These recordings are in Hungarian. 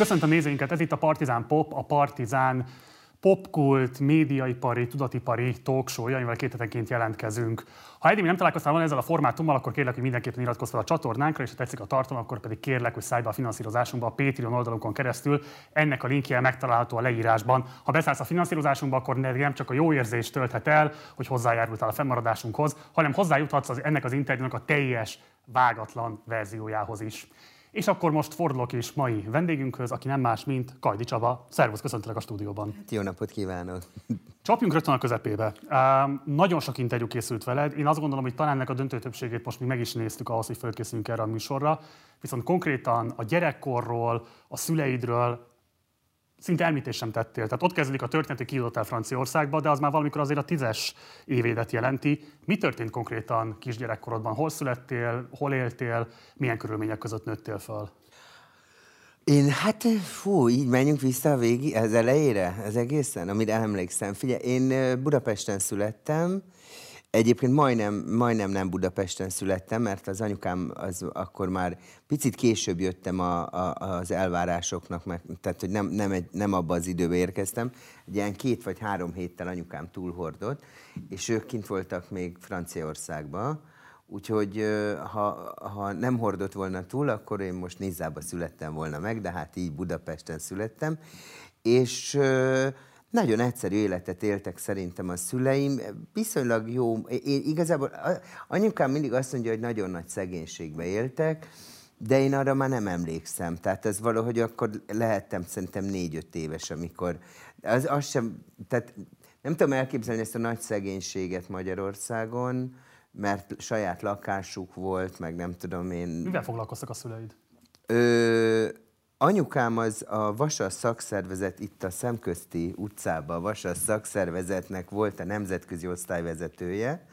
Köszöntöm nézőinket, ez itt a Partizán Pop, a Partizán popkult, médiaipari, tudatipari talkshow amivel két hetenként jelentkezünk. Ha eddig nem találkoztál volna ezzel a formátummal, akkor kérlek, hogy mindenképpen iratkozz fel a csatornánkra, és ha tetszik a tartalom, akkor pedig kérlek, hogy szállj be a finanszírozásunkba a Patreon oldalunkon keresztül. Ennek a linkje megtalálható a leírásban. Ha beszállsz a finanszírozásunkba, akkor nem csak a jó érzést tölthet el, hogy hozzájárultál a fennmaradásunkhoz, hanem hozzájuthatsz az, ennek az interjúnak a teljes, vágatlan verziójához is. És akkor most fordulok is mai vendégünkhöz, aki nem más, mint Kajdi Csaba. Szervusz, köszöntelek a stúdióban. Hát jó napot kívánok! Csapjunk rögtön a közepébe. Nagyon sok interjú készült veled. Én azt gondolom, hogy talán ennek a döntő többségét most mi meg is néztük ahhoz, hogy felkészülünk erre a műsorra. Viszont konkrétan a gyerekkorról, a szüleidről szinte említést sem tettél. Tehát ott kezdődik a történet, hogy kijutottál Franciaországba, de az már valamikor azért a tízes évédet jelenti. Mi történt konkrétan kisgyerekkorodban? Hol születtél, hol éltél, milyen körülmények között nőttél fel? Én, hát fú, így menjünk vissza a végi, az elejére, az egészen, amit emlékszem. Figyelj, én Budapesten születtem, Egyébként majdnem, majdnem nem Budapesten születtem, mert az anyukám az akkor már picit később jöttem a, a, az elvárásoknak, meg, tehát hogy nem, nem, egy, nem abba az időbe érkeztem. Egy ilyen két vagy három héttel anyukám túlhordott, és ők kint voltak még Franciaországban, Úgyhogy ha, ha nem hordott volna túl, akkor én most Nizába születtem volna meg, de hát így Budapesten születtem. És nagyon egyszerű életet éltek szerintem a szüleim, viszonylag jó, én igazából anyukám mindig azt mondja, hogy nagyon nagy szegénységbe éltek, de én arra már nem emlékszem. Tehát ez valahogy akkor lehettem szerintem négy-öt éves, amikor az, az sem, tehát nem tudom elképzelni ezt a nagy szegénységet Magyarországon, mert saját lakásuk volt, meg nem tudom én... Mivel foglalkoztak a szüleid? Ö, Anyukám az a Vasas szakszervezet itt a Szemközti utcában, a Vasas szakszervezetnek volt a nemzetközi osztályvezetője,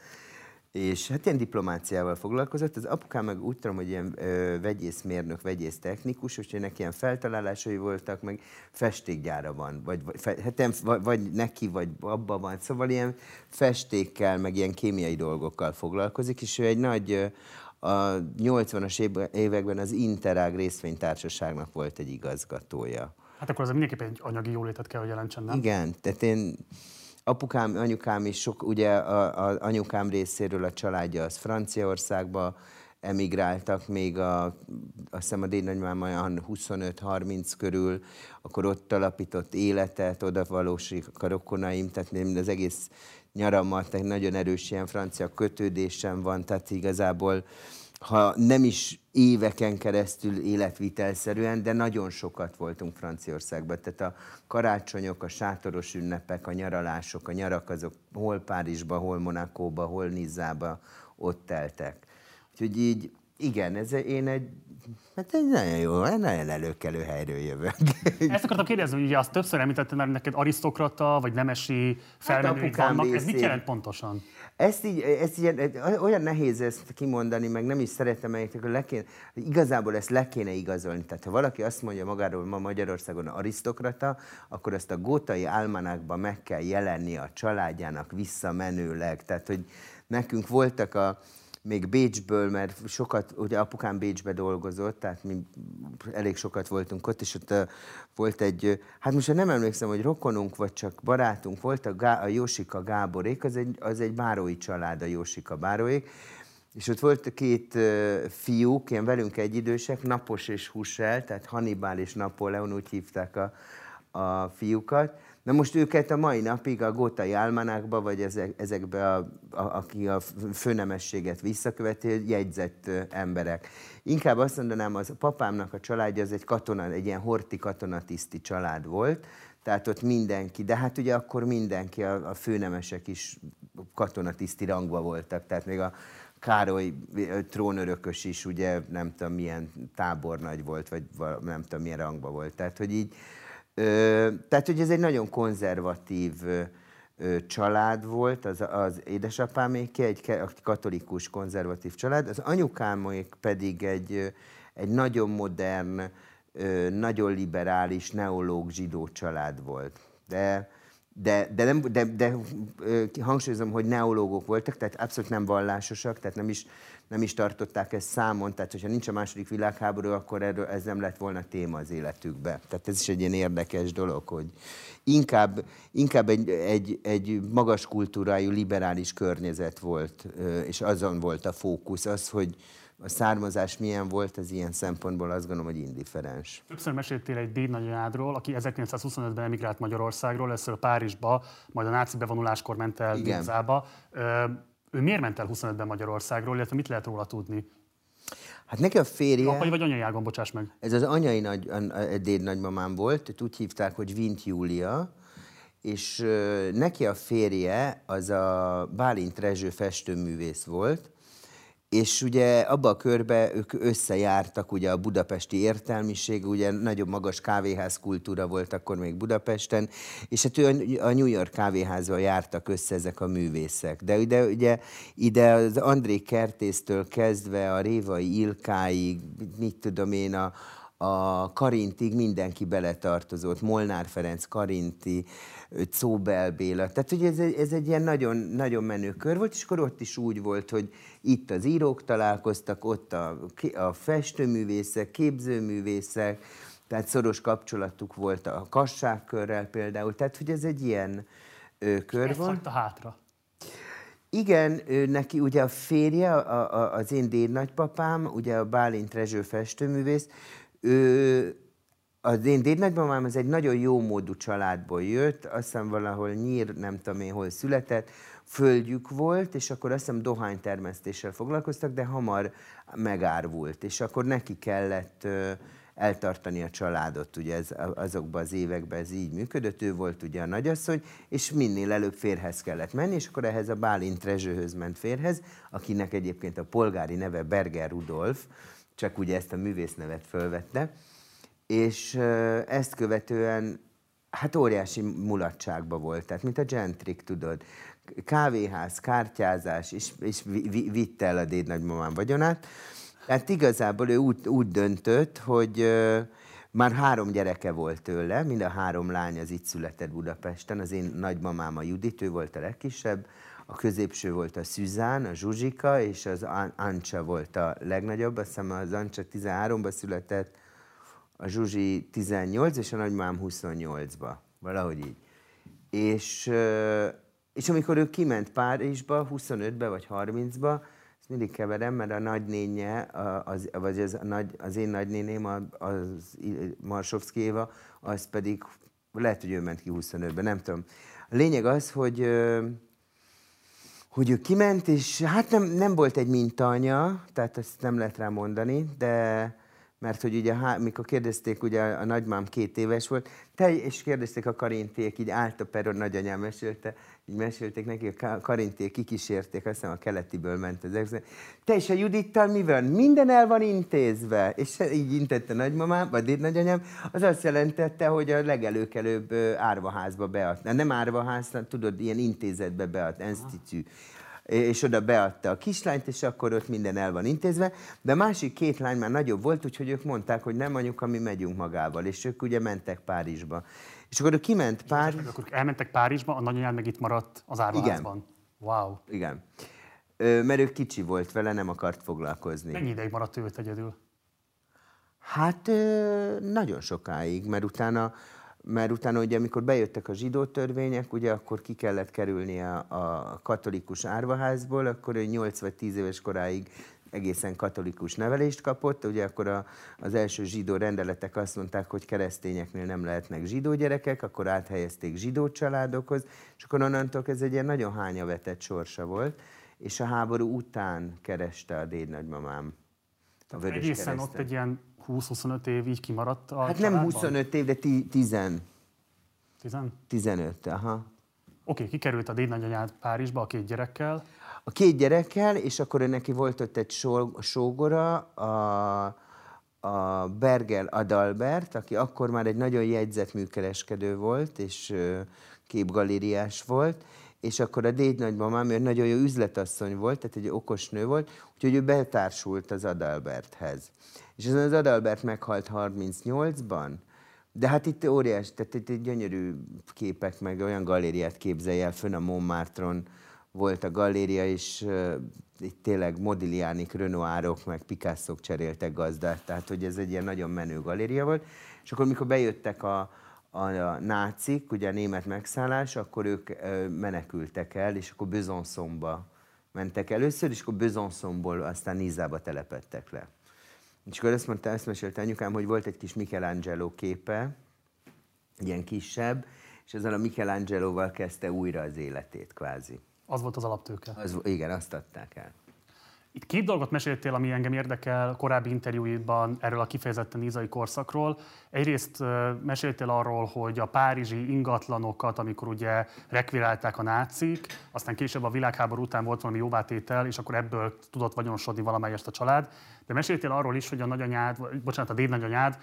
és hát ilyen diplomáciával foglalkozott. Az apukám meg úgy tudom, hogy ilyen ö, vegyészmérnök, vegyész technikus, és ennek ilyen feltalálásai voltak, meg festékgyára van, vagy, vagy, hát, vagy, vagy neki, vagy abban van. Szóval ilyen festékkel, meg ilyen kémiai dolgokkal foglalkozik, és ő egy nagy a 80-as években az Interág részvénytársaságnak volt egy igazgatója. Hát akkor az mindenképpen egy anyagi jólétet kell, hogy jelentsen, nem? Igen, tehát én apukám, anyukám is sok, ugye az anyukám részéről a családja az Franciaországba emigráltak még a, azt hiszem a dédnagymám olyan 25-30 körül, akkor ott alapított életet, oda valósik a rokonaim, tehát az egész nyaramat, egy nagyon erős ilyen francia kötődésem van, tehát igazából ha nem is éveken keresztül életvitelszerűen, de nagyon sokat voltunk Franciaországban. Tehát a karácsonyok, a sátoros ünnepek, a nyaralások, a nyarak azok hol Párizsba, hol Monakóba, hol Nizába ott teltek. Úgyhogy így, igen, ez én egy Hát egy nagyon jó, nagyon előkelő helyről jövök. Ezt akartam kérdezni, hogy ugye azt többször említetted mert neked arisztokrata, vagy nemesi felmenőik hát vannak. Ez mit jelent pontosan? Ezt így, ezt így, olyan nehéz ezt kimondani, meg nem is szeretem, le kéne, igazából ezt le kéne igazolni. Tehát ha valaki azt mondja magáról, ma Magyarországon arisztokrata, akkor ezt a gótai álmanákban meg kell jelenni a családjának visszamenőleg. Tehát, hogy nekünk voltak a, még Bécsből, mert sokat, ugye apukám Bécsbe dolgozott, tehát mi elég sokat voltunk ott, és ott volt egy, hát most nem emlékszem, hogy rokonunk, vagy csak barátunk volt, a, Gá, a Jósika Gáborék, az egy, az egy bárói család, a Jósika Báróék, és ott volt két fiúk, ilyen velünk egyidősek, Napos és Husel, tehát Hannibal és Napóleon, úgy hívták a, a fiúkat, Na most őket a mai napig a gótai álmanákba, vagy ezek, ezekbe, a, a, aki a főnemességet visszaköveti, jegyzett emberek. Inkább azt mondanám, az a papámnak a családja az egy katona, egy ilyen horti katonatiszti család volt, tehát ott mindenki, de hát ugye akkor mindenki, a, a főnemesek is katonatiszti rangba voltak, tehát még a Károly trónörökös is ugye nem tudom milyen tábornagy volt, vagy nem tudom milyen rangba volt. Tehát, hogy így tehát, hogy ez egy nagyon konzervatív család volt, az, az édesapáméké, egy katolikus konzervatív család, az anyukámék pedig egy, egy nagyon modern, nagyon liberális, neológ zsidó család volt. De de, de, nem, de, de hangsúlyozom, hogy neológok voltak, tehát abszolút nem vallásosak, tehát nem is, nem is tartották ezt számon, tehát hogyha nincs a második világháború, akkor erről, ez nem lett volna téma az életükbe. Tehát ez is egy ilyen érdekes dolog, hogy inkább, inkább egy, egy, egy magas kultúrájú, liberális környezet volt, és azon volt a fókusz, az, hogy, a származás milyen volt, ez ilyen szempontból azt gondolom, hogy indiferens. Többször meséltél egy dédnagyanyádról, aki 1925-ben emigrált Magyarországról, először Párizsba, majd a náci bevonuláskor ment el Gézába. Ő miért ment el 25-ben Magyarországról, illetve mit lehet róla tudni? Hát neki a férje... Apai vagy anyai ágon, bocsáss meg. Ez az anyai nagy, a, a déd nagymamám volt, őt úgy hívták, hogy Vint Júlia, és neki a férje az a Bálint Rezső festőművész volt, és ugye abba a körbe ők összejártak, ugye a budapesti értelmiség, ugye nagyobb magas kávéház kultúra volt akkor még Budapesten, és hát ő a New York kávéházban jártak össze ezek a művészek. De ide, ugye, ide az André Kertésztől kezdve a Révai Ilkáig, mit tudom én, a, a Karintig mindenki beletartozott, Molnár Ferenc, Karinti, Czóbel Béla. Tehát ugye ez, ez egy ilyen nagyon, nagyon menő kör volt, és akkor ott is úgy volt, hogy itt az írók találkoztak, ott a, a festőművészek, képzőművészek, tehát szoros kapcsolatuk volt a kasságkörrel például. Tehát, hogy ez egy ilyen ö, kör volt. a hátra. Igen, ő, neki ugye a férje, a, a, az én dédnagypapám, ugye a Bálint Rezső festőművész, ő, az én dédnagymamám az egy nagyon jó módú családból jött, azt hiszem valahol nyír, nem tudom én hol született, földjük volt, és akkor azt hiszem dohánytermesztéssel foglalkoztak, de hamar megárvult, és akkor neki kellett ö, eltartani a családot, ugye ez, azokban az években ez így működött, ő volt ugye a nagyasszony, és minél előbb férhez kellett menni, és akkor ehhez a Bálint Rezsőhöz ment férhez, akinek egyébként a polgári neve Berger Rudolf, csak ugye ezt a művésznevet fölvette, és ezt követően hát óriási mulatságba volt, tehát mint a gentrik, tudod. Kávéház, kártyázás, és, és vitte el a déd nagymamám vagyonát. Tehát igazából ő úgy, úgy döntött, hogy már három gyereke volt tőle, mind a három lány az itt született Budapesten. Az én nagymamám a Judit, ő volt a legkisebb, a középső volt a Szüzán, a Zsuzsika, és az Ancsa volt a legnagyobb, azt hiszem az Ancsa 13-ba született, a Zsuzsi 18, és a nagymám 28-ba, valahogy így. És, és amikor ő kiment Párizsba, 25-be vagy 30-ba, ezt mindig keverem, mert a nagynénye, az, vagy az, az én nagynéném, az Marsovszki Éva, az pedig, lehet, hogy ő ment ki 25-ben, nem tudom. A lényeg az, hogy hogy ő kiment, és hát nem, nem volt egy mintanya, tehát ezt nem lehet rá mondani, de mert hogy ugye, mikor kérdezték, ugye a nagymám két éves volt, te, és kérdezték a karintiek, így állt a peron, nagyanyám mesélte, így mesélték neki, a karintiek kikísérték, azt hiszem a keletiből ment az ex. Te és a Judittal mi van? Minden el van intézve. És így intette nagymamám, vagy nagyanyám, az azt jelentette, hogy a legelőkelőbb árvaházba beadta. Nem árvaház, tudod, ilyen intézetbe beadt, institu és oda beadta a kislányt, és akkor ott minden el van intézve. De a másik két lány már nagyobb volt, úgyhogy ők mondták, hogy nem anyuka, mi megyünk magával, és ők ugye mentek Párizsba. És akkor kiment Párizsba. Akkor elmentek Párizsba, a nagyanyád meg itt maradt az árvaházban. Igen. Wow. Igen. Ö, mert ő kicsi volt vele, nem akart foglalkozni. Mennyi ideig maradt ő egyedül? Hát ö, nagyon sokáig, mert utána mert utána ugye, amikor bejöttek a zsidó törvények, ugye akkor ki kellett kerülni a, a katolikus árvaházból, akkor ő 8 vagy 10 éves koráig egészen katolikus nevelést kapott. Ugye akkor a, az első zsidó rendeletek azt mondták, hogy keresztényeknél nem lehetnek zsidó gyerekek, akkor áthelyezték zsidó családokhoz, és akkor onnantól ez egy ilyen nagyon hánya vetett sorsa volt, és a háború után kereste a déd nagymamám. A egészen kereszten. ott egy ilyen 20-25 év így kimaradt a Hát családban? nem 25 év, de 10. 10? 15, aha. Oké, okay, kikerült a dédnagyanyád Párizsba a két gyerekkel. A két gyerekkel, és akkor neki volt ott egy sógora, a, a Berger Adalbert, aki akkor már egy nagyon jegyzett műkereskedő volt, és képgalériás volt, és akkor a déd nagymamám, ő nagyon jó üzletasszony volt, tehát egy okos nő volt, úgyhogy ő betársult az Adalberthez. És ezen az Adalbert meghalt 38-ban, De hát itt óriás, tehát itt, itt gyönyörű képek, meg olyan galériát képzelj el, fönn a Montmartron volt a galéria, és uh, itt tényleg Modigliánik, Renoirok, meg picasso cseréltek gazdát, tehát hogy ez egy ilyen nagyon menő galéria volt. És akkor, mikor bejöttek a, a, nácik, ugye a német megszállás, akkor ők menekültek el, és akkor Besançonba mentek először, és akkor Besançonból aztán Nizába telepettek le. És akkor azt mondta, ezt mesélte anyukám, hogy volt egy kis Michelangelo képe, ilyen kisebb, és ezzel a Michelangeloval kezdte újra az életét kvázi. Az volt az alaptőke. Az, igen, azt adták el. Itt két dolgot meséltél, ami engem érdekel korábbi interjúidban erről a kifejezetten ízai korszakról. Egyrészt meséltél arról, hogy a párizsi ingatlanokat, amikor ugye rekvirálták a nácik, aztán később a világháború után volt valami jóvátétel, és akkor ebből tudott vagyonosodni valamelyest a család. De meséltél arról is, hogy a nagyanyád, bocsánat, a dédnagyanyád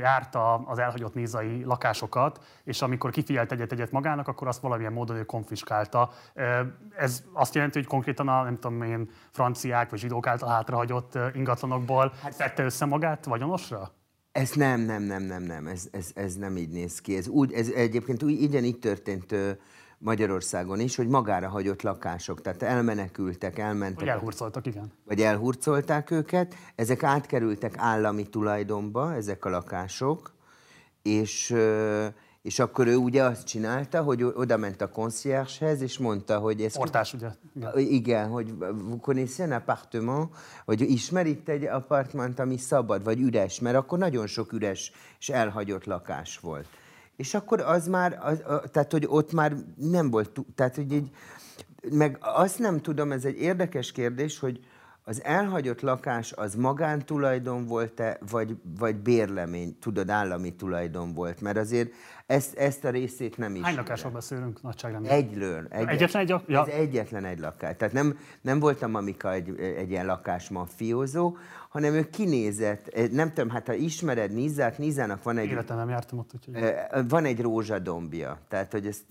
járta az elhagyott nézai lakásokat, és amikor kifielt egyet-egyet magának, akkor azt valamilyen módon ő konfiskálta. Ez azt jelenti, hogy konkrétan a, nem tudom én, franciák vagy zsidók által hátrahagyott ingatlanokból hát, tette össze magát vagyonosra? Ez nem, nem, nem, nem, nem, ez, ez, ez nem így néz ki. Ez, úgy, ez egyébként úgy, így történt Magyarországon is, hogy magára hagyott lakások, tehát elmenekültek, elmentek. Vagy elhurcoltak, igen. Vagy elhurcolták őket, ezek átkerültek állami tulajdonba, ezek a lakások, és, és akkor ő ugye azt csinálta, hogy oda ment a conciergehez, és mondta, hogy ez... Portás, ugye? Igen, igen hogy connaissez un appartement, hogy ismer itt egy apartment, ami szabad, vagy üres, mert akkor nagyon sok üres és elhagyott lakás volt. És akkor az már, az, tehát hogy ott már nem volt, tehát hogy így, meg azt nem tudom, ez egy érdekes kérdés, hogy az elhagyott lakás az magántulajdon volt-e, vagy, vagy bérlemény, tudod, állami tulajdon volt? Mert azért ezt, ezt a részét nem is. Hány lakásról beszélünk nagyságrendben? Egylőn. Egy, egyetlen egy? Ja. Ez egyetlen egy lakás. Tehát nem, nem voltam Amika egy, egy ilyen lakásmafiózó, hanem ő kinézett, nem tudom, hát ha ismered Nizát, Nizának van egy... Életem nem jártam ott, úgyhogy... Van egy rózsadombja, tehát hogy ezt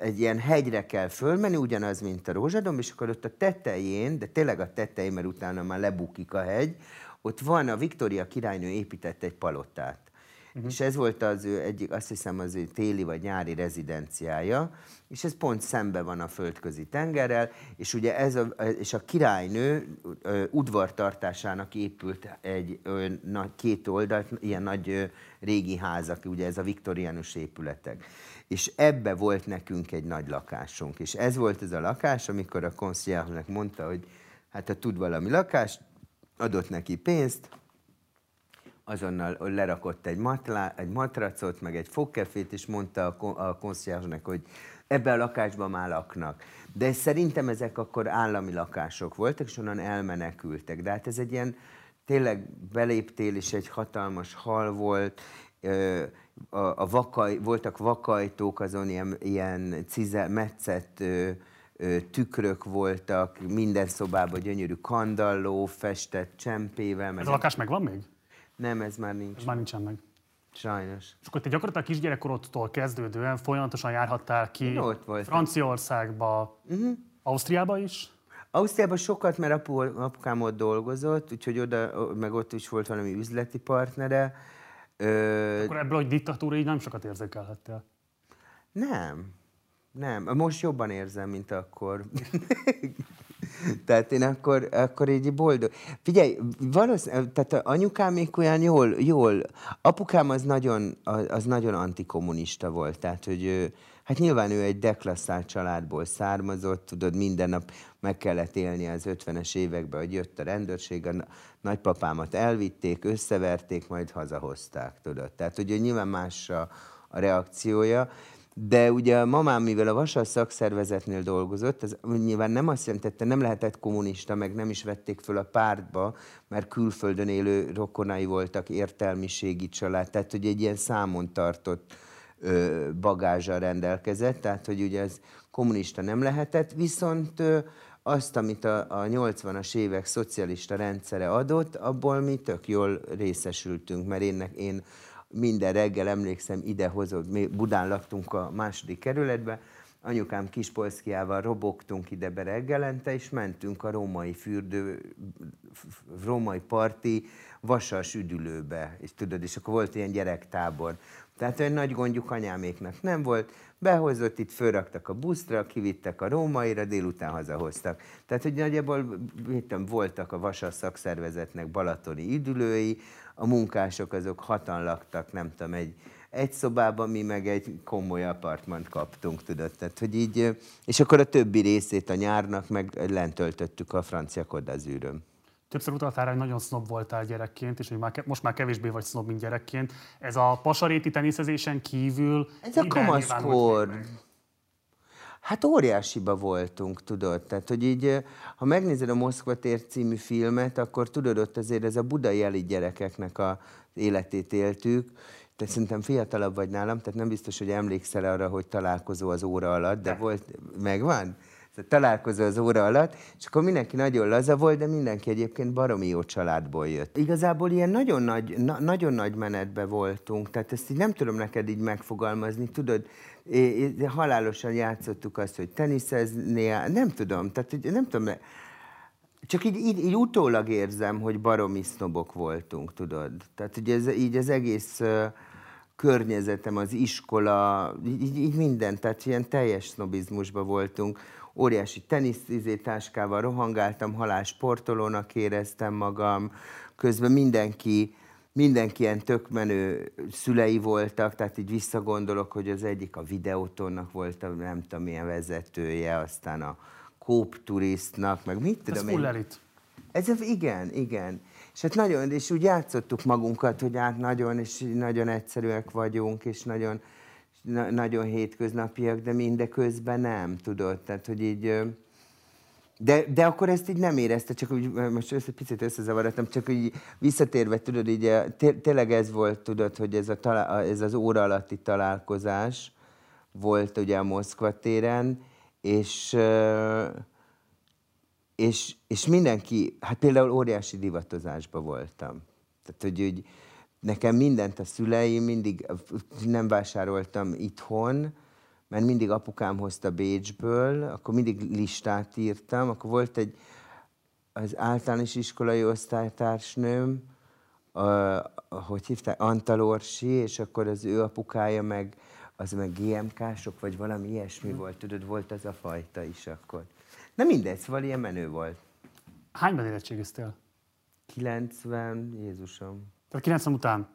egy ilyen hegyre kell fölmenni, ugyanaz, mint a rózsadomb, és akkor ott a tetején, de tényleg a tetején, mert utána már lebukik a hegy, ott van, a Viktória királynő épített egy palotát. Uh-huh. És ez volt az ő egyik, azt hiszem, az ő téli vagy nyári rezidenciája, és ez pont szembe van a földközi tengerrel, és ugye ez a, és a királynő udvartartásának épült egy ö, nagy, két oldalt, ilyen nagy ö, régi házak, ugye ez a viktoriánus épületek. És ebbe volt nekünk egy nagy lakásunk, és ez volt ez a lakás, amikor a concierge mondta, hogy hát ha tud valami lakást, adott neki pénzt, azonnal lerakott egy, matlá, egy matracot, meg egy fogkefét, és mondta a, a konciársnak, hogy ebbe a lakásban már laknak. De szerintem ezek akkor állami lakások voltak, és onnan elmenekültek. De hát ez egy ilyen, tényleg beléptél, és egy hatalmas hal volt, a, a vakaj, voltak vakajtók, azon ilyen, ilyen cizel, metszett tükrök voltak, minden szobában gyönyörű kandalló, festett csempével. Meg Ez a lakás megvan még? Nem, ez már nincs. Ez már nincsen meg. Sajnos. És akkor te gyakorlatilag kisgyerekkorodtól kezdődően folyamatosan járhattál ki Franciaországba, uh-huh. Ausztriába is? Ausztriában sokat, mert apu, apukám ott dolgozott, úgyhogy oda, meg ott is volt valami üzleti partnere. Ö... Akkor ebből, hogy diktatúra így nem sokat érzékelhettél? Nem. Nem. Most jobban érzem, mint akkor. Tehát én akkor, akkor így boldog. Figyelj, valószínűleg, tehát anyukám még olyan jól, jól, apukám az nagyon, az nagyon antikommunista volt, tehát hogy hát nyilván ő egy deklasszált családból származott, tudod, minden nap meg kellett élni az 50-es években, hogy jött a rendőrség, a nagypapámat elvitték, összeverték, majd hazahozták, tudod. Tehát, hogy nyilván más a, a reakciója, de ugye a mamám, mivel a Vasas szakszervezetnél dolgozott, az nyilván nem azt jelentette, nem lehetett kommunista, meg nem is vették föl a pártba, mert külföldön élő rokonai voltak, értelmiségi család, tehát hogy egy ilyen számon tartott ö, rendelkezett, tehát hogy ugye ez kommunista nem lehetett, viszont ö, azt, amit a, a 80-as évek szocialista rendszere adott, abból mi tök jól részesültünk, mert én, én minden reggel emlékszem, ide hozott, mi Budán laktunk a második kerületben, anyukám kispolszkiával robogtunk ide be reggelente, és mentünk a római fürdő, római parti vasas üdülőbe, és tudod, és akkor volt ilyen gyerektábor. Tehát olyan nagy gondjuk anyáméknak nem volt, behozott, itt fölraktak a buszra, kivittek a rómaira, délután hazahoztak. Tehát, hogy nagyjából tudom, voltak a vasas szakszervezetnek balatoni üdülői, a munkások azok hatan laktak, nem tudom, egy, egy szobában, mi meg egy komoly apartmant kaptunk, tudod. Tehát, hogy így, és akkor a többi részét a nyárnak meg lent töltöttük a francia kodazűrön. Többször utaltál hogy nagyon sznob voltál gyerekként, és hogy már, most már kevésbé vagy sznob, mint gyerekként. Ez a pasaréti teniszezésen kívül... Ez a kamaszkor. Hát óriásiba voltunk, tudod. Tehát, hogy így, ha megnézed a Moszkva tér című filmet, akkor tudod, ott azért ez a budai elit gyerekeknek a életét éltük, te szerintem fiatalabb vagy nálam, tehát nem biztos, hogy emlékszel arra, hogy találkozó az óra alatt, de, de. volt, megvan? Tehát találkozó az óra alatt, és akkor mindenki nagyon laza volt, de mindenki egyébként baromi jó családból jött. Igazából ilyen nagyon nagy, na, nagyon nagy menetbe voltunk, tehát ezt így nem tudom neked így megfogalmazni, tudod, halálosan játszottuk azt, hogy teniszezni, nem tudom, tehát nem tudom, csak így, így, így utólag érzem, hogy baromi sznobok voltunk, tudod. Tehát ugye ez, így az egész uh, környezetem, az iskola, így, így minden, tehát ilyen teljes sznobizmusban voltunk. Óriási tenisztáskával rohangáltam, halál sportolónak éreztem magam, közben mindenki, mindenki ilyen tök menő szülei voltak, tehát így visszagondolok, hogy az egyik a videótonnak volt, nem tudom milyen vezetője, aztán a kópturisztnak, meg mit tudom Ez elit. Ez, igen, igen. És hát nagyon, és úgy játszottuk magunkat, hogy hát nagyon, és nagyon egyszerűek vagyunk, és nagyon, na, nagyon hétköznapiak, de mindeközben nem, tudod. Tehát, hogy így... De, de akkor ezt így nem érezte, csak úgy, most egy picit összezavarodtam, csak így visszatérve, tudod, így tényleg ez volt, tudod, hogy ez, a talál, ez az óra alatti találkozás volt ugye a Moszkva téren, és és, és mindenki, hát például óriási divatozásban voltam. Tehát, hogy, hogy nekem mindent a szüleim, mindig nem vásároltam itthon, mert mindig apukám hozta Bécsből, akkor mindig listát írtam, akkor volt egy az általános iskolai osztálytársnőm, a, hogy hívták, Antal Orsi, és akkor az ő apukája meg, az meg GMK-sok, vagy valami ilyesmi volt, tudod, volt az a fajta is akkor. Na mindegy, szóval ilyen menő volt. Hányban érettségiztél? 90, Jézusom. Tehát 90 után?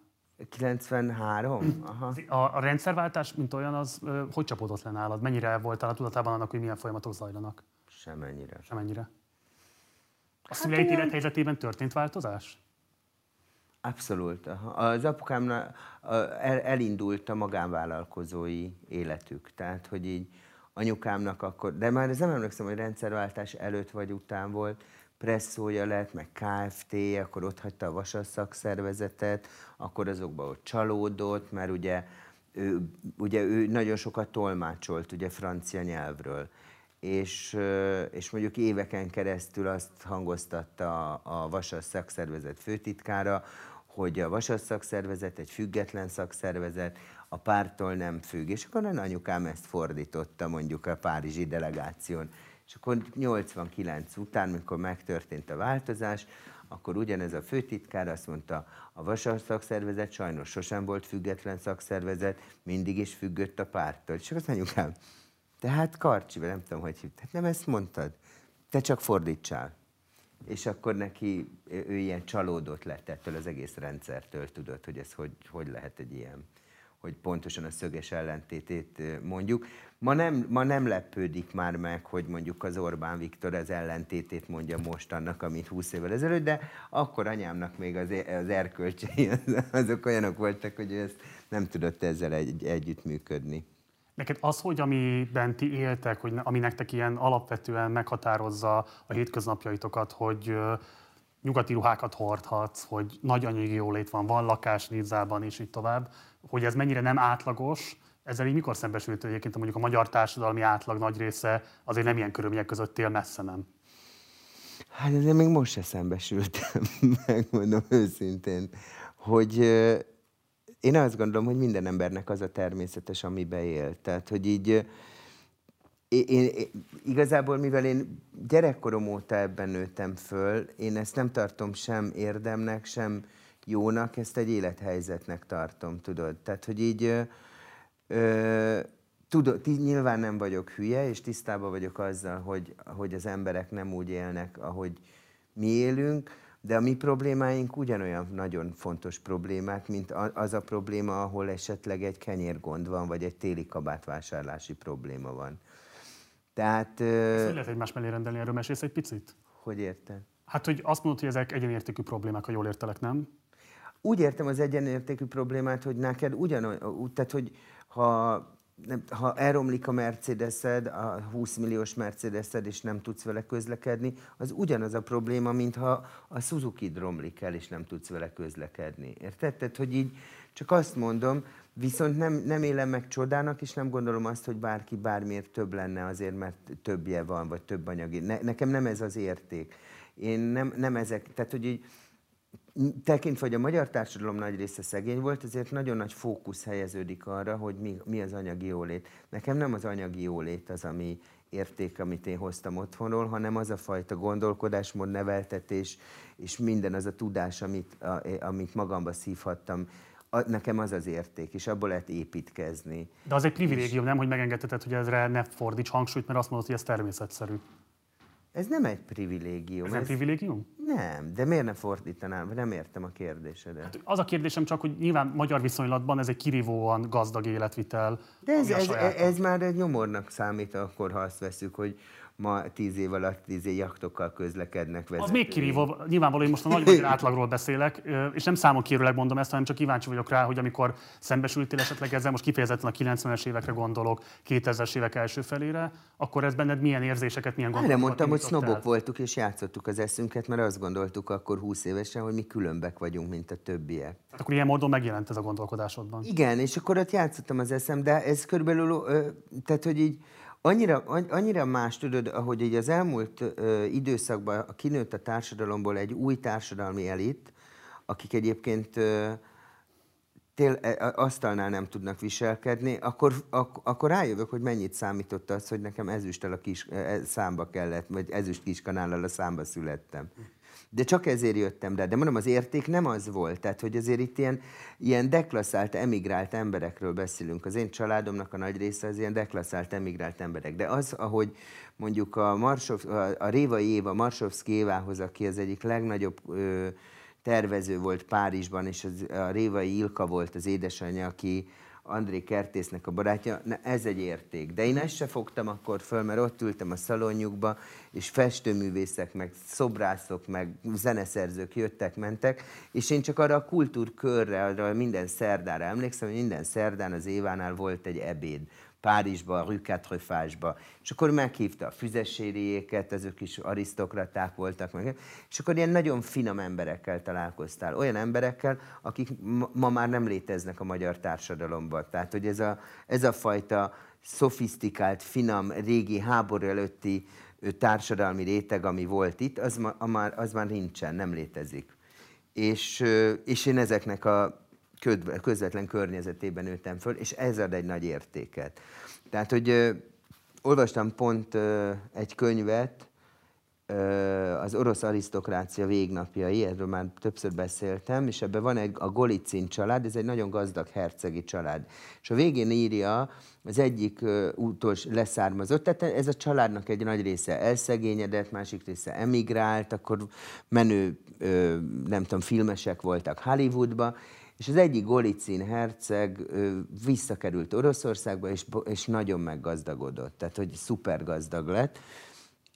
93? Aha. A, a rendszerváltás, mint olyan, az ö, hogy csapódott le nálad? Mennyire voltál a tudatában annak, hogy milyen folyamatok zajlanak? Semennyire. Semennyire. A hát szüleid olyan... élethelyzetében történt változás? Abszolút. Az apukám elindult a magánvállalkozói életük. Tehát, hogy így anyukámnak akkor, de már ez nem emlékszem, hogy rendszerváltás előtt vagy után volt, presszója lett, meg KFT, akkor ott hagyta a vasas szakszervezetet, akkor azokban ott csalódott, mert ugye ő, ugye ő nagyon sokat tolmácsolt ugye francia nyelvről. És, és mondjuk éveken keresztül azt hangoztatta a, a Vasas szakszervezet főtitkára, hogy a Vasas szakszervezet egy független szakszervezet, a pártól nem függ. És akkor a anyukám ezt fordította mondjuk a párizsi delegáción. És akkor 89 után, mikor megtörtént a változás, akkor ugyanez a főtitkár azt mondta, a Vasas szakszervezet sajnos sosem volt független szakszervezet, mindig is függött a pártól. És akkor az anyukám, tehát Karcsi, nem tudom, hogy hívtad, nem ezt mondtad, te csak fordítsál. És akkor neki, ő ilyen csalódott lett ettől az egész rendszertől, tudod, hogy ez hogy, hogy lehet egy ilyen hogy pontosan a szöges ellentétét mondjuk. Ma nem, ma nem lepődik már meg, hogy mondjuk az Orbán Viktor az ellentétét mondja most annak, amit 20 évvel ezelőtt, de akkor anyámnak még az, az erkölcsei azok olyanok voltak, hogy ő ezt nem tudott ezzel egy, együttműködni. Neked az, hogy amiben ti éltek, hogy ami nektek ilyen alapvetően meghatározza a hétköznapjaitokat, hogy nyugati ruhákat hordhatsz, hogy nagy anyagi jólét van, van lakás Nizzában, és így tovább, hogy ez mennyire nem átlagos, ezzel így mikor szembesült egyébként mondjuk a magyar társadalmi átlag nagy része azért nem ilyen körülmények között él, messze nem? Hát ezzel még most se szembesültem, megmondom őszintén, hogy én azt gondolom, hogy minden embernek az a természetes, amiben él. Tehát, hogy így én, én, igazából, mivel én gyerekkorom óta ebben nőttem föl, én ezt nem tartom sem érdemnek, sem jónak, ezt egy élethelyzetnek tartom, tudod. Tehát, hogy így ö, ö, tudod, nyilván nem vagyok hülye, és tisztában vagyok azzal, hogy, hogy az emberek nem úgy élnek, ahogy mi élünk, de a mi problémáink ugyanolyan nagyon fontos problémák, mint az a probléma, ahol esetleg egy kenyérgond van, vagy egy téli kabátvásárlási probléma van. Tehát... Ezt lehet egymás mellé rendelni, erről mesélsz egy picit? Hogy érted? Hát, hogy azt mondod, hogy ezek egyenértékű problémák, ha jól értelek, nem? Úgy értem az egyenértékű problémát, hogy neked ugyanolyan, tehát, hogy ha ha elromlik a Mercedesed, a 20 milliós Mercedesed, és nem tudsz vele közlekedni, az ugyanaz a probléma, mint ha a suzuki romlik el, és nem tudsz vele közlekedni. Érted? Tehát, hogy így csak azt mondom, viszont nem, nem élem meg csodának, és nem gondolom azt, hogy bárki bármiért több lenne azért, mert többje van, vagy több anyagi. Ne, nekem nem ez az érték. Én nem, nem ezek, tehát hogy így, tekintve, hogy a magyar társadalom nagy része szegény volt, ezért nagyon nagy fókusz helyeződik arra, hogy mi, mi az anyagi jólét. Nekem nem az anyagi jólét az, ami érték, amit én hoztam otthonról, hanem az a fajta gondolkodásmód, neveltetés, és minden az a tudás, amit, a, amit magamba szívhattam, a, nekem az az érték, és abból lehet építkezni. De az egy privilégium, és... nem, hogy megengedheted, hogy ezre ne fordíts hangsúlyt, mert azt mondod, hogy ez természetszerű. Ez nem egy privilégium. Ez, ez nem privilégium? Nem, de miért ne fordítanám? Nem értem a kérdésedet. Hát az a kérdésem csak, hogy nyilván magyar viszonylatban ez egy kirívóan gazdag életvitel. De ez, ez, ez már egy nyomornak számít akkor, ha azt veszük, hogy ma tíz év alatt tíz év jaktokkal közlekednek vezetői. Az még kirívó, nyilvánvaló, hogy most a nagy átlagról beszélek, és nem számonkérőleg mondom ezt, hanem csak kíváncsi vagyok rá, hogy amikor szembesültél esetleg ezzel, most kifejezetten a 90-es évekre gondolok, 2000-es évek első felére, akkor ez benned milyen érzéseket, milyen gondolatokat Nem mondtam, hogy sznobok el? voltuk és játszottuk az eszünket, mert azt gondoltuk akkor 20 évesen, hogy mi különbek vagyunk, mint a többiek. Tehát akkor ilyen módon megjelent ez a gondolkodásodban. Igen, és akkor ott játszottam az eszem, de ez körülbelül, tehát hogy így Annyira, annyira más tudod, ahogy így az elmúlt ö, időszakban kinőtt a társadalomból egy új társadalmi elit, akik egyébként ö, tél, e, asztalnál nem tudnak viselkedni, akkor, ak, akkor rájövök, hogy mennyit számított az, hogy nekem ezüsttel a kis, e, számba kellett, vagy ezüst kiskanállal a számba születtem. De csak ezért jöttem rá. De mondom, az érték nem az volt. Tehát, hogy azért itt ilyen, ilyen deklasszált, emigrált emberekről beszélünk. Az én családomnak a nagy része az ilyen deklasszált, emigrált emberek. De az, ahogy mondjuk a, Marsov, a, a Révai Éva, Marsovszki Évához, aki az egyik legnagyobb ö, tervező volt Párizsban, és az, a Révai Ilka volt az édesanyja, aki André Kertésznek a barátja, na ez egy érték. De én ezt se fogtam akkor föl, mert ott ültem a szalonjukba, és festőművészek, meg szobrászok, meg zeneszerzők jöttek, mentek, és én csak arra a kultúrkörre, arra minden szerdára emlékszem, hogy minden szerdán az Évánál volt egy ebéd Párizsba, a Rue Quatre és akkor meghívta a füzesériéket, ezek is arisztokraták voltak, meg, és akkor ilyen nagyon finom emberekkel találkoztál, olyan emberekkel, akik ma már nem léteznek a magyar társadalomban. Tehát, hogy ez a, ez a fajta szofisztikált, finom, régi háború előtti társadalmi réteg, ami volt itt, az, ma, az már nincsen, nem létezik. És, és én ezeknek a közvetlen környezetében nőttem föl, és ez ad egy nagy értéket. Tehát, hogy olvastam pont egy könyvet, az orosz arisztokrácia végnapjai, erről már többször beszéltem, és ebben van egy, a Golicin család, ez egy nagyon gazdag hercegi család. És a végén írja, az egyik útos leszármazott, tehát ez a családnak egy nagy része elszegényedett, másik része emigrált, akkor menő, nem tudom, filmesek voltak Hollywoodba, és az egyik Golicin herceg visszakerült Oroszországba, és, és nagyon meggazdagodott, tehát hogy szuper gazdag lett.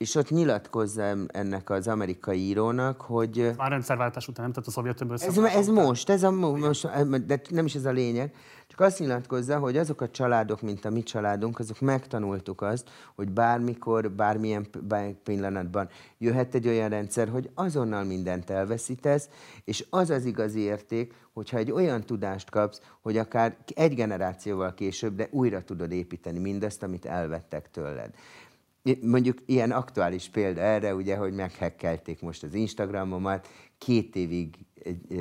És ott nyilatkozza ennek az amerikai írónak, hogy... Már rendszerváltás után, nem? Tehát a Szovjetunió ez, ez most, ez a most, de nem is ez a lényeg. Csak azt nyilatkozza, hogy azok a családok, mint a mi családunk, azok megtanultuk azt, hogy bármikor, bármilyen pillanatban jöhet egy olyan rendszer, hogy azonnal mindent elveszítesz, és az az igazi érték, hogyha egy olyan tudást kapsz, hogy akár egy generációval később, de újra tudod építeni mindazt, amit elvettek tőled. Mondjuk ilyen aktuális példa erre, ugye, hogy meghekkelték most az Instagramomat, két évig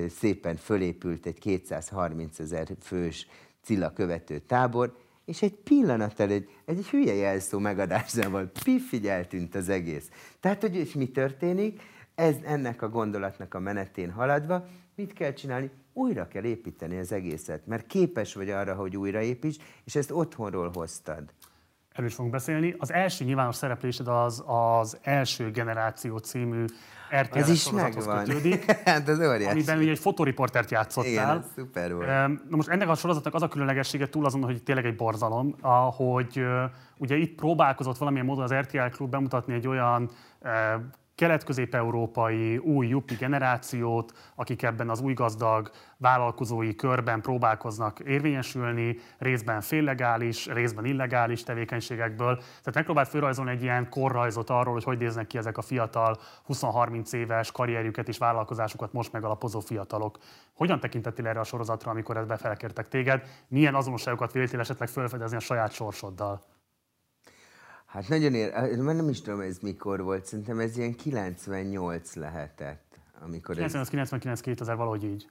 szépen fölépült egy 230 ezer fős Cilla követő tábor, és egy pillanat egy, egy hülye jelszó megadásával piffigy eltűnt az egész. Tehát, hogy és mi történik? Ez, ennek a gondolatnak a menetén haladva, mit kell csinálni? Újra kell építeni az egészet, mert képes vagy arra, hogy újraépíts, és ezt otthonról hoztad. Erről is fogunk beszélni. Az első nyilvános szereplésed az az első generáció című RTL Ez is megvan. kötődik, hát az óriási. amiben ugye egy fotoriportert játszottál. Igen, ez szuper volt. Na most ennek a sorozatnak az a különlegessége túl azon, hogy tényleg egy borzalom, hogy ugye itt próbálkozott valamilyen módon az RTL Klub bemutatni egy olyan kelet-közép-európai új juppi generációt, akik ebben az új gazdag vállalkozói körben próbálkoznak érvényesülni, részben féllegális, részben illegális tevékenységekből. Tehát megpróbált fölrajzolni egy ilyen korrajzot arról, hogy hogy néznek ki ezek a fiatal, 20-30 éves karrierjüket és vállalkozásukat most megalapozó fiatalok. Hogyan tekintettél erre a sorozatra, amikor ezt befelkértek téged? Milyen azonosságokat véltél esetleg felfedezni a saját sorsoddal? Hát nagyon ér, mert nem is tudom ez mikor volt, szerintem ez ilyen 98 lehetett. Amikor 98, 99, 2000, valahogy így.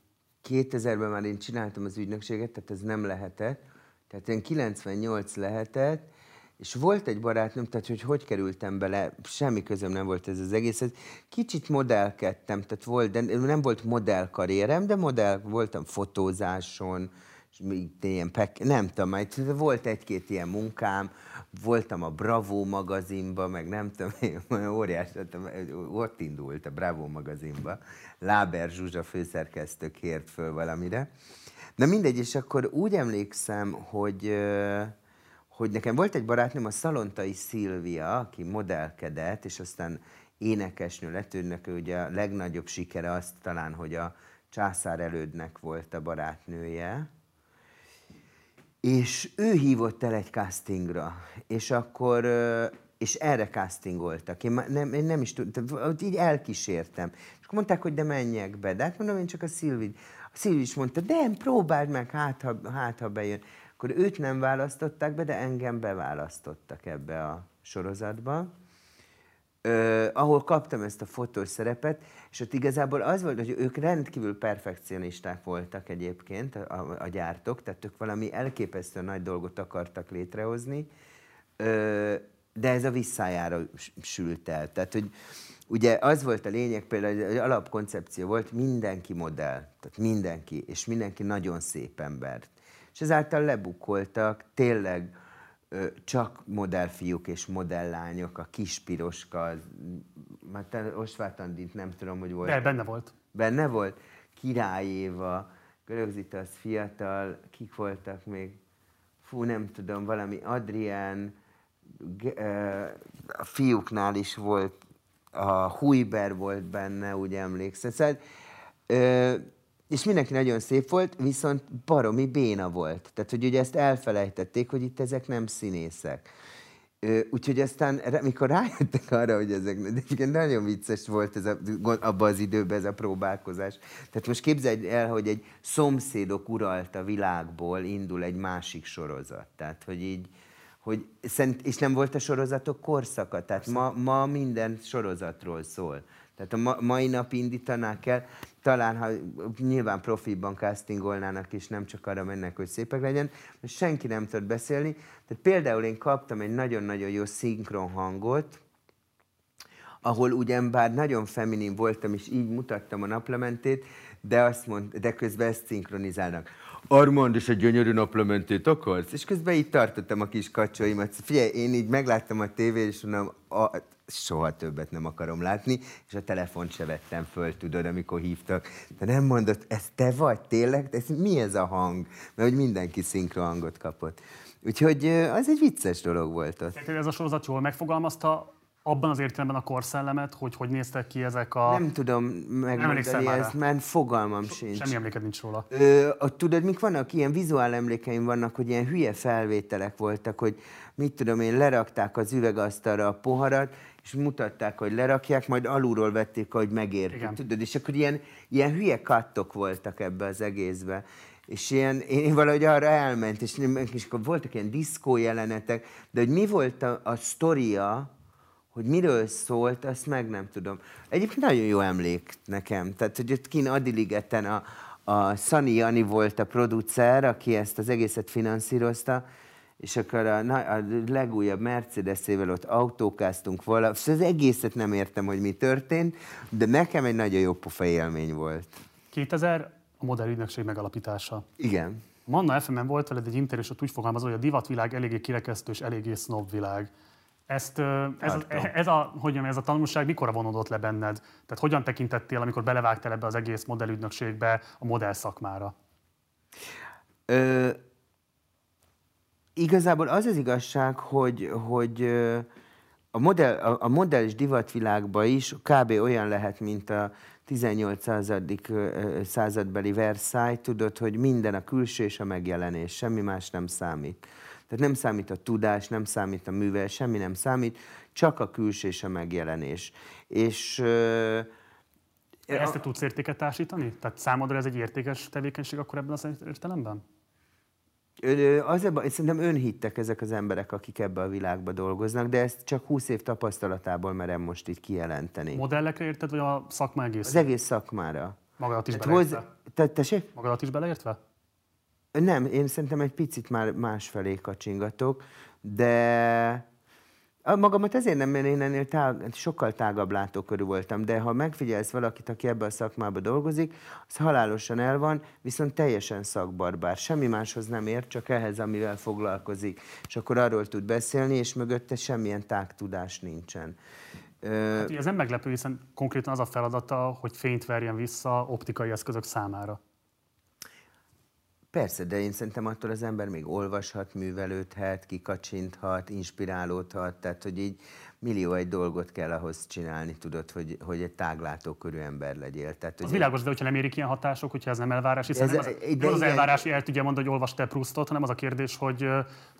2000-ben már én csináltam az ügynökséget, tehát ez nem lehetett. Tehát ilyen 98 lehetett, és volt egy barátnőm, tehát hogy hogy kerültem bele, semmi közöm nem volt ez az egész. Kicsit modellkedtem, tehát volt, de nem volt modellkarrierem, de modell, voltam fotózáson, és még ilyen pek, nem tudom, volt egy-két ilyen munkám, voltam a Bravo magazinba, meg nem tudom, olyan óriás, ott indult a Bravo magazinba. Láber Zsuzsa főszerkesztő kért föl valamire. Na mindegy, és akkor úgy emlékszem, hogy, hogy nekem volt egy barátnőm, a Szalontai Szilvia, aki modellkedett, és aztán énekesnő lett, őnek ugye a legnagyobb sikere azt talán, hogy a császár elődnek volt a barátnője, és ő hívott el egy castingra, és akkor, és erre castingoltak. Én nem, én nem is tudtam, így elkísértem. És akkor mondták, hogy de menjek be. De hát mondom, én csak a Szilvi. A Szilvi is mondta, de próbáld meg, hát ha, hát ha bejön. Akkor őt nem választották be, de engem beválasztottak ebbe a sorozatba ahol kaptam ezt a fotós szerepet, és ott igazából az volt, hogy ők rendkívül perfekcionisták voltak egyébként, a, a gyártók, tehát ők valami elképesztően nagy dolgot akartak létrehozni, ö, de ez a visszájára sült el. Tehát, hogy ugye az volt a lényeg, például hogy alapkoncepció volt, mindenki modell, tehát mindenki, és mindenki nagyon szép ember. És ezáltal lebukoltak tényleg csak modellfiúk és modelllányok, a kis piroska, már te Osvát Andit nem tudom, hogy volt. De, benne volt. Benne volt? Király Éva, Görögzita az fiatal, kik voltak még? Fú, nem tudom, valami Adrián, a fiúknál is volt, a Huiber volt benne, úgy emlékszem. Szóval, és mindenki nagyon szép volt, viszont baromi béna volt. Tehát, hogy ugye ezt elfelejtették, hogy itt ezek nem színészek. Úgyhogy aztán, mikor rájöttek arra, hogy ezek, de nagyon vicces volt ez a, abban az időben ez a próbálkozás. Tehát most képzeld el, hogy egy szomszédok uralta világból indul egy másik sorozat. Tehát, hogy így, hogy szent, és nem volt a sorozatok korszaka, tehát ma, ma minden sorozatról szól. Tehát a ma, mai nap indítanák el, talán ha nyilván profiban castingolnának, és nem csak arra mennek, hogy szépek legyen, mert senki nem tud beszélni. Tehát például én kaptam egy nagyon-nagyon jó szinkron hangot, ahol ugyan bár nagyon feminin voltam, és így mutattam a naplementét, de azt mond, de közben ezt szinkronizálnak. Armand, és egy gyönyörű naplementét akarsz? És közben így tartottam a kis kacsóimat. Figyelj, én így megláttam a tévét, és mondom, a, soha többet nem akarom látni, és a telefont se vettem föl, tudod, amikor hívtak. De nem mondott, ez te vagy, tényleg? Ez, mi ez a hang? Mert hogy mindenki hangot kapott. Úgyhogy az egy vicces dolog volt ott. Ez a sorozat jól megfogalmazta abban az értelemben a korszellemet, hogy hogy néztek ki ezek a... Nem tudom megmondani ezt, mert fogalmam so, sincs. Semmi emléked nincs róla. Ö, tudod, mik vannak? Ilyen vizuál emlékeim vannak, hogy ilyen hülye felvételek voltak, hogy mit tudom én, lerakták az üvegasztalra a poharat, és mutatták, hogy lerakják, majd alulról vették, hogy megértik. Tudod, és akkor ilyen, ilyen hülye kattok voltak ebbe az egészbe. És ilyen, én valahogy arra elment, és, és akkor voltak ilyen diszkó jelenetek, de hogy mi volt a, a sztoria, hogy miről szólt, azt meg nem tudom. Egyébként nagyon jó emlék nekem. Tehát, hogy ott kín Adiligeten a, a Szani Jani volt a producer, aki ezt az egészet finanszírozta, és akkor a, a legújabb Mercedes-ével ott autókáztunk vala, szóval az egészet nem értem, hogy mi történt, de nekem egy nagyon jó pofa élmény volt. 2000 a modellügynökség megalapítása. Igen. Manna fm volt veled egy interjú, és ott úgy fogalmazol, hogy a divatvilág eléggé kirekesztő és eléggé snob világ. Ezt, ez, ez, a, hogy mondjam, ez a tanulság mikor vonódott le benned? Tehát hogyan tekintettél, amikor belevágtál ebbe az egész modellügynökségbe, a modell szakmára? Ö, igazából az az igazság, hogy, hogy a modell, a, a modell és divatvilágban is kb. olyan lehet, mint a 18. Századik, századbeli Versailles, tudod, hogy minden a külső és a megjelenés, semmi más nem számít. Tehát nem számít a tudás, nem számít a művel, semmi nem számít, csak a külső és a megjelenés. És ezt te tudsz értéket társítani? Tehát számodra ez egy értékes tevékenység akkor ebben az értelemben? Az ebben, szerintem önhittek ezek az emberek, akik ebbe a világba dolgoznak, de ezt csak 20 év tapasztalatából merem most így kijelenteni. Modellekre érted, vagy a szakma egész? Az egész szakmára. Magadat is beleértve? Hoz... Te, tessék? Magadat is beleértve? Nem, én szerintem egy picit már másfelé kacsingatok, de Magamat ezért nem, mert én ennél tág, sokkal tágabb látókörű voltam, de ha megfigyelsz valakit, aki ebbe a szakmába dolgozik, az halálosan el van, viszont teljesen szakbarbár. Semmi máshoz nem ért, csak ehhez, amivel foglalkozik. És akkor arról tud beszélni, és mögötte semmilyen tágtudás nincsen. Hát, ez nem meglepő, hiszen konkrétan az a feladata, hogy fényt verjen vissza optikai eszközök számára. Persze, de én szerintem attól az ember még olvashat, művelődhet, kikacsinthat, inspirálódhat, tehát hogy így millió egy dolgot kell ahhoz csinálni, tudod, hogy, hogy egy táglátókörű ember legyél. Tehát, az világos, de hogyha nem érik ilyen hatások, hogyha ez nem elvárás, hiszen ez, nem az, de nem az elvárás, hogy el tudja mondani, hogy olvasta Proustot, hanem az a kérdés, hogy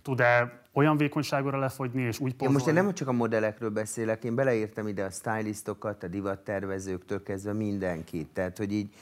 tud-e olyan vékonyságra lefogyni, és úgy pozolni. Én most én nem csak a modellekről beszélek, én beleírtam ide a stylistokat, a divattervezőktől kezdve mindenkit. Tehát, hogy így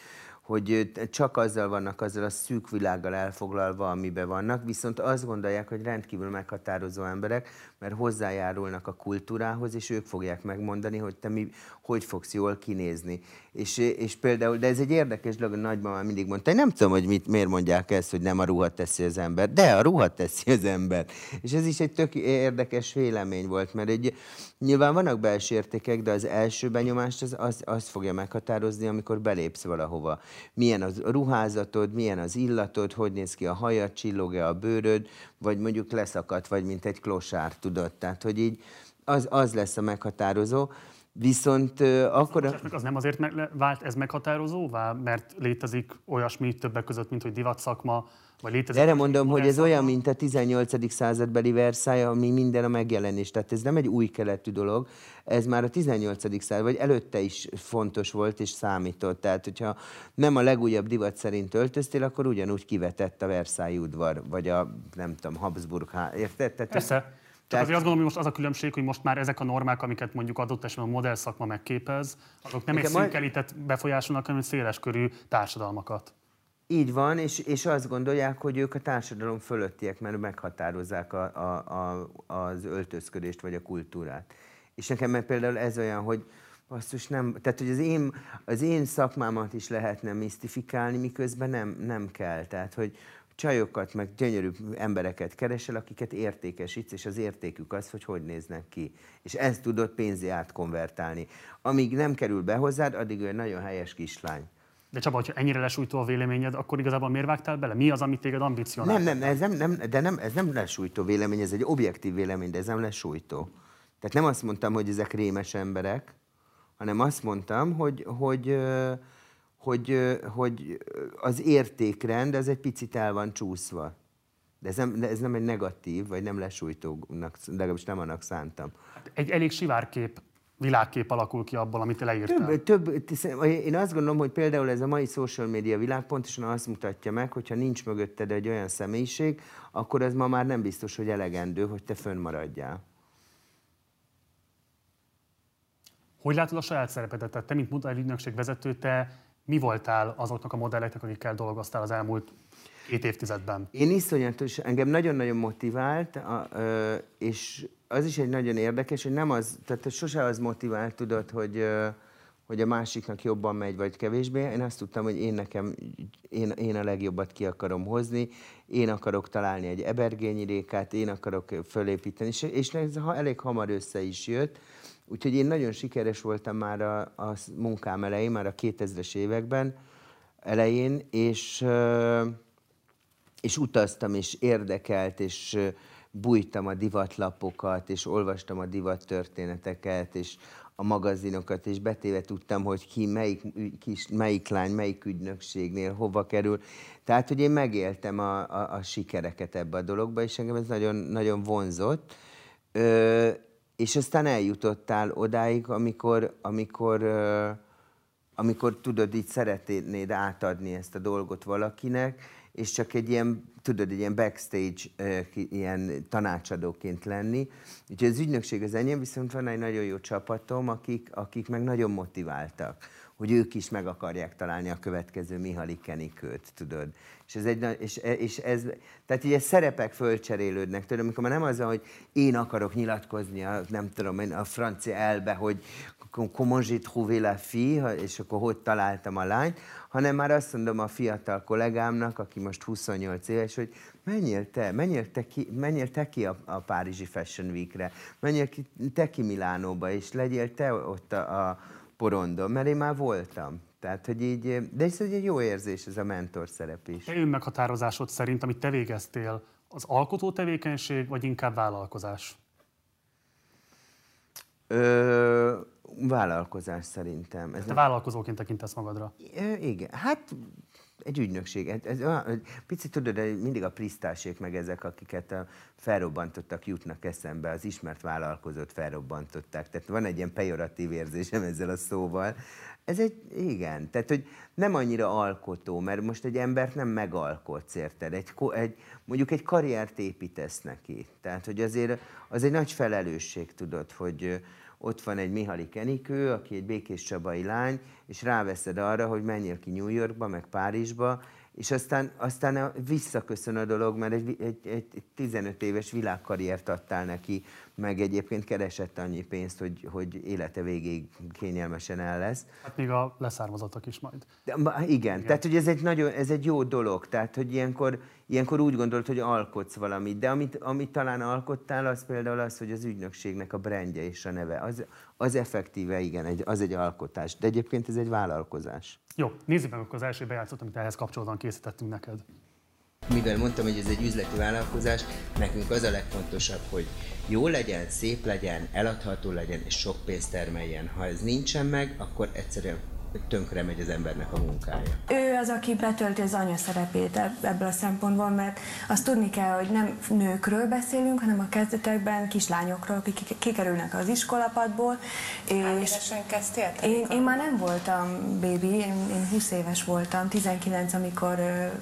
hogy csak azzal vannak, azzal a szűk világgal elfoglalva, amiben vannak, viszont azt gondolják, hogy rendkívül meghatározó emberek, mert hozzájárulnak a kultúrához, és ők fogják megmondani, hogy te mi, hogy fogsz jól kinézni. És, és például, de ez egy érdekes dolog, a nagymamám mindig mondta, nem tudom, hogy mit, miért mondják ezt, hogy nem a ruhat teszi az ember, de a ruhat teszi az ember. És ez is egy tök érdekes vélemény volt, mert egy, nyilván vannak belső értékek, de az első benyomást az, az, az fogja meghatározni, amikor belépsz valahova. Milyen az ruházatod, milyen az illatod, hogy néz ki a hajad, csillog-e a bőröd, vagy mondjuk leszakadt vagy, mint egy klosár, tudod. Tehát, hogy így az, az lesz a meghatározó. Viszont uh, akkor... A... Az nem azért vált ez meghatározóvá, mert létezik olyasmi többek között, mint hogy divatszakma, vagy létezik... Erre mondom, hogy ez olyan, mint a 18. századbeli Versailles, ami minden a megjelenés. Tehát ez nem egy új keletű dolog, ez már a 18. század, vagy előtte is fontos volt és számított. Tehát, hogyha nem a legújabb divat szerint öltöztél, akkor ugyanúgy kivetett a Versailles udvar, vagy a, nem tudom, Habsburg há... Érted? Tehát, Persze. Tehát azért azt gondolom, hogy most az a különbség, hogy most már ezek a normák, amiket mondjuk adott esetben a modell szakma megképez, azok nem egy szűkelített befolyásolnak, hanem széleskörű társadalmakat. Így van, és, és azt gondolják, hogy ők a társadalom fölöttiek, mert meghatározzák a, a, a, az öltözködést vagy a kultúrát. És nekem meg például ez olyan, hogy basszus nem, tehát hogy az én, az én szakmámat is lehetne misztifikálni, miközben nem, nem kell. Tehát, hogy, csajokat, meg gyönyörű embereket keresel, akiket értékesítsz, és az értékük az, hogy hogy néznek ki. És ezt tudod pénzé átkonvertálni. Amíg nem kerül be hozzád, addig ő nagyon helyes kislány. De Csaba, hogyha ennyire lesújtó a véleményed, akkor igazából miért vágtál bele? Mi az, amit téged ambicionál? Nem, nem, ez nem, nem, de nem, ez nem lesújtó vélemény, ez egy objektív vélemény, de ez nem lesújtó. Tehát nem azt mondtam, hogy ezek rémes emberek, hanem azt mondtam, hogy, hogy, hogy, hogy az értékrend ez egy picit el van csúszva. De ez nem, de ez nem egy negatív, vagy nem lesújtónak, legalábbis nem annak szántam. Hát egy elég sivárkép világkép alakul ki abból, amit leírtál. Több, több, én azt gondolom, hogy például ez a mai social media világ pontosan azt mutatja meg, hogyha nincs mögötted egy olyan személyiség, akkor ez ma már nem biztos, hogy elegendő, hogy te fönnmaradjál. Hogy látod a saját szerepedet? Tehát te, mint modellügynökség vezető, te mi voltál azoknak a modelleknek, akikkel dolgoztál az elmúlt két évtizedben? Én iszonyatos, engem nagyon-nagyon motivált, a, ö, és az is egy nagyon érdekes, hogy nem az, tehát sose az motivált, tudod, hogy, ö, hogy a másiknak jobban megy, vagy kevésbé. Én azt tudtam, hogy én nekem, én, én a legjobbat ki akarom hozni, én akarok találni egy ebergényi rékát, én akarok fölépíteni, és, és ez elég hamar össze is jött. Úgyhogy én nagyon sikeres voltam már a, a munkám elején, már a 2000-es években elején, és, és utaztam, és érdekelt, és bújtam a divatlapokat, és olvastam a divattörténeteket, és a magazinokat, és betéve tudtam, hogy ki, melyik, kis, melyik lány, melyik ügynökségnél hova kerül. Tehát, hogy én megéltem a, a, a sikereket ebbe a dologba, és engem ez nagyon, nagyon vonzott. Ö, és aztán eljutottál odáig, amikor, amikor, amikor tudod, így szeretnéd átadni ezt a dolgot valakinek, és csak egy ilyen, tudod, egy ilyen backstage, ilyen tanácsadóként lenni. Úgyhogy az ügynökség az enyém, viszont van egy nagyon jó csapatom, akik, akik meg nagyon motiváltak hogy ők is meg akarják találni a következő Mihalik Kenikőt, tudod. És ez, egy, és, és ez, tehát így szerepek fölcserélődnek, tudod, amikor már nem az, hogy én akarok nyilatkozni a, nem tudom, a francia elbe, hogy comment j'ai trouvé la fille, és akkor hogy találtam a lányt, hanem már azt mondom a fiatal kollégámnak, aki most 28 éves, hogy menjél te, menjél te ki, menjél te ki a, a Párizsi Fashion Weekre, menjél ki, te ki Milánóba, és legyél te ott a, a porondon, mert én már voltam. Tehát, hogy így, de ez egy jó érzés, ez a mentor szerep is. Te önmeghatározásod szerint, amit te végeztél, az alkotó tevékenység, vagy inkább vállalkozás? Ö, vállalkozás szerintem. Ez Te nem... vállalkozóként tekintesz magadra? Ö, igen, hát egy ügynökség. Ez, ez, olyan, picit tudod, de mindig a prisztásék meg ezek, akiket a felrobbantottak, jutnak eszembe, az ismert vállalkozót felrobbantották. Tehát van egy ilyen pejoratív érzésem ezzel a szóval. Ez egy, igen, tehát hogy nem annyira alkotó, mert most egy embert nem megalkotsz, érted? Egy, egy, mondjuk egy karriert építesz neki. Tehát, hogy azért az egy nagy felelősség, tudod, hogy, ott van egy Mihali Kenikő, aki egy békés csabai lány, és ráveszed arra, hogy menjél ki New Yorkba, meg Párizsba, és aztán, aztán visszaköszön a dolog, mert egy, egy, egy 15 éves világkarriert adtál neki, meg egyébként keresett annyi pénzt, hogy, hogy élete végéig kényelmesen el lesz. Hát még a leszármazottak is majd. De, igen, igen, tehát hogy ez egy, nagyon, ez egy jó dolog, tehát hogy ilyenkor, ilyenkor úgy gondolod, hogy alkotsz valamit, de amit, amit talán alkottál, az például az, hogy az ügynökségnek a brandje és a neve, az, az effektíve, igen, egy, az egy alkotás, de egyébként ez egy vállalkozás. Jó, nézzük meg akkor az első bejátszót, amit ehhez kapcsolatban készítettünk neked. Mivel mondtam, hogy ez egy üzleti vállalkozás, nekünk az a legfontosabb, hogy jó legyen, szép legyen, eladható legyen, és sok pénzt termeljen. Ha ez nincsen meg, akkor egyszerűen tönkre megy az embernek a munkája. Ő az, aki betölti az anya szerepét ebből a szempontból, mert azt tudni kell, hogy nem nőkről beszélünk, hanem a kezdetekben kislányokról, akik kikerülnek az iskolapadból. És kezdtél? Én, én már nem voltam bébi, én, én 20 éves voltam, 19, amikor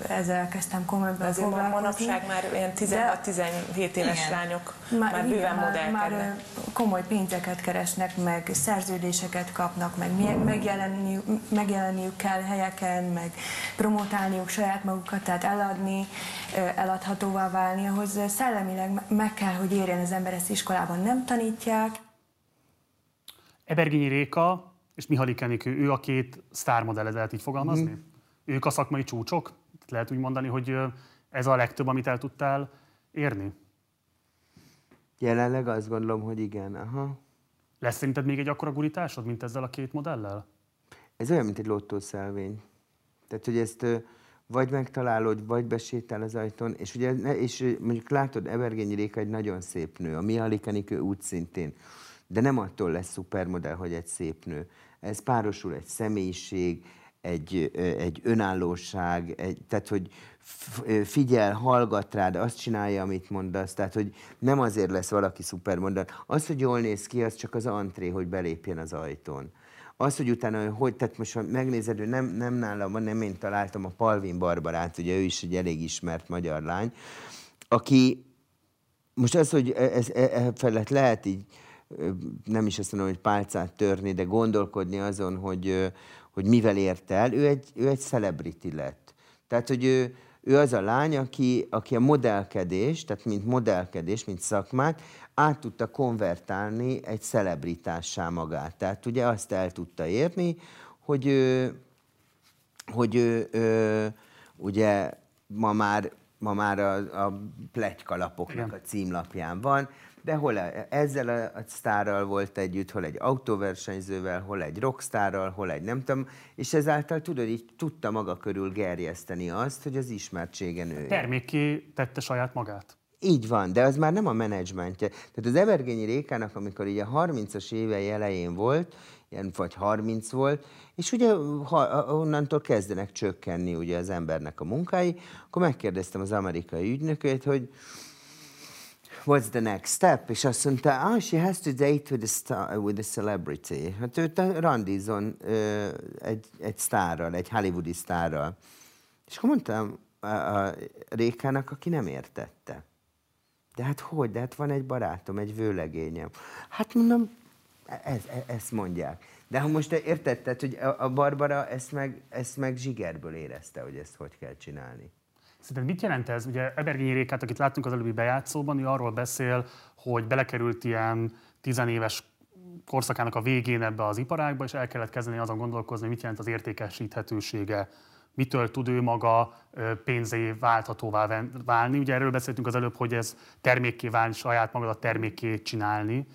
ezzel kezdtem komolyan foglalkozni. Manapság már ilyen 16-17 éves igen. lányok már, már bőven már, már komoly pénzeket keresnek, meg szerződéseket kapnak, meg megjelenni megjelenniük, megjelenniük kell helyeken, meg promotálniuk saját magukat, tehát eladni, eladhatóvá válni, ahhoz szellemileg meg kell, hogy érjen az ember, ezt iskolában nem tanítják. Ebergényi Réka és Mihali Kenikő, ő a két sztármodell, lehet így fogalmazni? Mm. Ők a szakmai csúcsok? Lehet úgy mondani, hogy ez a legtöbb, amit el tudtál érni? Jelenleg azt gondolom, hogy igen. Aha. Lesz szerinted még egy akkora gurításod, mint ezzel a két modellel? Ez olyan, mint egy lottószelvény. Tehát, hogy ezt vagy megtalálod, vagy besétál az ajtón, és ugye, és mondjuk látod, Evergényi Réka egy nagyon szép nő, a Mihály Kenikő úgy szintén, de nem attól lesz szupermodell, hogy egy szép nő. Ez párosul egy személyiség, egy, egy önállóság, egy, tehát, hogy figyel, hallgat rád, azt csinálja, amit mondasz, tehát, hogy nem azért lesz valaki szupermodell. Az, hogy jól néz ki, az csak az antré, hogy belépjen az ajtón. Az, hogy utána, hogy, tehát most ha megnézed, hogy nem, nem nálam van, nem én találtam a Palvin Barbarát, ugye ő is egy elég ismert magyar lány, aki most az, hogy e, ez, e, e felett lehet így, nem is azt mondom, hogy pálcát törni, de gondolkodni azon, hogy, hogy mivel ért el, ő egy, ő egy celebrity lett. Tehát, hogy ő, ő az a lány, aki, aki a modellkedés, tehát mint modellkedés, mint szakmát, át tudta konvertálni egy celebritássá magát. Tehát ugye azt el tudta érni, hogy ő, hogy ő, ő ugye ma már, ma már a, a pletykalapoknak a címlapján van, de hol ezzel a, sztárral volt együtt, hol egy autóversenyzővel, hol egy rockstárral, hol egy nem tudom, és ezáltal tudod, így tudta maga körül gerjeszteni azt, hogy az ismertsége nő. Termékké tette saját magát. Így van, de az már nem a menedzsmentje. Tehát az Evergényi Rékának, amikor így a 30-as éve elején volt, ilyen vagy 30 volt, és ugye ha, onnantól kezdenek csökkenni ugye az embernek a munkái, akkor megkérdeztem az amerikai ügynököt, hogy what's the next step? És azt mondta, ah, she has to date with a, star, with a celebrity. Hát ő randizon uh, egy, egy sztárral, egy hollywoodi sztárral. És akkor mondtam a, a Rékának, aki nem értette. De hát hogy? De hát van egy barátom, egy vőlegényem. Hát mondom, ez, ez, ezt mondják. De ha most te érted, tehát, hogy a Barbara ezt meg, ezt meg zsigerből érezte, hogy ezt hogy kell csinálni. Szerinted mit jelent ez? Ugye Ebergényi Rékát, akit láttunk az előbbi bejátszóban, ő arról beszél, hogy belekerült ilyen tizenéves korszakának a végén ebbe az iparágba, és el kellett kezdeni azon gondolkozni, mit jelent az értékesíthetősége, mitől tud ő maga pénzé válthatóvá válni. Ugye erről beszéltünk az előbb, hogy ez termékké válni, saját magadat termékké csinálni.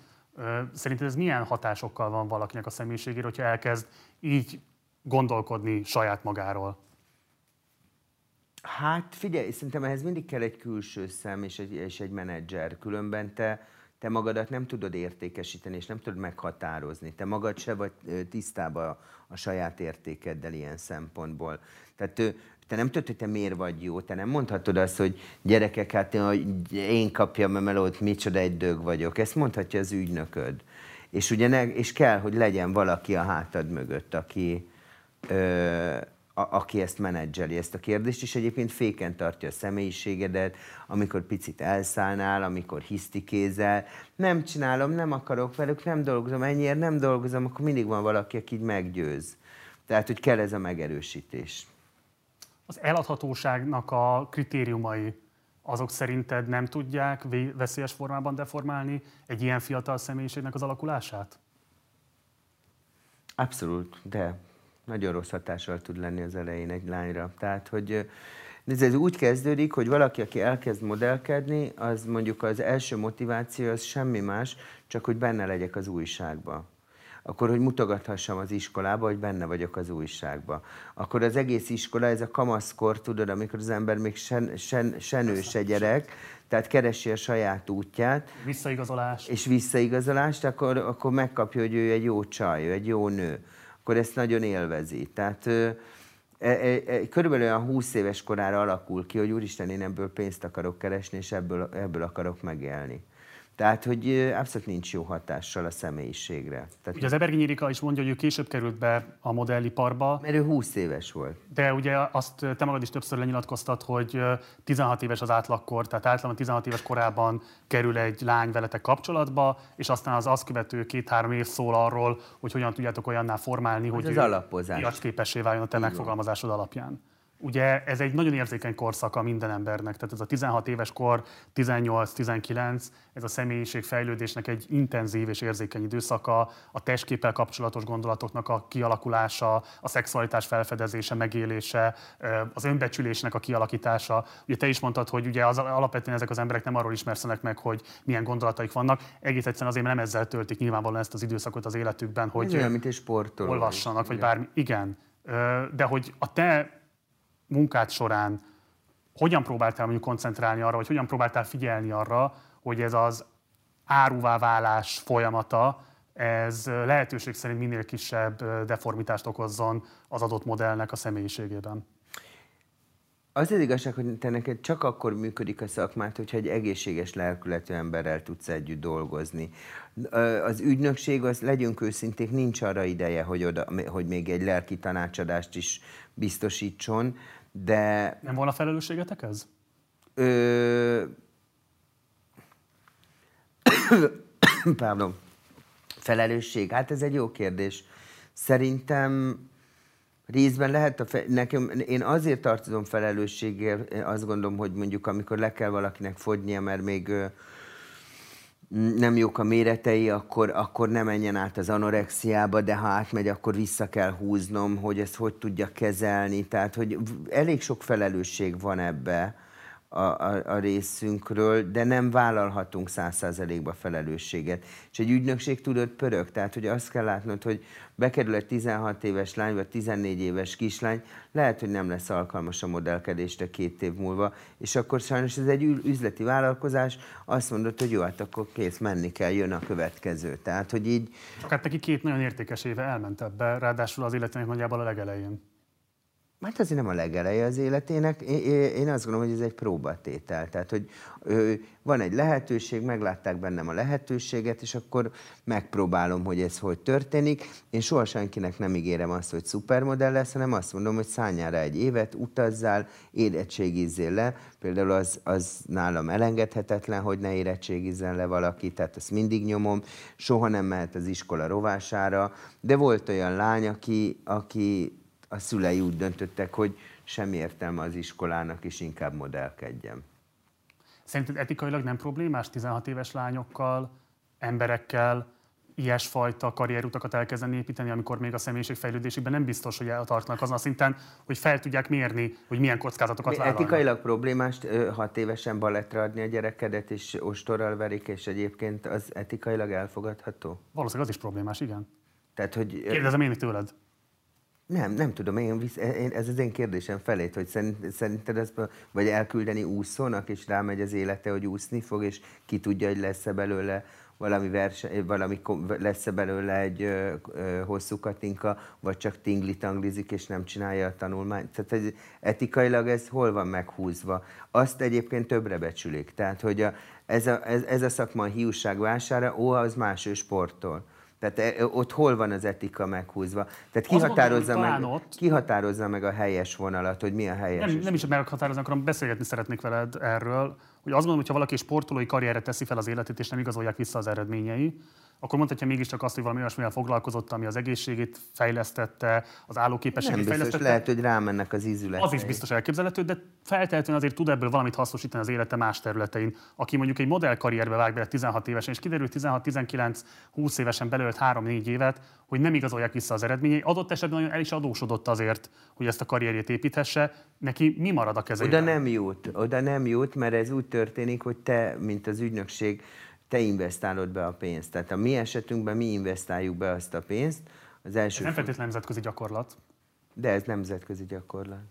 Szerinted ez milyen hatásokkal van valakinek a személyiségére, hogyha elkezd így gondolkodni saját magáról? Hát figyelj, szerintem ehhez mindig kell egy külső szem és egy, és egy menedzser, különben te, te magadat nem tudod értékesíteni, és nem tudod meghatározni. Te magad se vagy tisztában a, saját értékeddel ilyen szempontból. Tehát te nem tudod, hogy te miért vagy jó, te nem mondhatod azt, hogy gyerekek, hát én kapjam a melót, micsoda egy dög vagyok. Ezt mondhatja az ügynököd. És, ugye ne, és kell, hogy legyen valaki a hátad mögött, aki, ö, a, aki ezt menedzseli, ezt a kérdést, és egyébként féken tartja a személyiségedet, amikor picit elszállnál, amikor hisztikézel, nem csinálom, nem akarok velük, nem dolgozom, ennyiért nem dolgozom, akkor mindig van valaki, aki így meggyőz. Tehát, hogy kell ez a megerősítés. Az eladhatóságnak a kritériumai azok szerinted nem tudják veszélyes formában deformálni egy ilyen fiatal személyiségnek az alakulását? Abszolút, de nagyon rossz hatással tud lenni az elején egy lányra. Tehát, hogy ez úgy kezdődik, hogy valaki, aki elkezd modellkedni, az mondjuk az első motiváció az semmi más, csak hogy benne legyek az újságba akkor hogy mutogathassam az iskolába, hogy benne vagyok az újságba. Akkor az egész iskola, ez a kamaszkor, tudod, amikor az ember még sen, sen, senő se gyerek, tehát keresi a saját útját. Visszaigazolás. És visszaigazolást, akkor, akkor megkapja, hogy ő egy jó csaj, ő egy jó nő. Akkor ezt nagyon élvezi. Tehát e, e, e, körülbelül olyan 20 éves korára alakul ki, hogy úristen, én ebből pénzt akarok keresni, és ebből, ebből akarok megélni. Tehát, hogy abszolút nincs jó hatással a személyiségre. Tehát ugye az Ebergényi Rika is mondja, hogy ő később került be a modelliparba. Mert ő 20 éves volt. De ugye azt te magad is többször lenyilatkoztat, hogy 16 éves az átlagkor, tehát általában 16 éves korában kerül egy lány veletek kapcsolatba, és aztán az azt követő két-három év szól arról, hogy hogyan tudjátok olyanná formálni, hogy, hogy az alapozás. képessé váljon a te megfogalmazásod alapján ugye ez egy nagyon érzékeny korszaka minden embernek, tehát ez a 16 éves kor, 18-19, ez a személyiség fejlődésnek egy intenzív és érzékeny időszaka, a testképpel kapcsolatos gondolatoknak a kialakulása, a szexualitás felfedezése, megélése, az önbecsülésnek a kialakítása. Ugye te is mondtad, hogy ugye az, alapvetően ezek az emberek nem arról ismerszenek meg, hogy milyen gondolataik vannak, egész egyszerűen azért nem ezzel töltik nyilvánvalóan ezt az időszakot az életükben, hogy olyan, mint egy olvassanak, vagy bármi. Igen, de hogy a te munkád során hogyan próbáltál mondjuk koncentrálni arra, vagy hogyan próbáltál figyelni arra, hogy ez az áruvá válás folyamata, ez lehetőség szerint minél kisebb deformitást okozzon az adott modellnek a személyiségében? Az az igazság, hogy te neked csak akkor működik a szakmát, hogyha egy egészséges lelkületű emberrel tudsz együtt dolgozni. Az ügynökség, az legyünk őszinték, nincs arra ideje, hogy, oda, hogy még egy lelki tanácsadást is biztosítson, de... Nem volna felelősségetek ez? Ö... Pardon. Felelősség? Hát ez egy jó kérdés. Szerintem Részben lehet, a fe- nekem, én azért tartozom felelősséggel, azt gondolom, hogy mondjuk amikor le kell valakinek fogynia, mert még nem jók a méretei, akkor, akkor ne menjen át az anorexiába, de ha átmegy, akkor vissza kell húznom, hogy ezt hogy tudja kezelni. Tehát, hogy elég sok felelősség van ebbe a, a, a részünkről, de nem vállalhatunk száz százalékba felelősséget. És egy ügynökség tudod pörög, tehát hogy azt kell látnod, hogy bekerül egy 16 éves lány, vagy 14 éves kislány, lehet, hogy nem lesz alkalmas a modellkedésre két év múlva, és akkor sajnos ez egy üzleti vállalkozás, azt mondod, hogy jó, hát akkor kész, menni kell, jön a következő. Tehát, hogy így... Csak hát neki két nagyon értékes éve elment ebbe, ráadásul az életének nagyjából a legelején. Hát azért nem a legeleje az életének. Én azt gondolom, hogy ez egy próbatétel. Tehát, hogy van egy lehetőség, meglátták bennem a lehetőséget, és akkor megpróbálom, hogy ez hogy történik. Én soha senkinek nem ígérem azt, hogy szupermodell lesz, hanem azt mondom, hogy szálljál egy évet, utazzál, érettségizzél le. Például az, az nálam elengedhetetlen, hogy ne érettségizzen le valaki, tehát ezt mindig nyomom. Soha nem mehet az iskola rovására, de volt olyan lány, aki, aki a szülei úgy döntöttek, hogy semmi értelme az iskolának, és inkább modellkedjem. Szerinted etikailag nem problémás 16 éves lányokkal, emberekkel ilyesfajta karrierutakat elkezdeni építeni, amikor még a személyiségfejlődésében nem biztos, hogy eltartnak azon a szinten, hogy fel tudják mérni, hogy milyen kockázatokat vállalnak. Etikailag problémás hat évesen balettra adni a gyerekedet, és ostorral verik, és egyébként az etikailag elfogadható? Valószínűleg az is problémás, igen. Tehát, hogy... Kérdezem én tőled. Nem, nem tudom, én, visz, én, ez az én kérdésem felét, hogy szerint, szerinted ez, vagy elküldeni úszónak, és rámegy az élete, hogy úszni fog, és ki tudja, hogy lesz-e belőle valami, verseny, valami lesz-e belőle egy ö, ö, hosszú katinka, vagy csak tingli-tanglizik, és nem csinálja a tanulmányt. Tehát ez, etikailag ez hol van meghúzva? Azt egyébként többre becsülik. Tehát, hogy a, ez, a, ez, ez a szakma a hiúság vására, ó, az más ő sporttól. Tehát ott hol van az etika meghúzva? Tehát kihatározza, mondom, meg, ott... kihatározza meg a helyes vonalat, hogy mi a helyes. Nem, nem is meghatározni akarom, beszélgetni szeretnék veled erről, hogy azt gondolom, hogy ha valaki sportolói karrierre teszi fel az életét, és nem igazolják vissza az eredményei, akkor mondhatja mégiscsak azt, hogy valami olyasmivel foglalkozott, ami az egészségét fejlesztette, az állóképességét Nem biztos, fejlesztette. lehet, hogy rámennek az ízületei. Az is biztos elképzelhető, de feltétlenül azért tud ebből valamit hasznosítani az élete más területein. Aki mondjuk egy modellkarrierbe vág bele 16 évesen, és kiderül 16-19-20 évesen belőle 3-4 évet, hogy nem igazolják vissza az eredményei, adott esetben nagyon el is adósodott azért, hogy ezt a karrierjét építhesse, neki mi marad a kezében? Oda nem jut, oda nem jut, mert ez úgy történik, hogy te, mint az ügynökség, te investálod be a pénzt. Tehát a mi esetünkben mi investáljuk be azt a pénzt. Az első ez nem feltétlenül nemzetközi gyakorlat. De ez nemzetközi gyakorlat.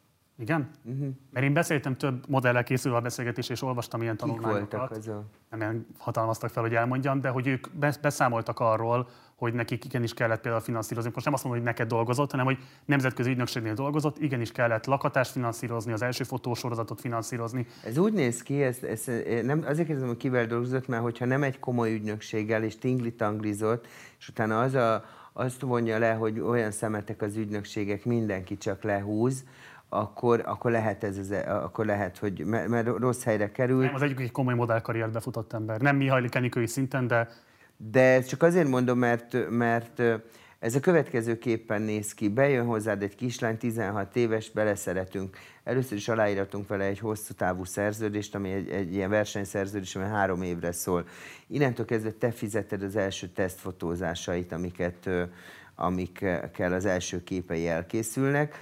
Igen? Uh-huh. Mert én beszéltem több modellel készülve a beszélgetés, és olvastam ilyen tanulmányokat. Kik voltak? Nem hatalmaztak fel, hogy elmondjam, de hogy ők beszámoltak arról, hogy nekik igenis kellett például finanszírozni. Most nem azt mondom, hogy neked dolgozott, hanem hogy nemzetközi ügynökségnél dolgozott, igenis kellett lakatást finanszírozni, az első fotósorozatot finanszírozni. Ez úgy néz ki, ez, ez nem, azért kérdezem, hogy kivel dolgozott, mert hogyha nem egy komoly ügynökséggel és tingli-tanglizott, és utána az a, azt vonja le, hogy olyan szemetek az ügynökségek, mindenki csak lehúz, akkor, akkor lehet ez, ez akkor lehet, hogy mert, mert rossz helyre kerül. Nem, az egyik egy komoly modellkarriert befutott ember. Nem Mihaly Kenikői szinten, de de csak azért mondom, mert, mert ez a következőképpen néz ki. Bejön hozzád egy kislány, 16 éves, beleszeretünk. Először is aláíratunk vele egy hosszú távú szerződést, ami egy, egy ilyen versenyszerződés, ami három évre szól. Innentől kezdve te fizeted az első tesztfotózásait, amiket amikkel az első képei elkészülnek.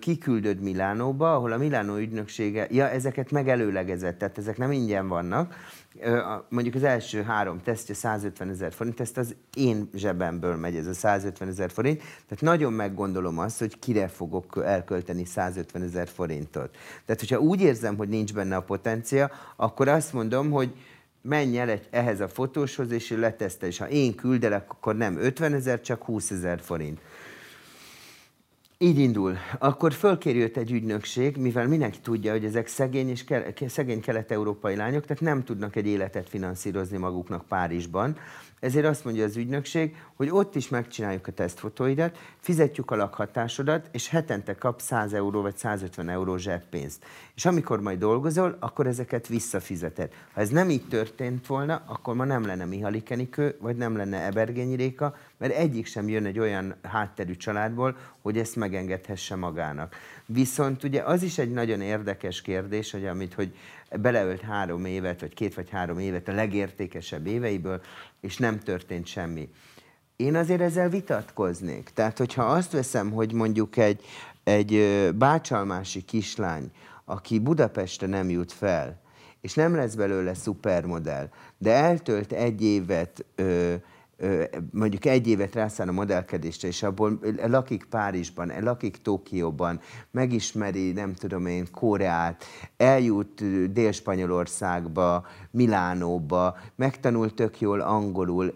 Kiküldöd Milánóba, ahol a Milánó ügynöksége, ja, ezeket megelőlegezett, tehát ezek nem ingyen vannak, mondjuk az első három tesztje 150 ezer forint, ezt az én zsebemből megy ez a 150 ezer forint, tehát nagyon meggondolom azt, hogy kire fogok elkölteni 150 ezer forintot. Tehát, hogyha úgy érzem, hogy nincs benne a potencia, akkor azt mondom, hogy menj el egy, ehhez a fotóshoz, és letesztel, és ha én küldelek, akkor nem 50 ezer, csak 20 ezer forint. Így indul. Akkor fölkéri őt egy ügynökség, mivel mindenki tudja, hogy ezek szegény és ke- szegény kelet-európai lányok, tehát nem tudnak egy életet finanszírozni maguknak Párizsban. Ezért azt mondja az ügynökség, hogy ott is megcsináljuk a tesztfotóidat, fizetjük a lakhatásodat, és hetente kap 100 euró vagy 150 euró zseppénzt. És amikor majd dolgozol, akkor ezeket visszafizeted. Ha ez nem így történt volna, akkor ma nem lenne Mihalik Enikő, vagy nem lenne Ebergényi Réka, mert egyik sem jön egy olyan hátterű családból, hogy ezt megengedhesse magának. Viszont ugye az is egy nagyon érdekes kérdés, hogy amit, hogy beleölt három évet, vagy két vagy három évet a legértékesebb éveiből, és nem történt semmi. Én azért ezzel vitatkoznék. Tehát, hogyha azt veszem, hogy mondjuk egy, egy bácsalmási kislány, aki Budapestre nem jut fel, és nem lesz belőle szupermodell, de eltölt egy évet ö, mondjuk egy évet rászán a modellkedésre, és abból lakik Párizsban, lakik Tokióban, megismeri, nem tudom én, Koreát, eljut Dél-Spanyolországba, Milánóba, megtanul tök jól angolul,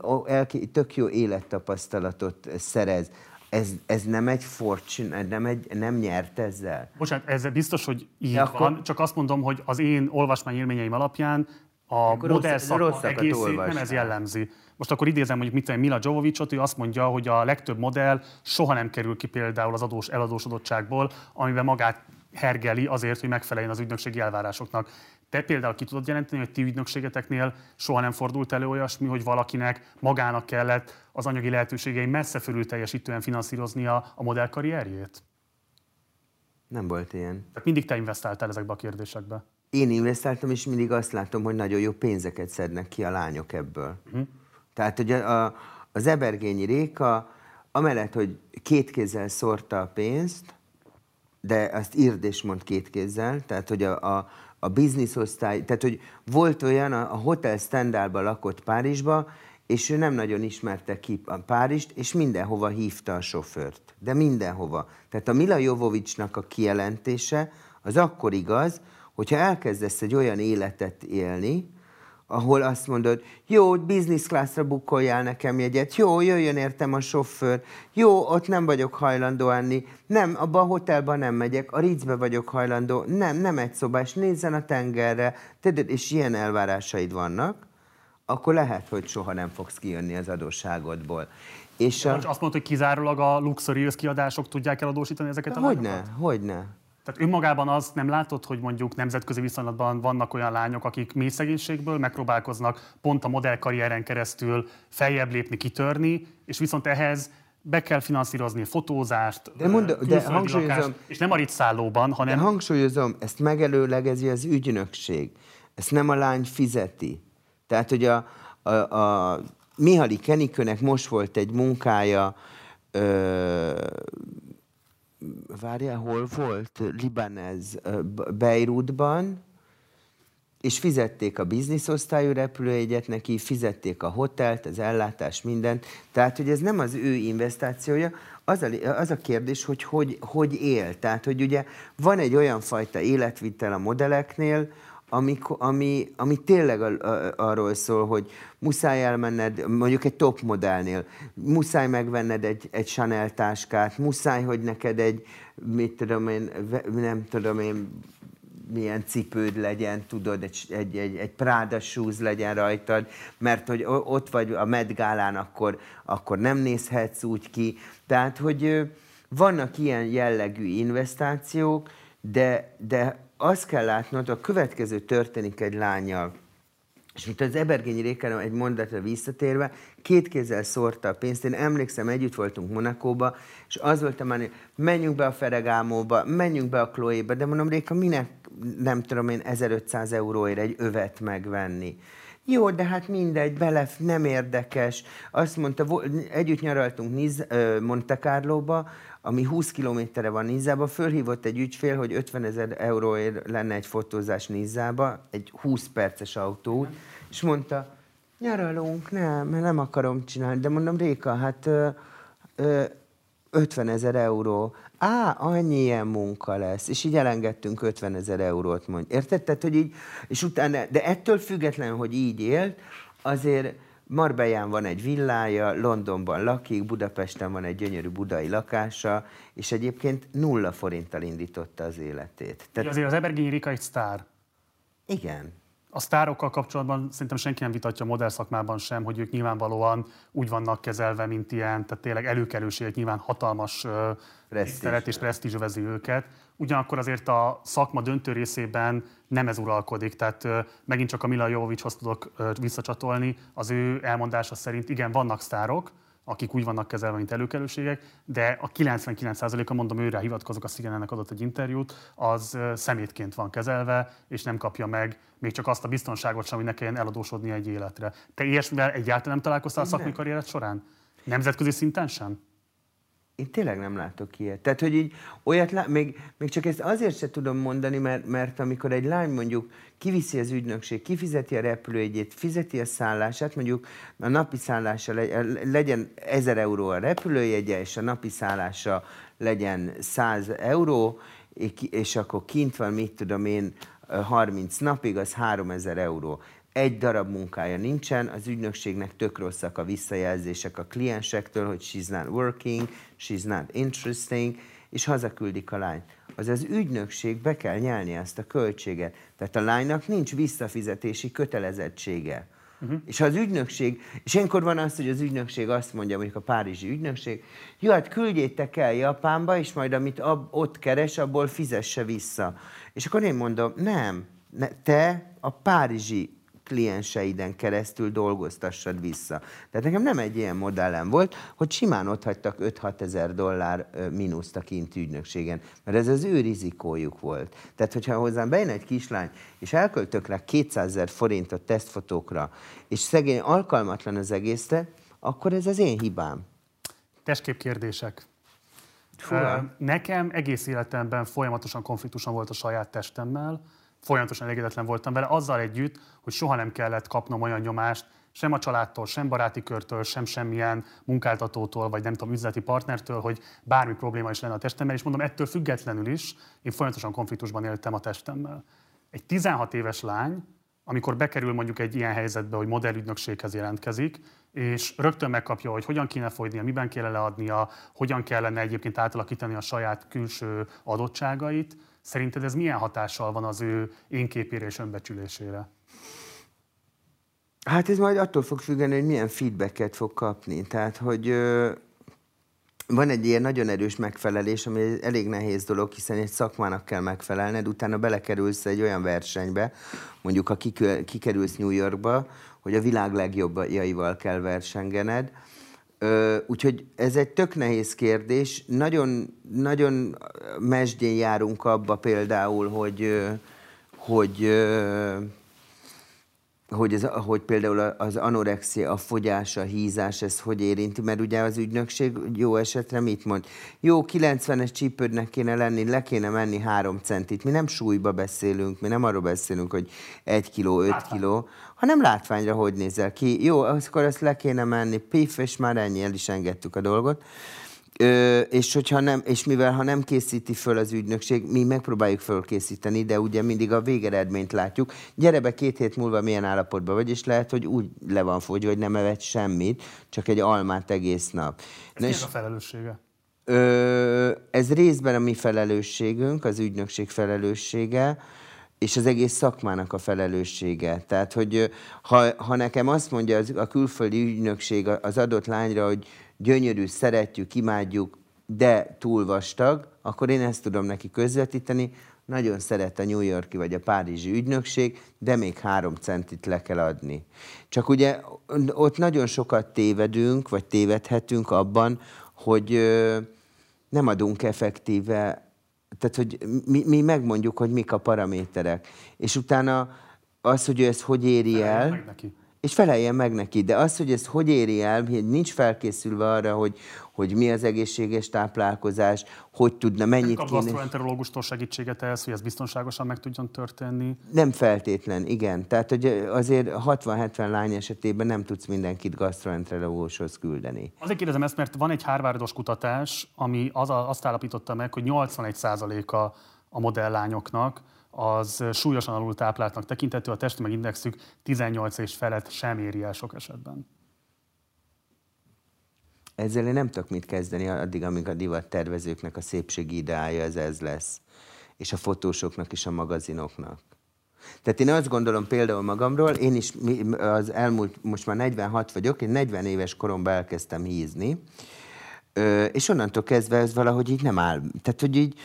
tök jó élettapasztalatot szerez. Ez, ez nem egy fortune, nem, egy, nem nyert ezzel? Bocsánat, ez biztos, hogy így ja, van, akkor... csak azt mondom, hogy az én olvasmány élményeim alapján a modell szakma egészét nem ez jellemzi. Most akkor idézem mondjuk mit Mila Jovovicot, ő azt mondja, hogy a legtöbb modell soha nem kerül ki például az adós eladósodottságból, amiben magát hergeli azért, hogy megfeleljen az ügynökségi elvárásoknak. Te például ki tudod jelenteni, hogy ti ügynökségeteknél soha nem fordult elő olyasmi, hogy valakinek magának kellett az anyagi lehetőségei messze fölül teljesítően finanszíroznia a modellkarrierjét? Nem volt ilyen. Tehát mindig te investáltál ezekbe a kérdésekbe. Én investáltam, és mindig azt látom, hogy nagyon jó pénzeket szednek ki a lányok ebből. Uh-huh. Tehát, hogy a, a, az Ebergényi Réka, amellett, hogy két kézzel szórta a pénzt, de azt írd és mond két kézzel, tehát, hogy a, a, a bizniszosztály, tehát, hogy volt olyan, a, a Hotel Stendhalban lakott Párizsba, és ő nem nagyon ismerte ki a Párizst, és mindenhova hívta a sofőrt. De mindenhova. Tehát a Mila Jovovicsnak a kijelentése az akkor igaz, hogyha elkezdesz egy olyan életet élni, ahol azt mondod, jó, business classra bukkoljál nekem jegyet, jó, jöjjön értem a sofőr, jó, ott nem vagyok hajlandó enni, nem, abba a hotelba nem megyek, a Ritzbe vagyok hajlandó, nem, nem egy szobás, nézzen a tengerre, és ilyen elvárásaid vannak, akkor lehet, hogy soha nem fogsz kijönni az adósságodból. És a... Azt mondta, hogy kizárólag a luxurious kiadások tudják eladósítani ezeket a Hogyne, hogyne. Tehát önmagában az nem látod, hogy mondjuk nemzetközi viszonylatban vannak olyan lányok, akik mély szegénységből megpróbálkoznak pont a modellkarrieren keresztül feljebb lépni, kitörni, és viszont ehhez be kell finanszírozni fotózást, de, mond, de hangsúlyozom, lakást, és nem a ritszállóban, hanem... De hangsúlyozom, ezt megelőlegezi az ügynökség. Ezt nem a lány fizeti. Tehát, hogy a, a, a Mihali Kenikőnek most volt egy munkája, ö, várjál, hol volt? Libanez, Beirutban, és fizették a bizniszosztályú repülőjegyet neki, fizették a hotelt, az ellátás, mindent. Tehát, hogy ez nem az ő investációja, az a, az a kérdés, hogy, hogy hogy él. Tehát, hogy ugye van egy olyan fajta életvitel a modelleknél, ami, ami, ami tényleg arról szól, hogy muszáj elmenned, mondjuk egy top modellnél, muszáj megvenned egy, egy Chanel táskát, muszáj, hogy neked egy, mit tudom én, nem tudom én, milyen cipőd legyen, tudod, egy, egy, egy, egy Prada shoes legyen rajtad, mert hogy ott vagy a Met Gálán, akkor, akkor nem nézhetsz úgy ki. Tehát, hogy vannak ilyen jellegű investációk, de, de azt kell látnod, a következő történik egy lányjal, és mint az Ebergényi Rékára egy mondatra visszatérve, két kézzel szórta a pénzt. Én emlékszem, együtt voltunk Monakóba, és az volt a hogy menjünk be a Feregámóba, menjünk be a Chloe-ba, de mondom, Réka, minek nem tudom én 1500 euróért egy övet megvenni? Jó, de hát mindegy, bele nem érdekes. Azt mondta, együtt nyaraltunk Niz, Monte Carlo-ba, ami 20 kilométerre van Nizába, fölhívott egy ügyfél, hogy 50 ezer euróért lenne egy fotózás Nizába, egy 20 perces autót, és mondta, nyaralunk, nem, mert nem akarom csinálni, de mondom, Réka, hát ö, ö, 50 ezer euró. Á, annyi ilyen munka lesz. És így elengedtünk 50 ezer eurót, mondj. Érted? Tehát, hogy így, és utána, de ettől függetlenül, hogy így élt, azért Marbeján van egy villája, Londonban lakik, Budapesten van egy gyönyörű budai lakása, és egyébként nulla forinttal indította az életét. Tehát... Azért az Ebergényi Rika egy sztár. Igen. A sztárokkal kapcsolatban szerintem senki nem vitatja a modell szakmában sem, hogy ők nyilvánvalóan úgy vannak kezelve, mint ilyen, tehát tényleg előkelőségek, nyilván hatalmas tisztelet és presztízs övezi őket. Ugyanakkor azért a szakma döntő részében nem ez uralkodik, tehát megint csak a Mila Jovovicshoz tudok visszacsatolni, az ő elmondása szerint igen, vannak sztárok, akik úgy vannak kezelve, mint előkelőségek, de a 99%-a, mondom őre hivatkozok, a CNN-nek adott egy interjút, az szemétként van kezelve, és nem kapja meg még csak azt a biztonságot sem, hogy ne kelljen eladósodni egy életre. Te ilyesmivel egyáltalán nem találkoztál a szakmai karriered során? Nemzetközi szinten sem? Én tényleg nem látok ilyet. Tehát, hogy így olyat lá... még, még csak ezt azért se tudom mondani, mert, mert amikor egy lány mondjuk kiviszi az ügynökség, kifizeti a repülőjegyét, fizeti a szállását, mondjuk a napi szállása legyen 1000 euró a repülőjegye, és a napi szállása legyen 100 euró, és akkor kint van, mit tudom én, 30 napig, az 3000 euró egy darab munkája nincsen, az ügynökségnek tök rosszak a visszajelzések a kliensektől, hogy she's not working, she's not interesting, és hazaküldik a lányt. Az az ügynökség be kell nyelni ezt a költséget. Tehát a lánynak nincs visszafizetési kötelezettsége. Uh-huh. És ha az ügynökség, és ilyenkor van az, hogy az ügynökség azt mondja, mondjuk a párizsi ügynökség, jó, hát küldjétek el Japánba, és majd amit ab, ott keres, abból fizesse vissza. És akkor én mondom, nem, ne, te a párizsi klienseiden keresztül dolgoztassad vissza. Tehát nekem nem egy ilyen modellem volt, hogy simán ott hagytak 5-6 ezer dollár mínuszt a kint ügynökségen, mert ez az ő rizikójuk volt. Tehát, hogyha hozzám bejön egy kislány, és elköltök rá 200 ezer forintot tesztfotókra, és szegény alkalmatlan az egészre, akkor ez az én hibám. Testkép kérdések. Fura. Nekem egész életemben folyamatosan konfliktusom volt a saját testemmel, folyamatosan elégedetlen voltam vele, azzal együtt, hogy soha nem kellett kapnom olyan nyomást, sem a családtól, sem baráti körtől, sem semmilyen munkáltatótól, vagy nem tudom, üzleti partnertől, hogy bármi probléma is lenne a testemmel, és mondom, ettől függetlenül is én folyamatosan konfliktusban éltem a testemmel. Egy 16 éves lány, amikor bekerül mondjuk egy ilyen helyzetbe, hogy modellügynökséghez jelentkezik, és rögtön megkapja, hogy hogyan kéne folynia, miben kéne leadnia, hogyan kellene egyébként átalakítani a saját külső adottságait, Szerinted ez milyen hatással van az ő énképére és önbecsülésére? Hát ez majd attól fog függeni, hogy milyen feedbacket fog kapni. Tehát, hogy van egy ilyen nagyon erős megfelelés, ami elég nehéz dolog, hiszen egy szakmának kell megfelelned, utána belekerülsz egy olyan versenybe, mondjuk ha kikerülsz New Yorkba, hogy a világ legjobbjaival kell versengened, Úgyhogy ez egy tök nehéz kérdés. Nagyon, nagyon mesdjén járunk abba például, hogy, hogy, hogy, ez, hogy például az anorexia, a fogyás, a hízás, ez hogy érinti, mert ugye az ügynökség jó esetre mit mond? Jó, 90-es csípődnek kéne lenni, le kéne menni három centit. Mi nem súlyba beszélünk, mi nem arról beszélünk, hogy egy kiló, öt kiló, hanem látványra hogy nézel ki. Jó, akkor ezt le kéne menni, pif, és már ennyi, el is engedtük a dolgot. Ö, és, hogyha nem, és mivel ha nem készíti föl az ügynökség, mi megpróbáljuk fölkészíteni, de ugye mindig a végeredményt látjuk. Gyere be két hét múlva milyen állapotban vagy, és lehet, hogy úgy le van fogyva, hogy nem evett semmit, csak egy almát egész nap. Ez és, a felelőssége? Ö, ez részben a mi felelősségünk, az ügynökség felelőssége, és az egész szakmának a felelőssége. Tehát, hogy ha, ha nekem azt mondja az, a külföldi ügynökség az adott lányra, hogy gyönyörű, szeretjük, imádjuk, de túl vastag, akkor én ezt tudom neki közvetíteni, nagyon szeret a New Yorki vagy a Párizsi ügynökség, de még három centit le kell adni. Csak ugye ott nagyon sokat tévedünk, vagy tévedhetünk abban, hogy nem adunk effektíve tehát, hogy mi, mi megmondjuk, hogy mik a paraméterek. És utána az, hogy ő ezt hogy éri el. És feleljen meg neki. De az, hogy ezt hogy éri el, hogy nincs felkészülve arra, hogy, hogy mi az egészséges táplálkozás, hogy tudna, mennyit kéne. A gastroenterológustól segítséget ehhez, hogy ez biztonságosan meg tudjon történni? Nem feltétlen, igen. Tehát, hogy azért 60-70 lány esetében nem tudsz mindenkit gastroenterológushoz küldeni. Azért kérdezem ezt, mert van egy Harvardos kutatás, ami az, azt állapította meg, hogy 81%-a a modelllányoknak az súlyosan alul tápláltnak tekintető, a testi meg indexük 18 és felett sem éri el sok esetben. Ezzel én nem tudok mit kezdeni addig, amíg a divat tervezőknek a szépségi ideája ez, ez lesz. És a fotósoknak és a magazinoknak. Tehát én azt gondolom például magamról, én is az elmúlt, most már 46 vagyok, én 40 éves koromban elkezdtem hízni, és onnantól kezdve ez valahogy így nem áll. Tehát, hogy így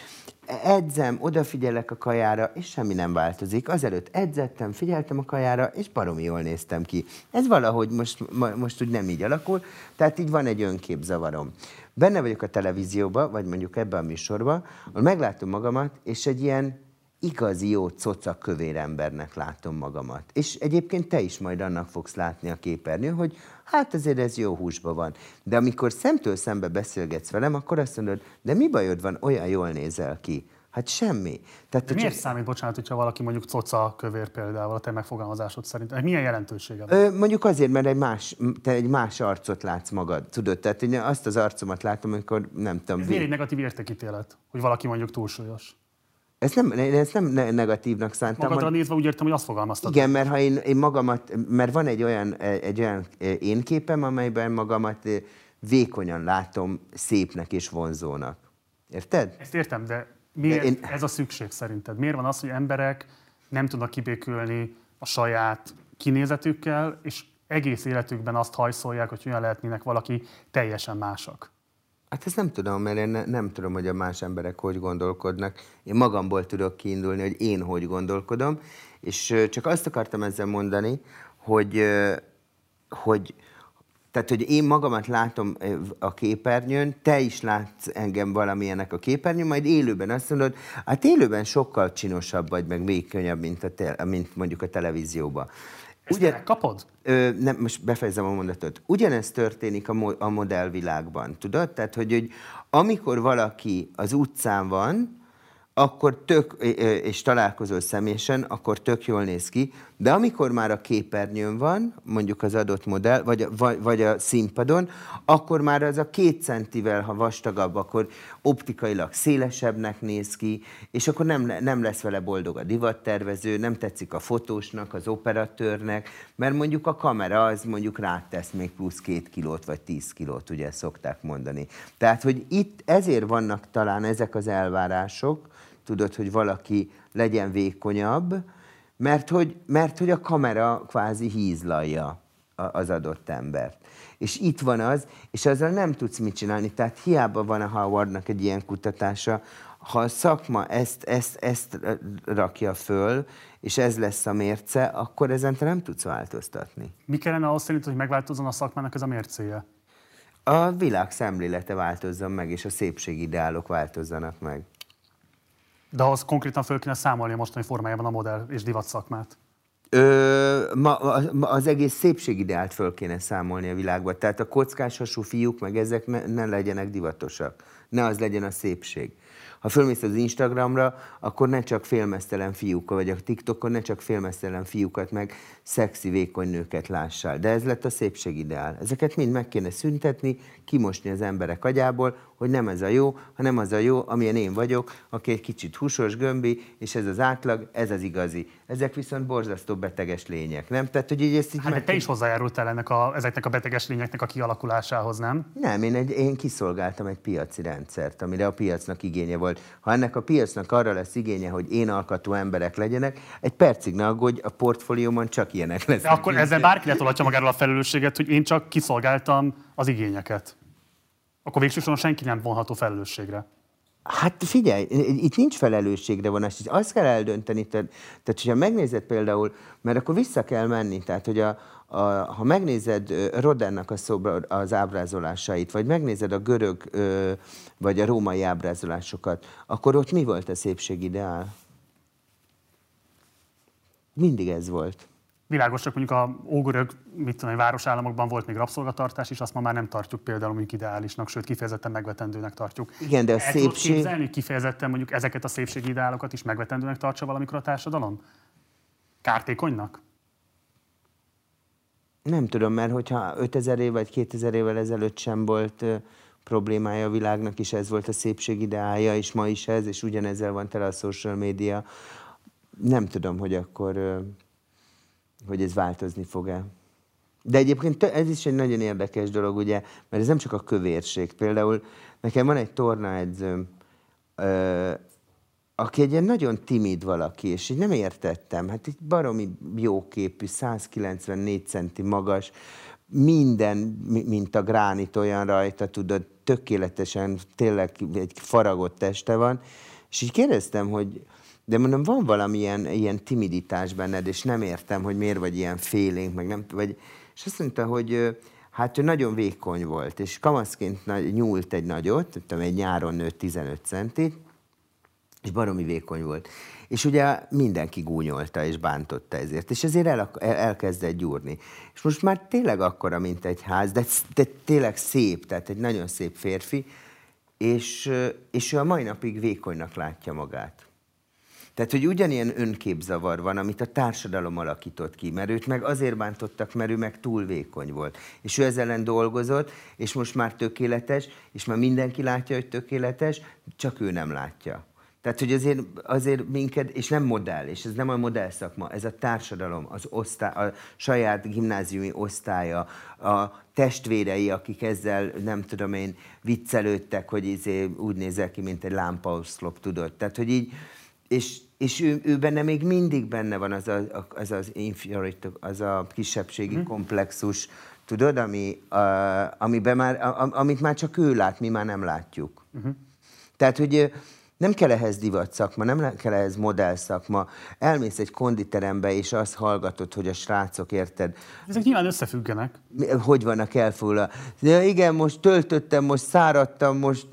edzem, odafigyelek a kajára, és semmi nem változik. Azelőtt edzettem, figyeltem a kajára, és baromi jól néztem ki. Ez valahogy most, most úgy nem így alakul, tehát így van egy önképzavarom. Benne vagyok a televízióba, vagy mondjuk ebben a műsorban, ahol meglátom magamat, és egy ilyen igazi jó coca kövér embernek látom magamat. És egyébként te is majd annak fogsz látni a képernyőn, hogy hát azért ez jó húsban van. De amikor szemtől szembe beszélgetsz velem, akkor azt mondod, de mi bajod van, olyan jól nézel ki. Hát semmi. Tehát, miért csak... számít, bocsánat, hogyha valaki mondjuk coca kövér például a te megfogalmazásod szerint? Milyen jelentősége van? Ö, mondjuk azért, mert egy más, te egy más arcot látsz magad, tudod? Tehát én azt az arcomat látom, amikor nem tudom... Ez miért egy negatív értékítélet, hogy valaki mondjuk túlsúlyos? Ezt nem, ezt nem negatívnak szántam. Magadra nézve úgy értem, hogy azt fogalmaztad. Igen, mert ha én, én magamat, mert van egy olyan, egy olyan én képem, amelyben magamat vékonyan látom szépnek és vonzónak. Érted? Ezt értem, de miért én... ez a szükség szerinted? Miért van az, hogy emberek nem tudnak kibékülni a saját kinézetükkel, és egész életükben azt hajszolják, hogy olyan lehetnének valaki teljesen másak? Hát ezt nem tudom, mert én ne, nem tudom, hogy a más emberek hogy gondolkodnak. Én magamból tudok kiindulni, hogy én hogy gondolkodom, és csak azt akartam ezzel mondani, hogy, hogy, tehát, hogy én magamat látom a képernyőn, te is látsz engem valamilyenek a képernyőn, majd élőben azt mondod, hát élőben sokkal csinosabb vagy, meg még könnyebb, mint, a te, mint mondjuk a televízióban. Ezt Ugyan, kapod? Ö, nem, most befejezem a mondatot. Ugyanezt történik a, mo- a modellvilágban, tudod? Tehát, hogy, hogy amikor valaki az utcán van, akkor tök, és találkozol személyesen, akkor tök jól néz ki, de amikor már a képernyőn van, mondjuk az adott modell, vagy, vagy, vagy a színpadon, akkor már az a két centivel, ha vastagabb, akkor optikailag szélesebbnek néz ki, és akkor nem, nem lesz vele boldog a divattervező, nem tetszik a fotósnak, az operatőrnek, mert mondjuk a kamera az mondjuk rátesz még plusz két kilót, vagy tíz kilót, ugye szokták mondani. Tehát, hogy itt ezért vannak talán ezek az elvárások, tudod, hogy valaki legyen vékonyabb, mert hogy, mert hogy a kamera kvázi hízlalja az adott embert. És itt van az, és azzal nem tudsz mit csinálni. Tehát hiába van a Howardnak egy ilyen kutatása, ha a szakma ezt, ezt, ezt rakja föl, és ez lesz a mérce, akkor ezen te nem tudsz változtatni. Mi kellene ahhoz szerint, hogy megváltozzon a szakmának ez a mércéje? A világ szemlélete változzon meg, és a szépségideálok változzanak meg. De ahhoz konkrétan föl kéne számolni a mostani formájában a modell és divat szakmát. Ö, ma, az egész szépségideált föl kéne számolni a világban. Tehát a kockás hasú fiúk, meg ezek ne, ne legyenek divatosak. Ne az legyen a szépség. Ha fölmész az Instagramra, akkor ne csak félmeztelen fiúk, vagy a TikTokon ne csak félmeztelen fiúkat, meg szexi, vékony nőket lássál. De ez lett a szépségideál. Ezeket mind meg kéne szüntetni, kimosni az emberek agyából, hogy nem ez a jó, hanem az a jó, amilyen én vagyok, aki egy kicsit húsos, gömbi, és ez az átlag, ez az igazi. Ezek viszont borzasztó beteges lények, nem? Tehát, hogy így ezt így hát, meg... te is hozzájárultál ennek a, ezeknek a beteges lényeknek a kialakulásához, nem? Nem, én, egy, én kiszolgáltam egy piaci rendszert, amire a piacnak igénye volt. Ha ennek a piacnak arra lesz igénye, hogy én alkatú emberek legyenek, egy percig ne aggódj, a portfóliómon csak ilyenek lesznek. De akkor ezzel bárki letolatja magáról a felelősséget, hogy én csak kiszolgáltam az igényeket akkor végsősorban senki nem vonható felelősségre. Hát figyelj, itt nincs felelősségre vonás, azt kell eldönteni, tehát, tehát hogyha megnézed például, mert akkor vissza kell menni, tehát hogy a, a, ha megnézed Rodennak a szobra, az ábrázolásait, vagy megnézed a görög vagy a római ábrázolásokat, akkor ott mi volt a szépségideál? Mindig ez volt. Világos, csak mondjuk a ógörög, mit tudom, városállamokban volt még rabszolgatartás, és azt ma már nem tartjuk például mondjuk ideálisnak, sőt kifejezetten megvetendőnek tartjuk. Igen, de a El szépség... képzelni kifejezetten mondjuk ezeket a szépségi ideálokat is megvetendőnek tartsa valamikor a társadalom? Kártékonynak? Nem tudom, mert hogyha 5000 év vagy 2000 évvel ezelőtt sem volt problémája a világnak, és ez volt a szépség ideája, és ma is ez, és ugyanezzel van tele a social media, nem tudom, hogy akkor hogy ez változni fog-e. De egyébként ez is egy nagyon érdekes dolog, ugye, mert ez nem csak a kövérség. Például nekem van egy tornaedzőm, ö, aki egy ilyen nagyon timid valaki, és így nem értettem. Hát egy baromi jóképű, 194 centi magas, minden, mint a gránit olyan rajta, tudod, tökéletesen, tényleg egy faragott teste van, És így kérdeztem, hogy de mondom, van valamilyen ilyen timiditás benned, és nem értem, hogy miért vagy ilyen félénk, meg nem, vagy, és azt mondta, hogy hát ő nagyon vékony volt, és kamaszként nyúlt egy nagyot, tudom, egy nyáron nőtt 15 centit, és baromi vékony volt. És ugye mindenki gúnyolta és bántotta ezért, és ezért el, el, elkezdett gyúrni. És most már tényleg akkora, mint egy ház, de, de tényleg szép, tehát egy nagyon szép férfi, és, és ő a mai napig vékonynak látja magát. Tehát, hogy ugyanilyen önképzavar van, amit a társadalom alakított ki, mert őt meg azért bántottak, mert ő meg túl vékony volt. És ő ezzel ellen dolgozott, és most már tökéletes, és már mindenki látja, hogy tökéletes, csak ő nem látja. Tehát, hogy azért, azért minket, és nem modell, és ez nem a modell szakma, ez a társadalom, az osztály, a saját gimnáziumi osztálya, a testvérei, akik ezzel, nem tudom én, viccelődtek, hogy izé úgy nézel ki, mint egy lámpaoszlop, tudod. Tehát, hogy így, és, és ő, ő benne még mindig benne van az a, az, az, inferiority, az a kisebbségi hmm. komplexus, tudod, ami, a, amiben már, a, amit már csak ő lát, mi már nem látjuk. Uh-huh. Tehát, hogy nem kell ehhez divat szakma, nem kell ehhez modell szakma. Elmész egy konditerembe, és azt hallgatod, hogy a srácok, érted? Ezek nyilván összefüggenek. Hogy vannak elfoglalva. Ja, igen, most töltöttem, most száradtam, most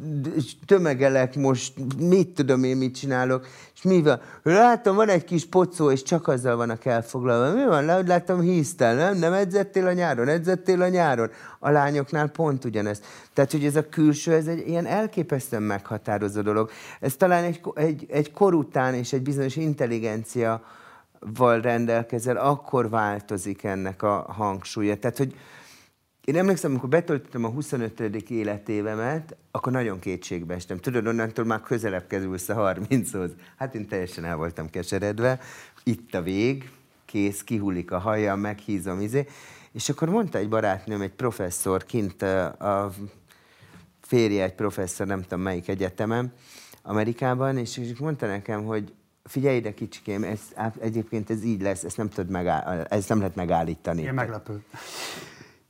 tömegelek, most mit tudom én, mit csinálok. Mi van? Látom, van egy kis pocó, és csak azzal vannak elfoglalva. Mi van? Látom, híztál, nem? Nem edzettél a nyáron? Edzettél a nyáron? A lányoknál pont ugyanez. Tehát, hogy ez a külső, ez egy ilyen elképesztően meghatározó dolog. Ez talán egy, egy, egy kor után és egy bizonyos intelligencia val rendelkezel, akkor változik ennek a hangsúlya. Tehát, hogy én emlékszem, amikor betöltöttem a 25. életévemet, akkor nagyon kétségbe estem. Tudod, onnantól már közelebb kerülsz a 30-hoz. Hát én teljesen el voltam keseredve. Itt a vég, kész, kihullik a haja, meghízom, izé. És akkor mondta egy barátnőm, egy professzor kint a férje egy professzor, nem tudom melyik egyetemen, Amerikában, és, és mondta nekem, hogy figyelj ide kicsikém, ez, egyébként ez így lesz, ezt nem, tudod megáll, ezt nem lehet megállítani. Ilyen meglepő.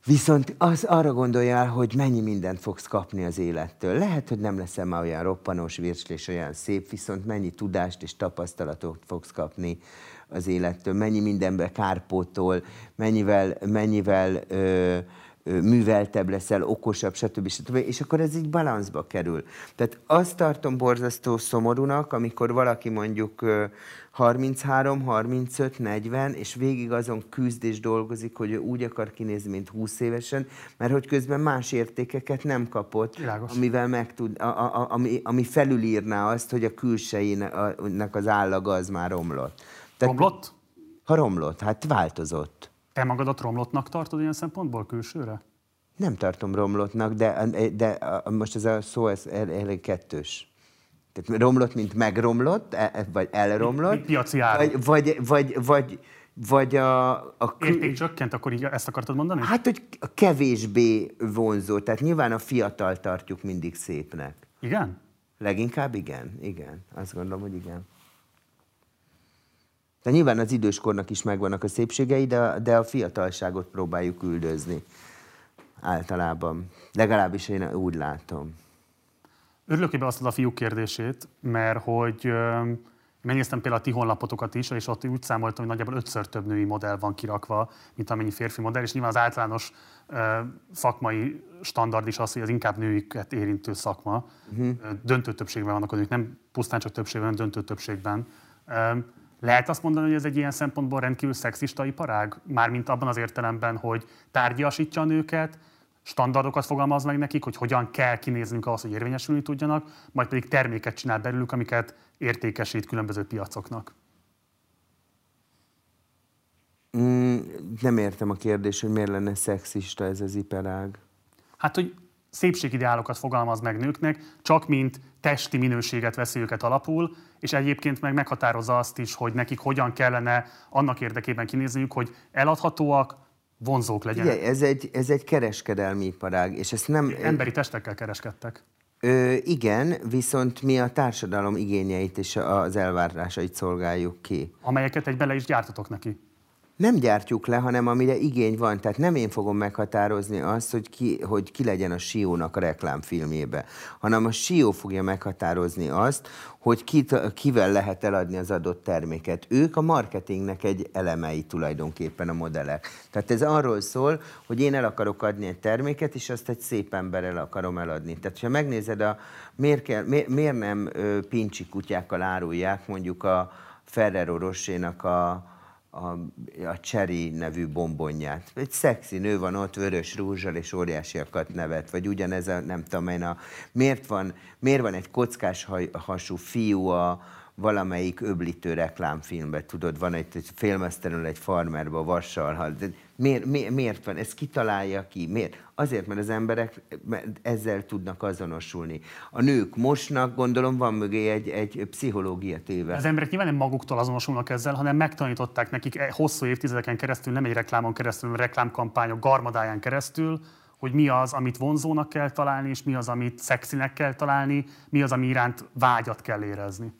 Viszont az arra gondoljál, hogy mennyi mindent fogsz kapni az élettől. Lehet, hogy nem leszel már olyan roppanos, virslés, olyan szép, viszont mennyi tudást és tapasztalatot fogsz kapni az élettől, mennyi mindenbe kárpótol, mennyivel, mennyivel ö, műveltebb leszel, okosabb, stb. stb. És akkor ez így balanszba kerül. Tehát azt tartom borzasztó szomorúnak, amikor valaki mondjuk 33, 35, 40, és végig azon küzd és dolgozik, hogy ő úgy akar kinézni, mint 20 évesen, mert hogy közben más értékeket nem kapott, Világos. amivel meg tud, a, a, ami, ami felülírná azt, hogy a külsejének az állaga az már romlott. Tehát, romlott? Ha romlott, hát változott. Te magadat romlottnak tartod ilyen szempontból külsőre? Nem tartom romlottnak, de, de most ez a szó ez elég kettős. Tehát romlott, mint megromlott, e, e, vagy elromlott. Piaci ára. Vagy, vagy, vagy, vagy, vagy a... a Érték csökkent, akkor így ezt akartad mondani? Hát, hogy kevésbé vonzó. Tehát nyilván a fiatal tartjuk mindig szépnek. Igen? Leginkább igen, igen. Azt gondolom, hogy igen. De nyilván az időskornak is megvannak a szépségei, de, de a fiatalságot próbáljuk üldözni általában. Legalábbis én úgy látom. Örülök, hogy beosztod a fiúk kérdését, mert hogy megnéztem például a ti honlapotokat is, és ott úgy számoltam, hogy nagyjából ötször több női modell van kirakva, mint amennyi férfi modell, és nyilván az általános szakmai standard is az, hogy az inkább nőiket érintő szakma. Uh-huh. Döntő többségben vannak a nők, nem pusztán csak többségben, hanem döntő többségben. Lehet azt mondani, hogy ez egy ilyen szempontból rendkívül szexista iparág? Mármint abban az értelemben, hogy tárgyasítja a nőket, standardokat fogalmaz meg nekik, hogy hogyan kell kinéznünk ahhoz, hogy érvényesülni tudjanak, majd pedig terméket csinál belőlük, amiket értékesít különböző piacoknak. Mm, nem értem a kérdést, hogy miért lenne szexista ez az iparág. Hát, hogy szépségideálokat fogalmaz meg nőknek, csak mint testi minőséget veszi őket alapul, és egyébként meg meghatározza azt is, hogy nekik hogyan kellene annak érdekében kinézniük, hogy eladhatóak, vonzók legyenek. Igen, ez egy, ez egy kereskedelmi iparág, és ezt nem... Emberi testekkel kereskedtek. Ö, igen, viszont mi a társadalom igényeit és az elvárásait szolgáljuk ki. Amelyeket egy bele is gyártotok neki. Nem gyártjuk le, hanem amire igény van. Tehát nem én fogom meghatározni azt, hogy ki, hogy ki legyen a Siónak a reklámfilmjébe, hanem a Sió fogja meghatározni azt, hogy kit, kivel lehet eladni az adott terméket. Ők a marketingnek egy elemei tulajdonképpen a modellek. Tehát ez arról szól, hogy én el akarok adni egy terméket, és azt egy szép emberrel akarom eladni. Tehát, ha megnézed, a, miért, kell, miért, miért nem ö, pincsi kutyákkal árulják mondjuk a Ferrero Rocher-nak a, a, a Cherry nevű bombonját. Egy szexi nő van ott, vörös rúzsal és óriásiakat nevet, vagy ugyanez a, nem tudom én, a, miért, van, miért van egy kockás hasú fiú a, valamelyik öblítő reklámfilmben, tudod, van egy, egy félmesztelenül egy farmerba vassal hal. Miért, miért, miért van? Ez kitalálja ki? Miért? Azért, mert az emberek ezzel tudnak azonosulni. A nők mosnak, gondolom van mögé egy, egy pszichológia téve. Az emberek nyilván nem maguktól azonosulnak ezzel, hanem megtanították nekik e, hosszú évtizedeken keresztül, nem egy reklámon keresztül, hanem reklámkampányok garmadáján keresztül, hogy mi az, amit vonzónak kell találni, és mi az, amit szexinek kell találni, mi az, ami iránt vágyat kell érezni.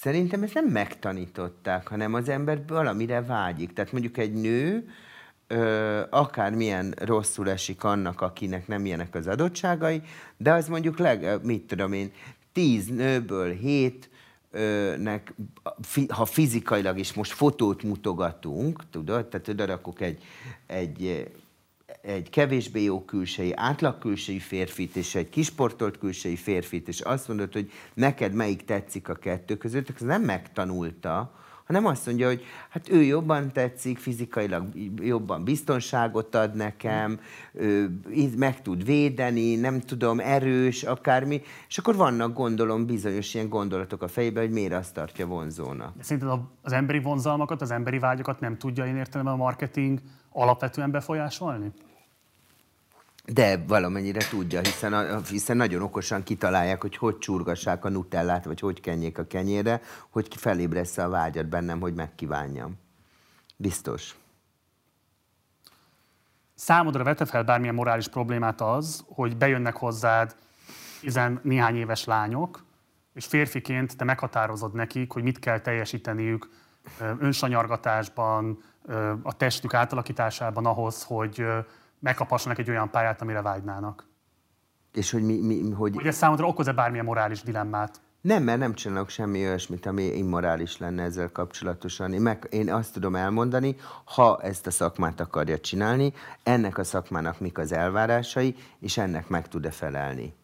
Szerintem ezt nem megtanították, hanem az ember valamire vágyik. Tehát mondjuk egy nő, ö, akármilyen rosszul esik annak, akinek nem ilyenek az adottságai, de az mondjuk leg, mit tudom én, tíz nőből hét nek, ha fizikailag is most fotót mutogatunk, tudod, tehát oda rakok egy, egy egy kevésbé jó külsei, átlag külsei férfit és egy kisportolt külsei férfit, és azt mondod, hogy neked melyik tetszik a kettő között, az nem megtanulta, hanem azt mondja, hogy hát ő jobban tetszik, fizikailag jobban biztonságot ad nekem, meg tud védeni, nem tudom, erős, akármi, és akkor vannak, gondolom, bizonyos ilyen gondolatok a fejében, hogy miért azt tartja vonzónak. Szerinted az emberi vonzalmakat, az emberi vágyokat nem tudja én értelemben a marketing alapvetően befolyásolni? De valamennyire tudja, hiszen, a, hiszen nagyon okosan kitalálják, hogy hogy csurgassák a nutellát, vagy hogy kenjék a kenyére, hogy felébressze a vágyat bennem, hogy megkívánjam. Biztos. Számodra vette fel bármilyen morális problémát az, hogy bejönnek hozzád tizen néhány éves lányok, és férfiként te meghatározod nekik, hogy mit kell teljesíteniük önsanyargatásban, a testük átalakításában ahhoz, hogy megkaphassanak egy olyan pályát, amire vágynának. És hogy mi, mi hogy... Hogy ez számodra okoz-e bármilyen morális dilemmát? Nem, mert nem csinálok semmi olyasmit, ami immorális lenne ezzel kapcsolatosan. Én, meg, én azt tudom elmondani, ha ezt a szakmát akarja csinálni, ennek a szakmának mik az elvárásai, és ennek meg tud-e felelni.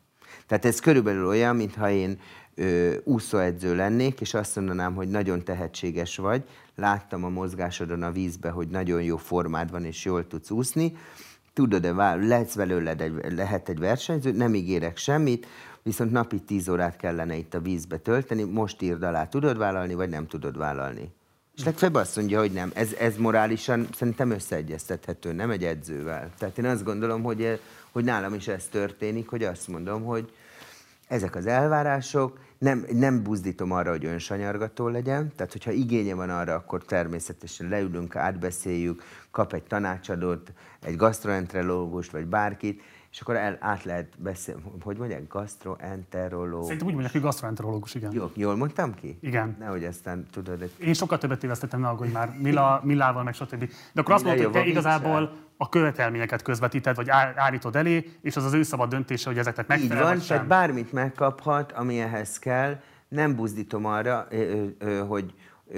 Tehát ez körülbelül olyan, mintha én ö, úszóedző lennék, és azt mondanám, hogy nagyon tehetséges vagy, láttam a mozgásodon a vízbe, hogy nagyon jó formád van, és jól tudsz úszni, tudod-e, lesz belőled egy, lehet egy versenyző, nem ígérek semmit, viszont napi 10 órát kellene itt a vízbe tölteni, most írd alá, tudod vállalni, vagy nem tudod vállalni. És legfeljebb azt mondja, hogy nem. Ez, ez morálisan szerintem összeegyeztethető, nem egy edzővel. Tehát én azt gondolom, hogy, hogy nálam is ez történik, hogy azt mondom, hogy ezek az elvárások, nem, nem buzdítom arra, hogy önsanyargató legyen, tehát hogyha igénye van arra, akkor természetesen leülünk, átbeszéljük, kap egy tanácsadót, egy gastroenterológust, vagy bárkit, és akkor el, át lehet beszélni, hogy mondják, gastroenterológus. Szerintem úgy mondják, hogy gastroenterológus, igen. Jó, jól mondtam ki? Igen. Nehogy aztán tudod. Hogy... Én sokkal többet tévesztettem, ne aggódj már, Mila, Millával, meg stb. De akkor azt mondod, hogy te igazából a követelményeket közvetíted, vagy állítod elé, és az az ő szabad döntése, hogy ezeknek megfelel, Így van, tehát bármit megkaphat, ami ehhez kell. Nem buzdítom arra, hogy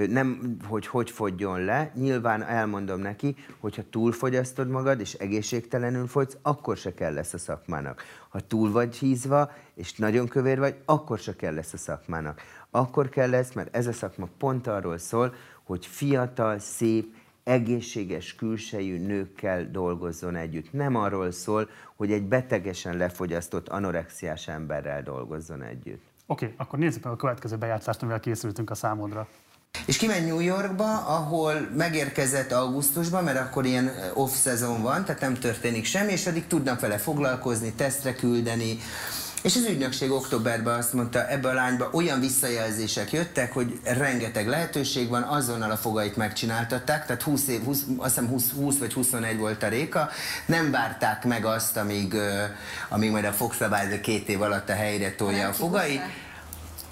nem, hogy hogy fogjon le, nyilván elmondom neki, hogyha túlfogyasztod magad, és egészségtelenül fogysz, akkor se kell lesz a szakmának. Ha túl vagy hízva, és nagyon kövér vagy, akkor se kell lesz a szakmának. Akkor kell lesz, mert ez a szakma pont arról szól, hogy fiatal, szép, egészséges külsejű nőkkel dolgozzon együtt. Nem arról szól, hogy egy betegesen lefogyasztott anorexiás emberrel dolgozzon együtt. Oké, okay, akkor nézzük meg a következő bejátszást, amivel készültünk a számodra. És kimegy New Yorkba, ahol megérkezett augusztusban, mert akkor ilyen off-szezon van, tehát nem történik semmi, és addig tudnak vele foglalkozni, tesztre küldeni, és az ügynökség októberben azt mondta, ebbe a lányba olyan visszajelzések jöttek, hogy rengeteg lehetőség van, azonnal a fogait megcsináltatták, tehát 20 év, 20, azt hiszem 20, 20 vagy 21 volt a réka, nem várták meg azt, amíg, amíg majd a fogszabályzó két év alatt a helyre tolja a fogait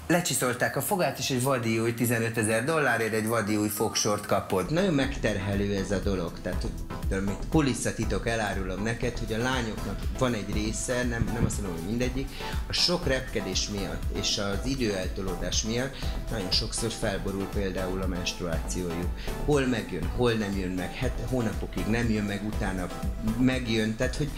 lecsiszolták a fogát, és egy vadi új 15 ezer dollárért egy vadi új fogsort kapott. Nagyon megterhelő ez a dolog. Tehát, hogy kulisszatitok elárulom neked, hogy a lányoknak van egy része, nem, nem azt mondom, hogy mindegyik, a sok repkedés miatt és az időeltolódás miatt nagyon sokszor felborul például a menstruációjuk. Hol megjön, hol nem jön meg, het, hónapokig nem jön meg, utána megjön. Tehát, hogy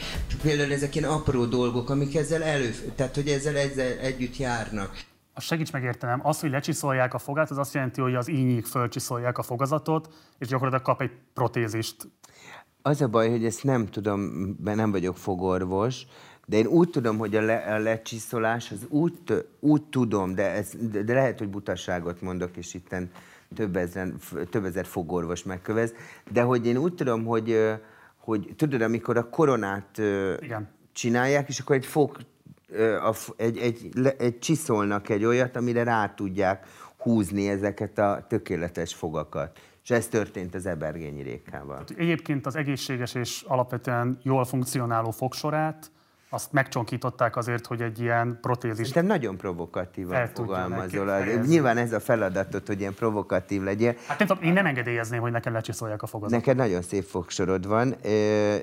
például ezek ilyen apró dolgok, amik ezzel elő, tehát, hogy ezzel, ezzel együtt járnak a segíts megértenem, az, hogy lecsiszolják a fogát, az azt jelenti, hogy az ínyig fölcsiszolják a fogazatot, és gyakorlatilag kap egy protézist. Az a baj, hogy ezt nem tudom, mert nem vagyok fogorvos, de én úgy tudom, hogy a, le, a lecsiszolás, az úgy, úgy tudom, de, ez, de, de lehet, hogy butaságot mondok, és itt több ezer, több ezer fogorvos megkövez, de hogy én úgy tudom, hogy, hogy tudod, amikor a koronát Igen. csinálják, és akkor egy fog egy, egy, egy csiszolnak egy olyat, amire rá tudják húzni ezeket a tökéletes fogakat. És ez történt az ebergényi rékával. Egyébként az egészséges és alapvetően jól funkcionáló fogsorát azt megcsonkították azért, hogy egy ilyen protézis. Te nagyon provokatívan fogalmazol. Nyilván ez a feladatot, hogy ilyen provokatív legyen. Hát nem tudom, én nem engedélyezném, hogy nekem lecsiszolják a fogazatot. Neked nagyon szép fogsorod van,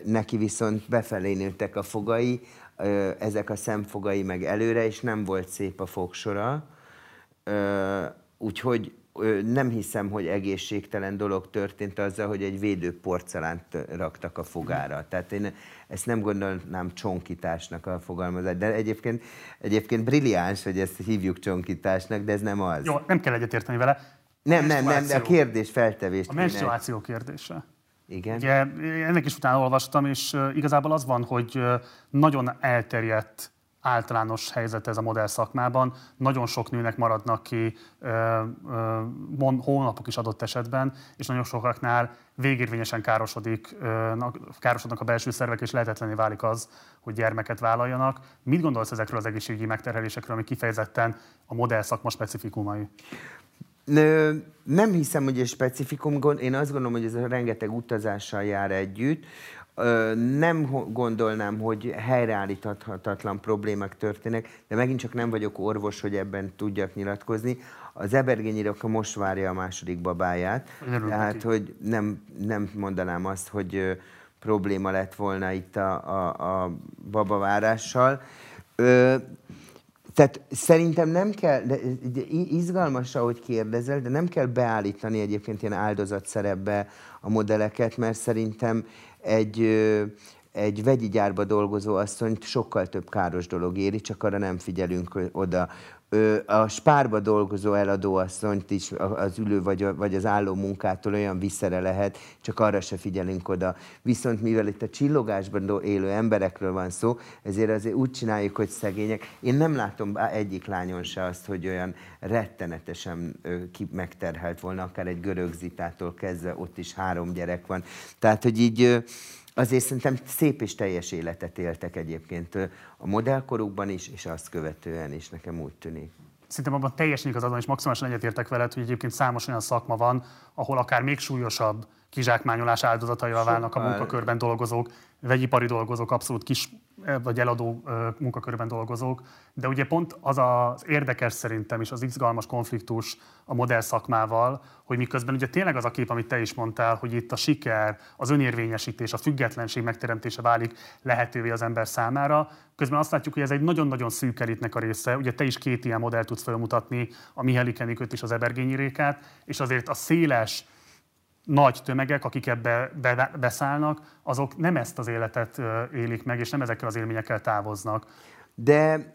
neki viszont befelé nőttek a fogai, ezek a szemfogai meg előre, és nem volt szép a fogsora. Úgyhogy nem hiszem, hogy egészségtelen dolog történt azzal, hogy egy védő porcelánt raktak a fogára. Tehát én ezt nem gondolnám csonkításnak a fogalmazás. De egyébként, egyébként brilliáns, hogy ezt hívjuk csonkításnak, de ez nem az. Jó, nem kell egyetérteni vele. Nem, nem, nem, de a kérdés feltevést. A menstruáció kérdése. Igen. Ugye, ennek is utána olvastam, és igazából az van, hogy nagyon elterjedt általános helyzet ez a modell szakmában. Nagyon sok nőnek maradnak ki hónapok is adott esetben, és nagyon sokaknál végérvényesen károsodik, károsodnak a belső szervek, és lehetetlené válik az, hogy gyermeket vállaljanak. Mit gondolsz ezekről az egészségügyi megterhelésekről, ami kifejezetten a modell szakma specifikumai? Nem hiszem, hogy egy specifikum gond. Én azt gondolom, hogy ez a rengeteg utazással jár együtt. Nem gondolnám, hogy helyreállíthatatlan problémák történnek, de megint csak nem vagyok orvos, hogy ebben tudjak nyilatkozni. Az Ebergényi most várja a második babáját, Örülök tehát hogy nem, nem mondanám azt, hogy probléma lett volna itt a, a, a babavárással. Tehát szerintem nem kell, de, de izgalmas, ahogy kérdezel, de nem kell beállítani egyébként ilyen áldozatszerepbe a modelleket, mert szerintem egy, egy vegyi gyárba dolgozó asszonyt sokkal több káros dolog éri, csak arra nem figyelünk oda a spárba dolgozó eladóasszonyt is az ülő vagy, vagy az álló munkától olyan visszere lehet, csak arra se figyelünk oda. Viszont mivel itt a csillogásban élő emberekről van szó, ezért azért úgy csináljuk, hogy szegények. Én nem látom egyik lányon se azt, hogy olyan rettenetesen megterhelt volna, akár egy görög zitától kezdve, ott is három gyerek van. Tehát, hogy így azért szerintem szép és teljes életet éltek egyébként a modellkorukban is, és azt követően is, nekem úgy tűnik. Szerintem abban teljesen igazad és maximálisan egyetértek veled, hogy egyébként számos olyan szakma van, ahol akár még súlyosabb kizsákmányolás áldozataival válnak a munkakörben dolgozók, vegyipari dolgozók, abszolút kis vagy eladó munkakörben dolgozók, de ugye pont az az érdekes szerintem is az izgalmas konfliktus a modell szakmával, hogy miközben ugye tényleg az a kép, amit te is mondtál, hogy itt a siker, az önérvényesítés, a függetlenség megteremtése válik lehetővé az ember számára, közben azt látjuk, hogy ez egy nagyon-nagyon szűk elitnek a része. Ugye te is két ilyen modellt tudsz felmutatni, a Mihály Kenikőt és az Ebergényi Rékát, és azért a széles, nagy tömegek, akik ebbe be, beszállnak, azok nem ezt az életet élik meg, és nem ezekkel az élményekkel távoznak. De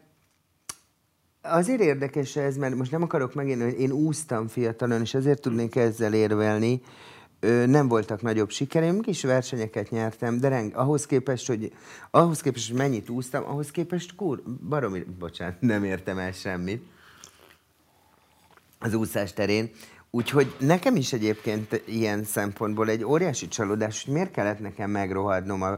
azért érdekes ez, mert most nem akarok megint, hogy én úsztam fiatalon, és ezért tudnék ezzel érvelni, nem voltak nagyobb sikereim, kis versenyeket nyertem, de reng, ahhoz képest, hogy ahhoz képest, hogy mennyit úsztam, ahhoz képest kur, baromi, bocsánat, nem értem el semmit az úszás terén. Úgyhogy nekem is egyébként ilyen szempontból egy óriási csalódás, hogy miért kellett nekem megrohadnom a,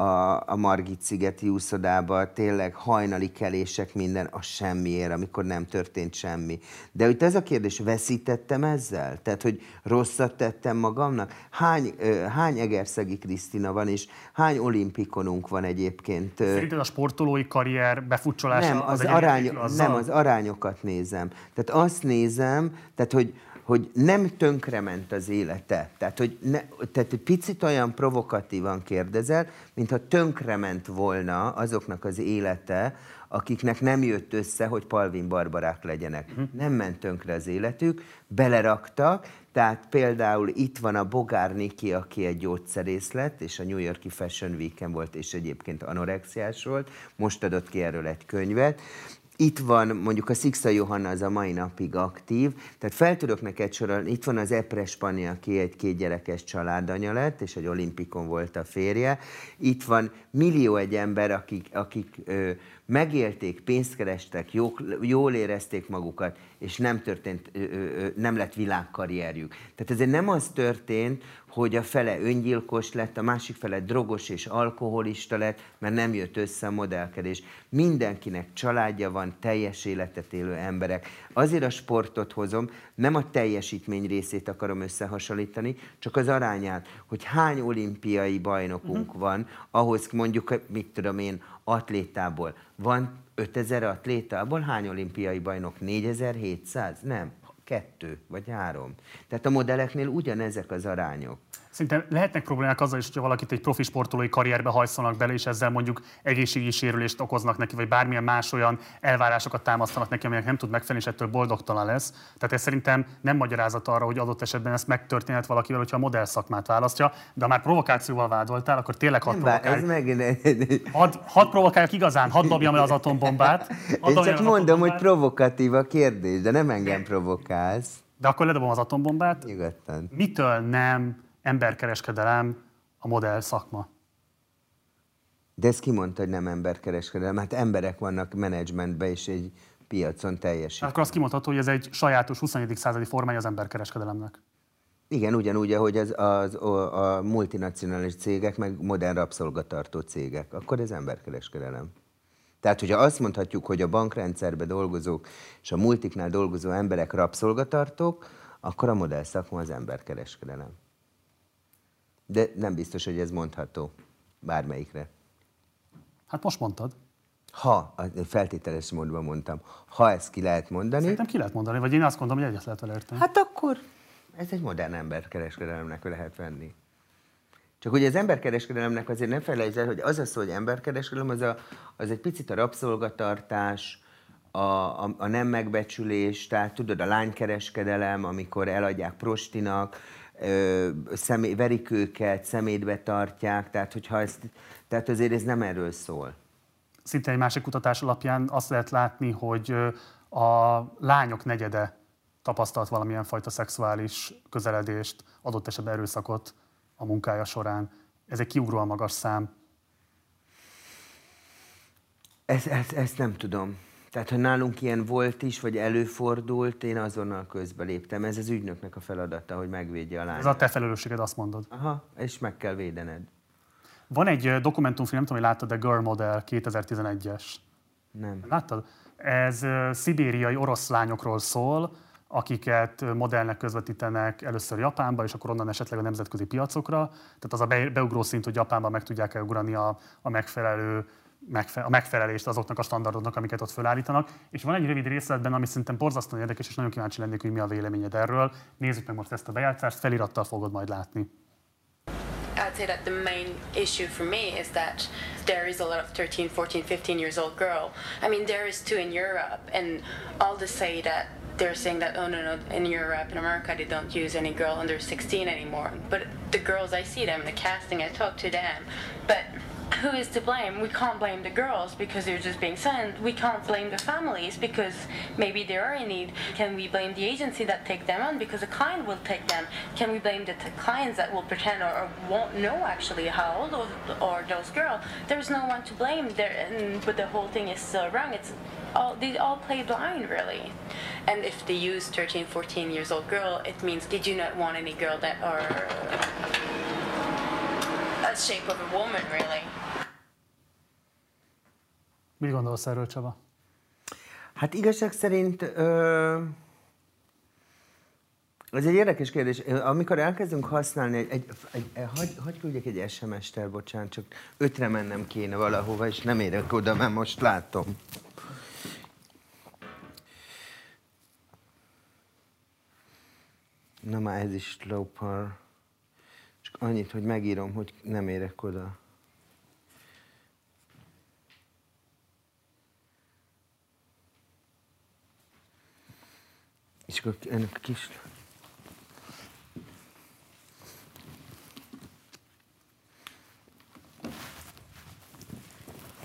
a, a Margit szigeti úszodába, tényleg hajnali kelések, minden a semmiért, amikor nem történt semmi. De hogy ez a kérdés, veszítettem ezzel? Tehát, hogy rosszat tettem magamnak? Hány, hány Egerszegi Krisztina van, és hány olimpikonunk van egyébként? Szerinted a sportolói karrier befutcsolása nem, az, az arány, nem, az arányokat nézem. Tehát azt nézem, tehát, hogy hogy nem tönkrement az élete. Tehát, hogy ne, tehát egy picit olyan provokatívan kérdezel, mintha tönkrement volna azoknak az élete, akiknek nem jött össze, hogy Palvin barbarák legyenek. Uh-huh. Nem ment tönkre az életük, beleraktak, tehát például itt van a Bogár Niki, aki egy gyógyszerész lett, és a New Yorki Fashion Week-en volt, és egyébként anorexiás volt, most adott ki erről egy könyvet, itt van mondjuk a Szixa Johanna az a mai napig aktív, tehát fel tudok neked sorolni, itt van az Epres Pani, aki egy kétgyerekes családanya lett, és egy olimpikon volt a férje. Itt van millió egy ember, akik, akik ö, megélték, pénzt kerestek, jó, jól érezték magukat, és nem történt, nem lett világkarrierjük. Tehát ezért nem az történt, hogy a fele öngyilkos lett, a másik fele drogos és alkoholista lett, mert nem jött össze a modellkedés. Mindenkinek családja van, teljes életet élő emberek. Azért a sportot hozom, nem a teljesítmény részét akarom összehasonlítani, csak az arányát, hogy hány olimpiai bajnokunk uh-huh. van, ahhoz mondjuk, mit tudom én, atlétából. Van 5000 atlétából, hány olimpiai bajnok? 4700? Nem kettő vagy három. Tehát a modelleknél ugyanezek az arányok. Szinte lehetnek problémák azzal is, hogyha valakit egy profi sportolói karrierbe hajszanak bele, és ezzel mondjuk egészségi sérülést okoznak neki, vagy bármilyen más olyan elvárásokat támasztanak neki, amelyek nem tud megfelelni, és ettől boldogtalan lesz. Tehát ez szerintem nem magyarázat arra, hogy adott esetben ezt megtörténhet valakivel, hogyha a modell szakmát választja, de ha már provokációval vádoltál, akkor tényleg hadd provokálj. Meg... Hadd, had provokáljak igazán, hadd dobjam el az atombombát. Én csak mondom, hogy provokatív a kérdés, de nem engem provokálsz. De akkor ledobom az atombombát. Nyugodtan. Mitől nem emberkereskedelem a modell szakma. De ezt kimondta, hogy nem emberkereskedelem. Hát emberek vannak menedzsmentben és egy piacon teljesít. Akkor azt kimondható, hogy ez egy sajátos 21. századi formája az emberkereskedelemnek. Igen, ugyanúgy, ahogy az, az, a, a multinacionális cégek, meg modern rabszolgatartó cégek. Akkor ez emberkereskedelem. Tehát, hogyha azt mondhatjuk, hogy a bankrendszerben dolgozók és a multiknál dolgozó emberek rabszolgatartók, akkor a modell szakma az emberkereskedelem. De nem biztos, hogy ez mondható bármelyikre. Hát most mondtad. Ha, feltételes módban mondtam, ha ezt ki lehet mondani... Szerintem ki lehet mondani, vagy én azt mondom, hogy egyet lehet vele érteni. Hát akkor ez egy modern emberkereskedelemnek lehet venni. Csak ugye az emberkereskedelemnek azért nem felejtsd el, hogy az a szó, hogy emberkereskedelem, az, a, az egy picit a rabszolgatartás, a, a, a nem megbecsülés, tehát tudod, a lánykereskedelem, amikor eladják prostinak, személy, verik őket, szemétbe tartják, tehát, hogyha ezt, tehát azért ez nem erről szól. Szinte egy másik kutatás alapján azt lehet látni, hogy a lányok negyede tapasztalt valamilyen fajta szexuális közeledést, adott esetben erőszakot a munkája során. Ez egy kiugróan magas szám. Ezt, ezt, ezt nem tudom. Tehát, ha nálunk ilyen volt is, vagy előfordult, én azonnal közbeléptem. Ez az ügynöknek a feladata, hogy megvédje a lányt. Ez a te felelősséged, azt mondod. Aha, és meg kell védened. Van egy dokumentumfilm, nem tudom, hogy láttad, The Girl Model 2011-es. Nem. Láttad? Ez szibériai orosz lányokról szól, akiket modellnek közvetítenek először Japánba, és akkor onnan esetleg a nemzetközi piacokra. Tehát az a beugró szint, hogy Japánban meg tudják elugrani a, a megfelelő a megfelelést azoknak a standardoknak, amiket ott fölállítanak. És van egy rövid részletben, ami szerintem borzasztóan érdekes, és nagyon kíváncsi lennék, hogy mi a véleményed erről. Nézzük meg most ezt a bejátszást, felirattal fogod majd látni. I'd say that the main issue for me is that there is a lot of 13, 14, 15 years old girl. I mean, there is two in Europe, and all to say that they're saying that, oh no, no, in Europe, in America, they don't use any girl under 16 anymore. But the girls, I see them the casting, I talk to them. But who is to blame? We can't blame the girls because they're just being sent. We can't blame the families because maybe they are in need. Can we blame the agency that take them on because a client will take them? Can we blame the clients that will pretend or, or, won't know actually how old or those girls? There's no one to blame there, but the whole thing is still wrong. It's all they all play blind really. And if they use 13, 14 years old girl, it means did you not want any girl that are a shape of a woman really. Mit gondolsz erről, Csaba? Hát igazság szerint ö, ez egy érdekes kérdés. Amikor elkezdünk használni, egy, egy, egy, egy hagy, hagy küldjek egy SMS-t el, bocsánat, csak ötre mennem kéne valahova, és nem érek oda, mert most látom. Na már ez is lopar. Annyit, hogy megírom, hogy nem érek oda. És akkor ennek a kis...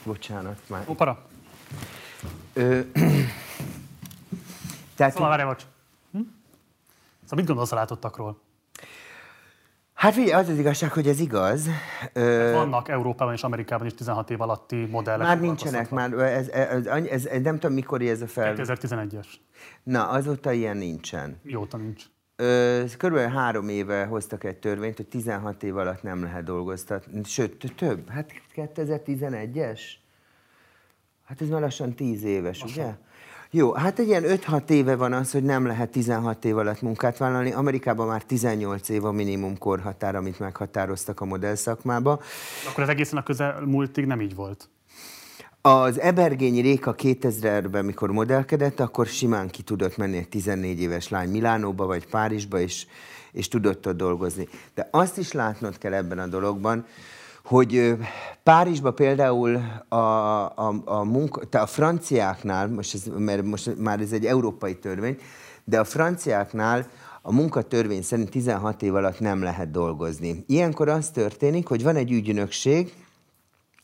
Bocsánat már. Opara. Ö, tehát, Szóval várj, bocs. Hm? Szóval mit gondolsz a látottakról? Hát figyelj, az az igazság, hogy ez igaz. Ö, Vannak Európában és Amerikában is 16 év alatti modellek. már nincsenek, már ez, ez, ez, ez, ez, nem tudom mikor ez a fel. 2011-es. Na, azóta ilyen nincsen. Mióta nincs. Ö, körülbelül három éve hoztak egy törvényt, hogy 16 év alatt nem lehet dolgoztatni. Sőt, több. Hát 2011-es? Hát ez már lassan 10 éves, ugye? Jó, hát egy ilyen 5-6 éve van az, hogy nem lehet 16 év alatt munkát vállalni. Amerikában már 18 év a minimum korhatár, amit meghatároztak a modellszakmába. Akkor az egészen a közelmúltig nem így volt. Az Ebergényi Réka 2000-ben, mikor modellkedett, akkor simán ki tudott menni egy 14 éves lány Milánóba vagy Párizsba, és, és tudott ott dolgozni. De azt is látnod kell ebben a dologban, hogy ö, Párizsba például a, a, a, munka, te a franciáknál, most ez, mert most már ez egy európai törvény, de a franciáknál a munkatörvény szerint 16 év alatt nem lehet dolgozni. Ilyenkor az történik, hogy van egy ügynökség,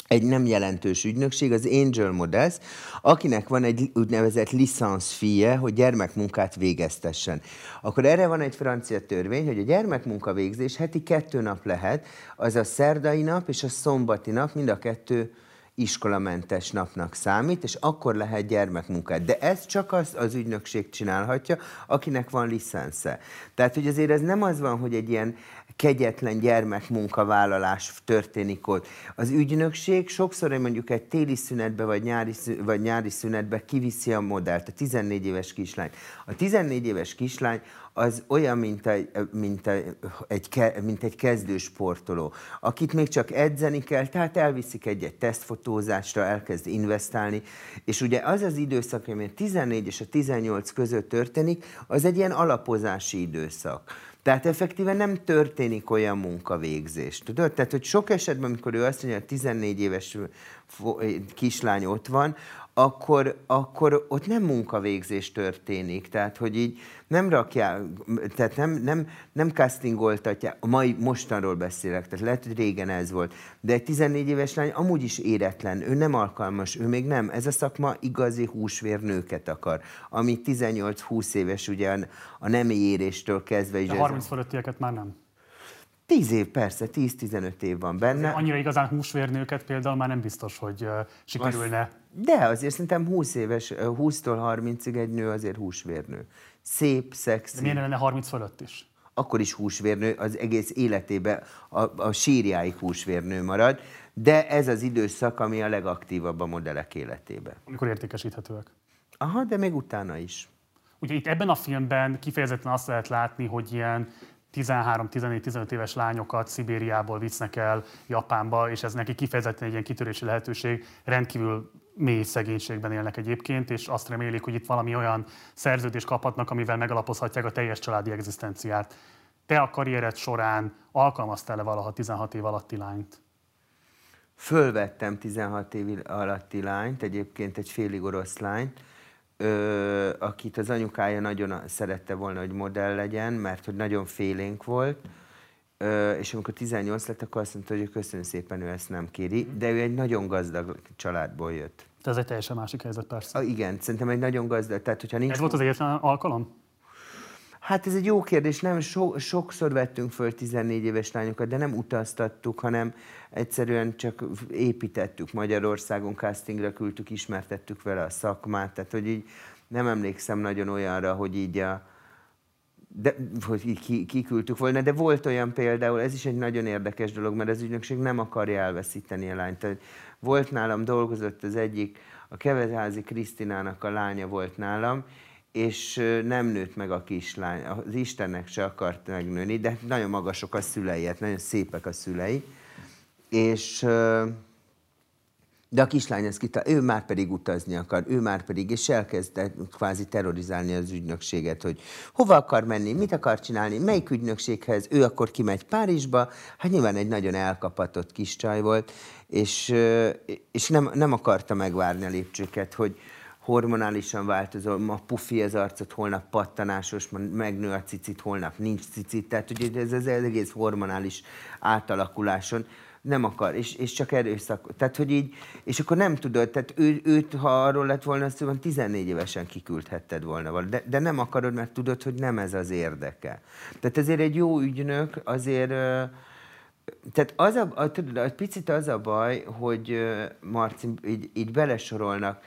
egy nem jelentős ügynökség, az Angel Models, akinek van egy úgynevezett licenszfie, hogy gyermekmunkát végeztessen. Akkor erre van egy francia törvény, hogy a gyermekmunka végzés heti kettő nap lehet, az a szerdai nap és a szombati nap, mind a kettő iskolamentes napnak számít, és akkor lehet gyermekmunkát. De ez csak az, az ügynökség csinálhatja, akinek van licensze. Tehát, hogy azért ez nem az van, hogy egy ilyen kegyetlen gyermekmunkavállalás történik ott. Az ügynökség sokszor mondjuk egy téli szünetbe vagy nyári, vagy nyári szünetbe kiviszi a modellt, a 14 éves kislány. A 14 éves kislány az olyan, mint egy, mint egy, egy, mint egy kezdő sportoló, akit még csak edzeni kell, tehát elviszik egy-egy tesztfotózásra, elkezd investálni, és ugye az az időszak, ami a 14 és a 18 között történik, az egy ilyen alapozási időszak. Tehát effektíven nem történik olyan munkavégzés. Tudod? Tehát, hogy sok esetben, amikor ő azt mondja, hogy 14 éves kislány ott van, akkor, akkor ott nem munkavégzés történik. Tehát, hogy így nem rakják, tehát nem, nem, nem castingoltatják, a mai, mostanról beszélek, tehát lehet, hogy régen ez volt, de egy 14 éves lány amúgy is éretlen, ő nem alkalmas, ő még nem. Ez a szakma igazi húsvér nőket akar, ami 18-20 éves ugye a, nemi éréstől kezdve is. De ez- 30 fölöttieket már nem. 10 év, persze, 10-15 év van benne. Annyira igazán húsvérnőket például már nem biztos, hogy sikerülne. De azért szerintem 20 éves, 20-tól 30-ig egy nő azért húsvérnő. Szép, De szexi, miért ne lenne 30 fölött is? akkor is húsvérnő, az egész életében a, a sírjáig húsvérnő marad, de ez az időszak, ami a legaktívabb a modellek életében. Amikor értékesíthetőek. Aha, de még utána is. Ugye itt ebben a filmben kifejezetten azt lehet látni, hogy ilyen 13-14-15 éves lányokat Szibériából visznek el Japánba, és ez neki kifejezetten egy ilyen kitörési lehetőség, rendkívül mély szegénységben élnek egyébként, és azt remélik, hogy itt valami olyan szerződést kaphatnak, amivel megalapozhatják a teljes családi egzisztenciát. Te a karriered során alkalmaztál-e valaha 16 év alatti lányt? Fölvettem 16 év alatti lányt, egyébként egy félig orosz lányt, ö, akit az anyukája nagyon szerette volna, hogy modell legyen, mert hogy nagyon félénk volt, ö, és amikor 18 lett, akkor azt mondta, hogy köszönöm szépen, ő ezt nem kéri, de ő egy nagyon gazdag családból jött. De ez egy teljesen másik helyzet persze. Ah, igen, szerintem egy nagyon gazdag, tehát hogyha nincs... Ez volt az egyetlen alkalom? Hát ez egy jó kérdés, nem so, sokszor vettünk föl 14 éves lányokat, de nem utaztattuk, hanem egyszerűen csak építettük Magyarországon, castingra küldtük, ismertettük vele a szakmát, tehát hogy így nem emlékszem nagyon olyanra, hogy így a, de, hogy így ki, kiküldtük volna, de volt olyan például, ez is egy nagyon érdekes dolog, mert az ügynökség nem akarja elveszíteni a lányt. Tehát volt nálam, dolgozott az egyik a Keveházi Krisztinának a lánya volt nálam, és nem nőtt meg a kislány. Az Istennek se akart megnőni, de nagyon magasok a szülei, hát nagyon szépek a szülei. És de a kislány ezt kita, ő már pedig utazni akar, ő már pedig, és elkezdte kvázi terrorizálni az ügynökséget, hogy hova akar menni, mit akar csinálni, melyik ügynökséghez, ő akkor kimegy Párizsba, hát nyilván egy nagyon elkapatott kis csaj volt, és, és nem, nem akarta megvárni a lépcsőket, hogy, hormonálisan változó, ma pufi az arcot, holnap pattanásos, megnő a cicit, holnap nincs cicit, tehát ugye ez az egész hormonális átalakuláson nem akar, és, és csak erőszak. Tehát, hogy így, és akkor nem tudod, tehát ő, őt, ha arról lett volna, szóval 14 évesen kiküldhetted volna, de, de nem akarod, mert tudod, hogy nem ez az érdeke. Tehát ezért egy jó ügynök azért, tehát az a, a, tudod, egy picit az a baj, hogy Marci, így, így belesorolnak,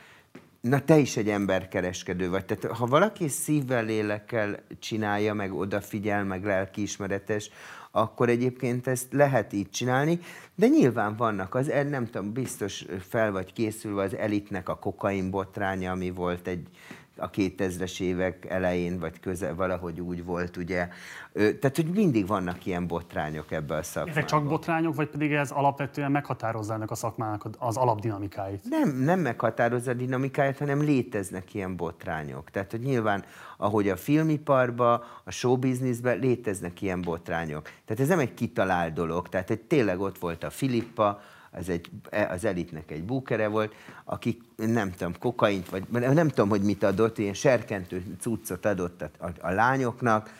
na te is egy emberkereskedő vagy. Tehát ha valaki szívvel, lélekkel csinálja, meg odafigyel, meg lelkiismeretes, akkor egyébként ezt lehet így csinálni, de nyilván vannak, az, nem tudom, biztos fel vagy készülve az elitnek a kokain botránya, ami volt egy a 2000-es évek elején, vagy közel, valahogy úgy volt, ugye. Tehát, hogy mindig vannak ilyen botrányok ebbe a szakmában. Ezek csak botrányok, vagy pedig ez alapvetően meghatározza ennek a szakmának az alapdinamikáit? Nem, nem meghatározza a dinamikáját, hanem léteznek ilyen botrányok. Tehát, hogy nyilván, ahogy a filmiparban, a showbizniszben léteznek ilyen botrányok. Tehát ez nem egy kitalált dolog. Tehát, hogy tényleg ott volt a Filippa, az, egy, az elitnek egy búkere volt, aki nem tudom, kokaint, vagy nem tudom, hogy mit adott, ilyen serkentő cuccot adott a, a, a lányoknak,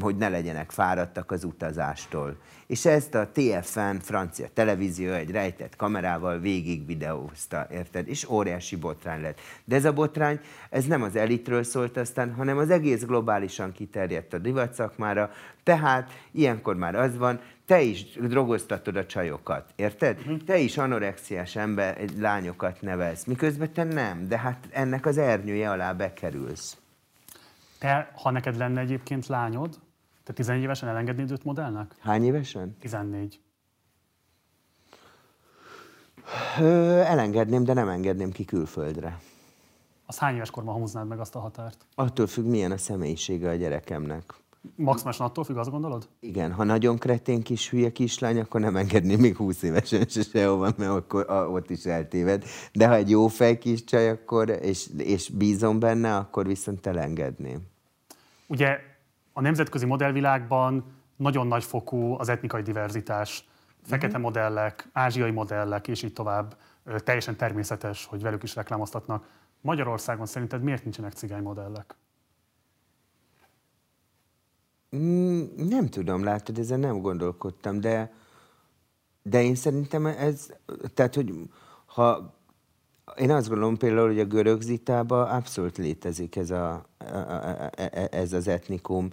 hogy ne legyenek fáradtak az utazástól. És ezt a TFN francia televízió egy rejtett kamerával végig videózta, érted? És óriási botrány lett. De ez a botrány, ez nem az elitről szólt aztán, hanem az egész globálisan kiterjedt a divat szakmára, tehát ilyenkor már az van, te is drogoztatod a csajokat, érted? Uh-huh. Te is anorexiás ember, lányokat nevelsz, miközben te nem, de hát ennek az ernyője alá bekerülsz. Te, ha neked lenne egyébként lányod, te 14 évesen elengednéd őt modellnek? Hány évesen? 14. Ö, elengedném, de nem engedném ki külföldre. Az hány éves korban húznád meg azt a határt? Attól függ, milyen a személyisége a gyerekemnek. Maximálisan attól függ, azt gondolod? Igen, ha nagyon kretén kis hülye kislány, akkor nem engedni még 20 évesen se sehova, mert akkor a, ott is eltéved. De ha egy jó fej kis csaj, akkor, és, és bízom benne, akkor viszont elengedném. Ugye a nemzetközi modellvilágban nagyon nagy fokú az etnikai diverzitás. Fekete uh-huh. modellek, ázsiai modellek, és így tovább. Teljesen természetes, hogy velük is reklámoztatnak. Magyarországon szerinted miért nincsenek cigány modellek? Mm, nem tudom, látod, ezen nem gondolkodtam, de, de én szerintem ez, tehát, hogy ha én azt gondolom például, hogy a görög abszolút létezik ez, a, ez az etnikum.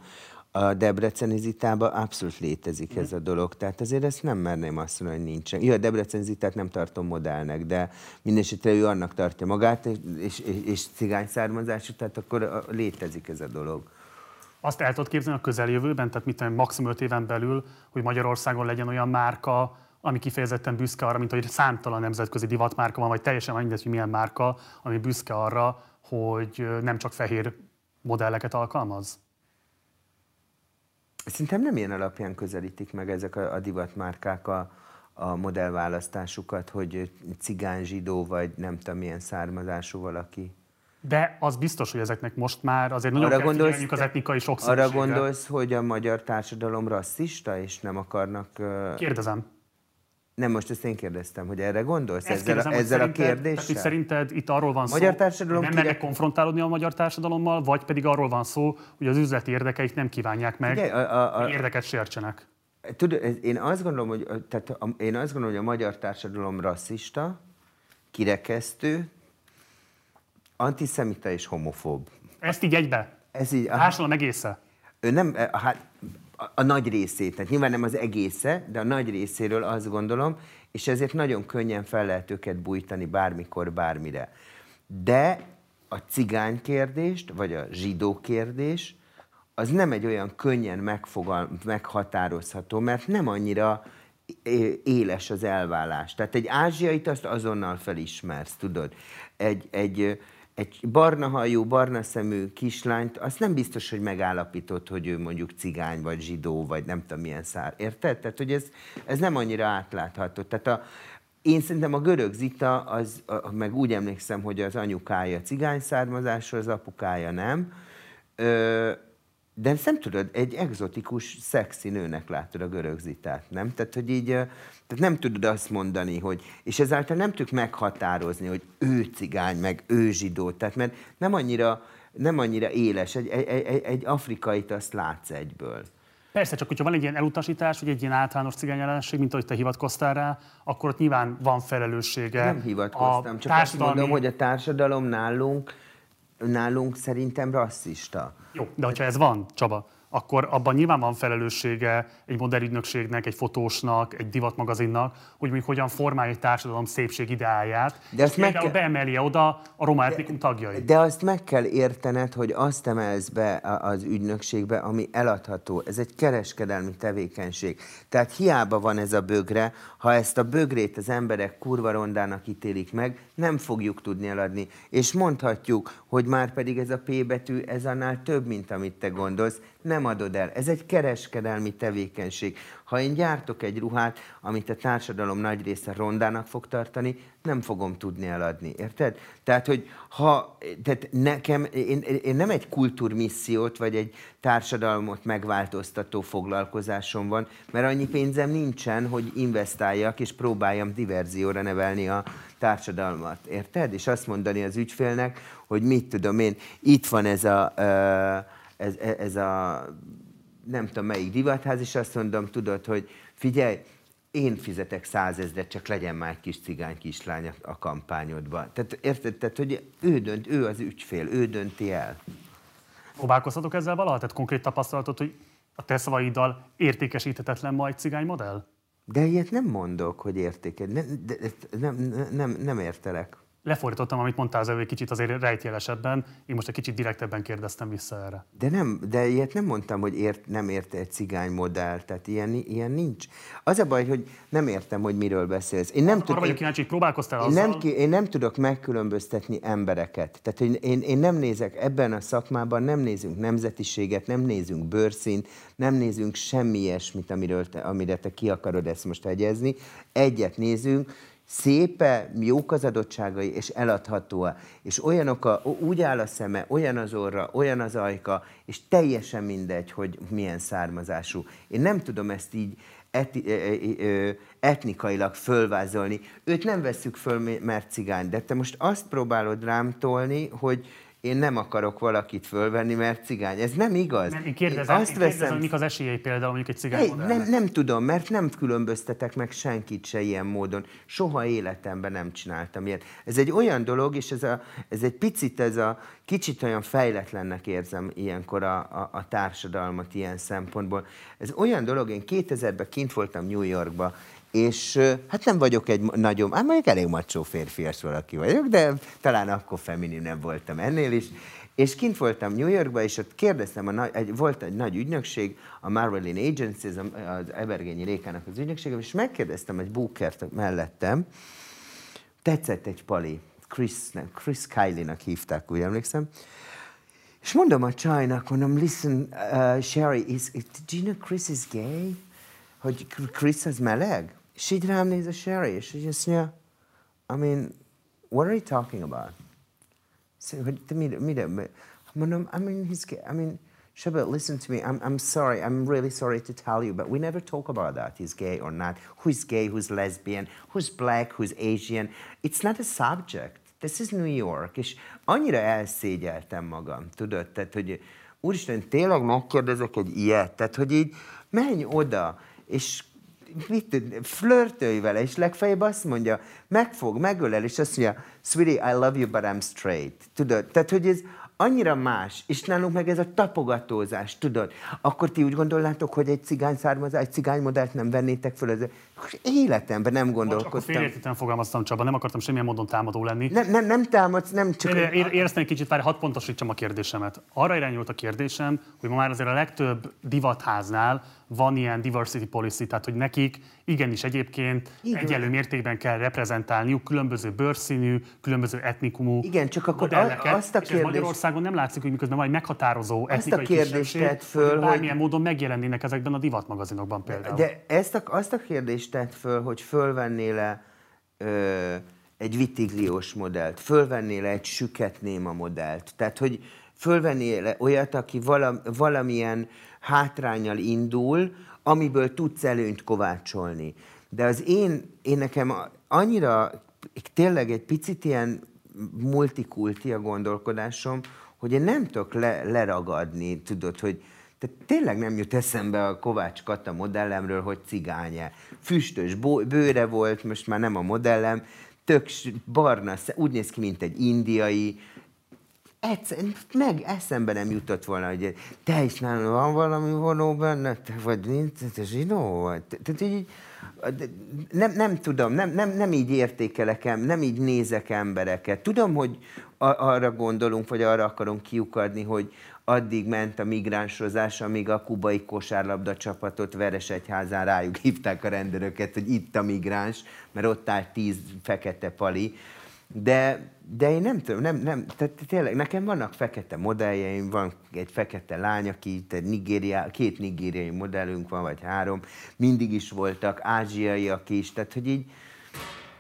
A debreceni zitában abszolút létezik ez a dolog. Tehát azért ezt nem merném azt mondani, hogy nincsen. Jó, a debreceni zitát nem tartom modellnek, de mindesetre ő annak tartja magát, és, és, és cigány származású, tehát akkor létezik ez a dolog. Azt el tudod képzelni a közeljövőben, tehát mit maximum 5 éven belül, hogy Magyarországon legyen olyan márka, ami kifejezetten büszke arra, mint hogy számtalan nemzetközi divatmárka van, vagy teljesen mindegy, hogy milyen márka, ami büszke arra, hogy nem csak fehér modelleket alkalmaz? Szerintem nem ilyen alapján közelítik meg ezek a, a divatmárkák a, a modellválasztásukat, hogy cigány, zsidó, vagy nem tudom milyen származású valaki. De az biztos, hogy ezeknek most már azért nagyon arra gondolsz, az etnikai sokszínűségre. Arra gondolsz, hogy a magyar társadalom rasszista, és nem akarnak... Kérdezem. Nem, most ezt én kérdeztem, hogy erre gondolsz ezt ezzel, kérdezem, a, ezzel a kérdéssel? Tehát szerinted itt arról van magyar szó, társadalom nem mernek konfrontálódni a magyar társadalommal, vagy pedig arról van szó, hogy az üzleti érdekeik nem kívánják meg, Ugye, a, a, a, érdeket sértsenek. Tudod, én azt gondolom, hogy, tehát a, én azt gondolom, hogy a magyar társadalom rasszista, kirekesztő, antiszemita és homofób. Ezt így egybe? Ez így. A társadalom egésze? Ő nem, hát a, a nagy részét, tehát nyilván nem az egésze, de a nagy részéről azt gondolom, és ezért nagyon könnyen fel lehet őket bújtani bármikor, bármire. De a cigány kérdést, vagy a zsidó kérdés, az nem egy olyan könnyen megfogal, meghatározható, mert nem annyira éles az elvállás. Tehát egy ázsiait azt azonnal felismersz, tudod. Egy, egy, egy barna hajú, barna szemű kislányt, azt nem biztos, hogy megállapított, hogy ő mondjuk cigány, vagy zsidó, vagy nem tudom milyen szár. Érted? Tehát, hogy ez, ez nem annyira átlátható. Tehát a, én szerintem a görög Zita, az, a, meg úgy emlékszem, hogy az anyukája cigány származású, az apukája nem. Ö, de nem tudod, egy egzotikus, szexi nőnek látod a görög zitát, nem? Tehát, hogy így, tehát nem tudod azt mondani, hogy, és ezáltal nem tudjuk meghatározni, hogy ő cigány, meg ő zsidó, tehát mert nem annyira, nem annyira éles, egy, egy, egy, egy afrikait azt látsz egyből. Persze, csak hogyha van egy ilyen elutasítás, vagy egy ilyen általános cigány jelenség, mint ahogy te hivatkoztál rá, akkor ott nyilván van felelőssége. Nem hivatkoztam, csak társadalmi... azt mondom, hogy a társadalom nálunk, nálunk szerintem rasszista. Jó, de hogyha ez van, Csaba, akkor abban nyilván van felelőssége egy modern ügynökségnek, egy fotósnak, egy divatmagazinnak, hogy mondjuk hogyan formálja egy társadalom szépség ideáját, de azt meg kell... beemeli oda a roma etnikum tagjait. De azt meg kell értened, hogy azt emelsz be az ügynökségbe, ami eladható. Ez egy kereskedelmi tevékenység. Tehát hiába van ez a bögre, ha ezt a bögrét az emberek kurva rondának ítélik meg, nem fogjuk tudni eladni. És mondhatjuk, hogy már pedig ez a P betű, ez annál több, mint amit te gondolsz, nem adod el. Ez egy kereskedelmi tevékenység. Ha én gyártok egy ruhát, amit a társadalom nagy része rondának fog tartani, nem fogom tudni eladni. Érted? Tehát, hogy ha, tehát nekem, én, én nem egy kultúrmissziót, vagy egy társadalmat megváltoztató foglalkozásom van, mert annyi pénzem nincsen, hogy investáljak, és próbáljam diverzióra nevelni a társadalmat. Érted? És azt mondani az ügyfélnek, hogy mit tudom én, itt van ez a, ez, ez a nem tudom melyik divatház, és azt mondom, tudod, hogy figyelj, én fizetek százezret, csak legyen már egy kis cigány kislány a kampányodban. Tehát érted, tehát, hogy ő dönt, ő az ügyfél, ő dönti el. Próbálkoztatok ezzel valaha? Tehát konkrét tapasztalatot, hogy a te szavaiddal értékesíthetetlen majd cigány modell? De ilyet nem mondok, hogy értéket. Nem, nem, nem, nem, nem értelek lefordítottam, amit mondtál az előbb egy kicsit azért rejtjelesebben, én most egy kicsit direktebben kérdeztem vissza erre. De nem, de ilyet nem mondtam, hogy ért, nem érte egy cigány modell, tehát ilyen, ilyen nincs. Az a baj, hogy nem értem, hogy miről beszélsz. Én nem Arra vagyok kíváncsi, hogy próbálkoztál én azzal? Nem, én nem tudok megkülönböztetni embereket. Tehát én, én, én nem nézek ebben a szakmában, nem nézünk nemzetiséget, nem nézünk bőrszínt, nem nézünk semmi ilyesmit, amiről te, amire te ki akarod ezt most egyezni. Egyet nézünk, szépe, jók az adottságai, és eladható És olyanok a, úgy áll a szeme, olyan az orra, olyan az ajka, és teljesen mindegy, hogy milyen származású. Én nem tudom ezt így eti, etnikailag fölvázolni. Őt nem veszük föl, mert cigány, de te most azt próbálod rám tolni, hogy én nem akarok valakit fölvenni, mert cigány. Ez nem igaz. Nem, én kérdezem, én azt én kérdezem veszem... mik az esélyei például mondjuk egy cigány hey, nem, nem tudom, mert nem különböztetek meg senkit se ilyen módon. Soha életemben nem csináltam ilyet. Ez egy olyan dolog, és ez, a, ez egy picit, ez a kicsit olyan fejletlennek érzem ilyenkor a, a, a társadalmat ilyen szempontból. Ez olyan dolog, én 2000-ben kint voltam New Yorkba, és hát nem vagyok egy nagyon, hát mondjuk elég macsó férfias valaki vagyok, de talán akkor femininebb voltam ennél is. És kint voltam New Yorkba, és ott kérdeztem, a nagy, egy, volt egy nagy ügynökség, a Marvelin Agency, az Ebergényi Rékának az ügynöksége, és megkérdeztem egy bookert mellettem, tetszett egy pali, Chris, nem, Chris Kylie-nak hívták, úgy emlékszem, és mondom a csajnak, mondom, listen, uh, Sherry, is, do you know Chris is gay? Hogy Chris az meleg? Így rám néz a Sherry, így azt mondja, I mean, what are you talking about? Mire, I mean, he's, I mean, Shabbat, listen to me. I'm, I'm sorry. I'm really sorry to tell you, but we never talk about that. He's gay or not. Who's gay? Who's lesbian? Who's black? Who's Asian? It's not a subject. This is New York. És annyira elszégyeltem magam, tudod? Tehát, hogy úristen, tényleg megkérdezek egy ilyet? Tehát, hogy így menj oda, és mit flörtölj vele, és legfeljebb azt mondja, megfog, megölel, és azt mondja, sweetie, I love you, but I'm straight. Tudod? Tehát, hogy ez annyira más, és nálunk meg ez a tapogatózás, tudod? Akkor ti úgy gondolnátok, hogy egy cigány származás, egy cigány modellt nem vennétek föl, ez életemben nem gondolkodtam. Bocs, félértétlen fogalmaztam, Csaba, nem akartam semmilyen módon támadó lenni. Nem, nem, nem támadsz, nem csak... Ér, éreztem egy kicsit, várj, hadd pontosítsam a kérdésemet. Arra irányult a kérdésem, hogy ma már azért a legtöbb divatháznál van ilyen diversity policy, tehát hogy nekik igenis egyébként Igen. egyelő mértékben kell reprezentálniuk különböző bőrszínű, különböző etnikumú Igen, csak akkor modelleket, azt a kérdés... Magyarországon nem látszik, hogy miközben majd meghatározó azt etnikai a kérdést tett föl, hogy bármilyen hogy... módon megjelennének ezekben a divatmagazinokban például. De ezt a, azt a kérdést tett föl, hogy fölvennél le ö, egy vitigliós modellt, fölvennél le egy süket néma modellt, tehát hogy fölvennél le olyat, aki valam, valamilyen hátrányal indul, amiből tudsz előnyt kovácsolni. De az én, én nekem annyira tényleg egy picit ilyen multikulti a gondolkodásom, hogy én nem tudok le, leragadni, tudod, hogy tehát tényleg nem jut eszembe a Kovács Kata modellemről, hogy cigánye. Füstös bőre volt, most már nem a modellem, tök barna, úgy néz ki, mint egy indiai, egyszer, meg eszembe nem jutott volna, hogy te is nálam van valami vonó benne, te vagy nincs, te zsinó vagy. Nem, nem tudom, nem, nem, nem így értékelek, nem így nézek embereket. Tudom, hogy arra gondolunk, vagy arra akarunk kiukadni, hogy addig ment a migránsozás, amíg a kubai kosárlabda csapatot Veresegyházán rájuk hívták a rendőröket, hogy itt a migráns, mert ott állt tíz fekete pali. De, de én nem tudom, nem, nem, tehát tényleg nekem vannak fekete modelljeim, van egy fekete lány, aki egy Nigéria, két nigériai modellünk van, vagy három, mindig is voltak, ázsiaiak is, tehát hogy így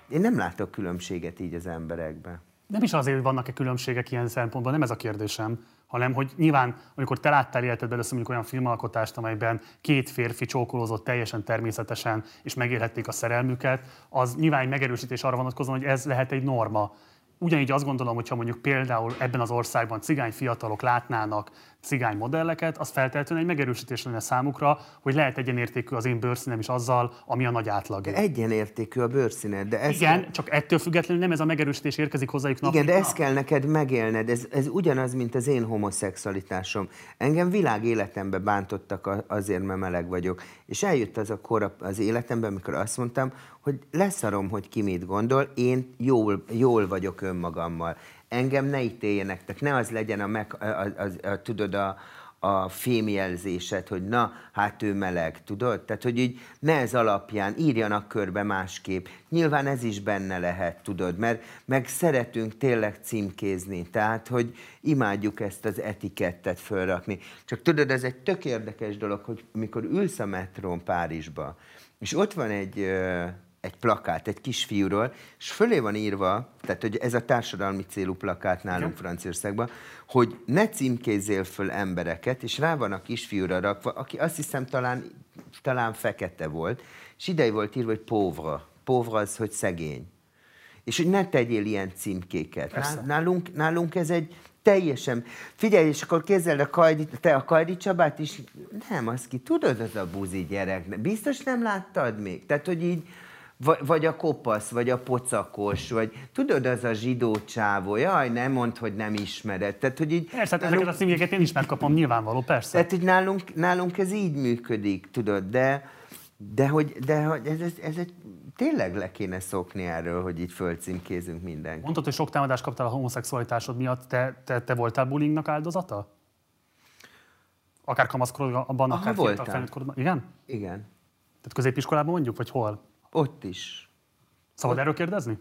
én nem látok különbséget így az emberekben. Nem is azért vannak-e különbségek ilyen szempontból, nem ez a kérdésem, hanem hogy nyilván, amikor te láttál életedben először mondjuk olyan filmalkotást, amelyben két férfi csókolózott teljesen természetesen, és megélhették a szerelmüket, az nyilván egy megerősítés arra vonatkozóan, hogy ez lehet egy norma. Ugyanígy azt gondolom, hogyha mondjuk például ebben az országban cigány fiatalok látnának cigány modelleket, az feltétlenül egy megerősítés lenne számukra, hogy lehet egyenértékű az én bőrszínem is azzal, ami a nagy átlag. De egyenértékű a bőrszíned, de ez Igen, kell... csak ettől függetlenül nem ez a megerősítés érkezik hozzájuk nap. Igen, de ezt kell neked megélned. Ez, ez ugyanaz, mint az én homoszexualitásom. Engem világ életembe bántottak azért, mert meleg vagyok. És eljött az a kor az életemben, amikor azt mondtam, hogy leszarom, hogy ki mit gondol, én jól, jól vagyok önmagammal engem ne ítéljenek, tehát ne az legyen a, meg, a, a, a, tudod, a, a fémjelzésed, hogy na, hát ő meleg, tudod? Tehát, hogy így ne ez alapján írjanak körbe másképp. Nyilván ez is benne lehet, tudod, mert meg szeretünk tényleg címkézni, tehát, hogy imádjuk ezt az etikettet fölrakni. Csak tudod, ez egy tök érdekes dolog, hogy amikor ülsz a metrón Párizsba, és ott van egy egy plakát egy kisfiúról, és fölé van írva, tehát hogy ez a társadalmi célú plakát nálunk Igen. Franciaországban, hogy ne címkézzél föl embereket, és rá van a kisfiúra rakva, aki azt hiszem talán, talán fekete volt, és idei volt írva, hogy pauvre. Pauvre az, hogy szegény. És hogy ne tegyél ilyen címkéket. Persze. Nálunk, nálunk ez egy teljesen... Figyelj, és akkor kézzel a Kajdi, te a Kajdi Csabát is... Nem, az ki, tudod, az a buzi gyerek. Biztos nem láttad még? Tehát, hogy így vagy, vagy a kopasz, vagy a pocakos, vagy tudod, az a zsidó csávó, jaj, nem mond, hogy nem ismered. Tehát, hogy így, persze, hát nálunk, ezeket a címjeket én is megkapom, nyilvánvaló, persze. Tehát, hogy nálunk, nálunk ez így működik, tudod, de, de hogy, de hogy ez, ez, ez egy, tényleg le kéne szokni erről, hogy így fölcímkézünk mindenkit. Mondtad, hogy sok támadást kaptál a homoszexualitásod miatt, te, te, te voltál bullyingnak áldozata? Akár kamaszkorodban, akár fiatal felnőtt korodban. Igen? Igen. Tehát középiskolában mondjuk, vagy hol? Ott is. Szabad erről kérdezni?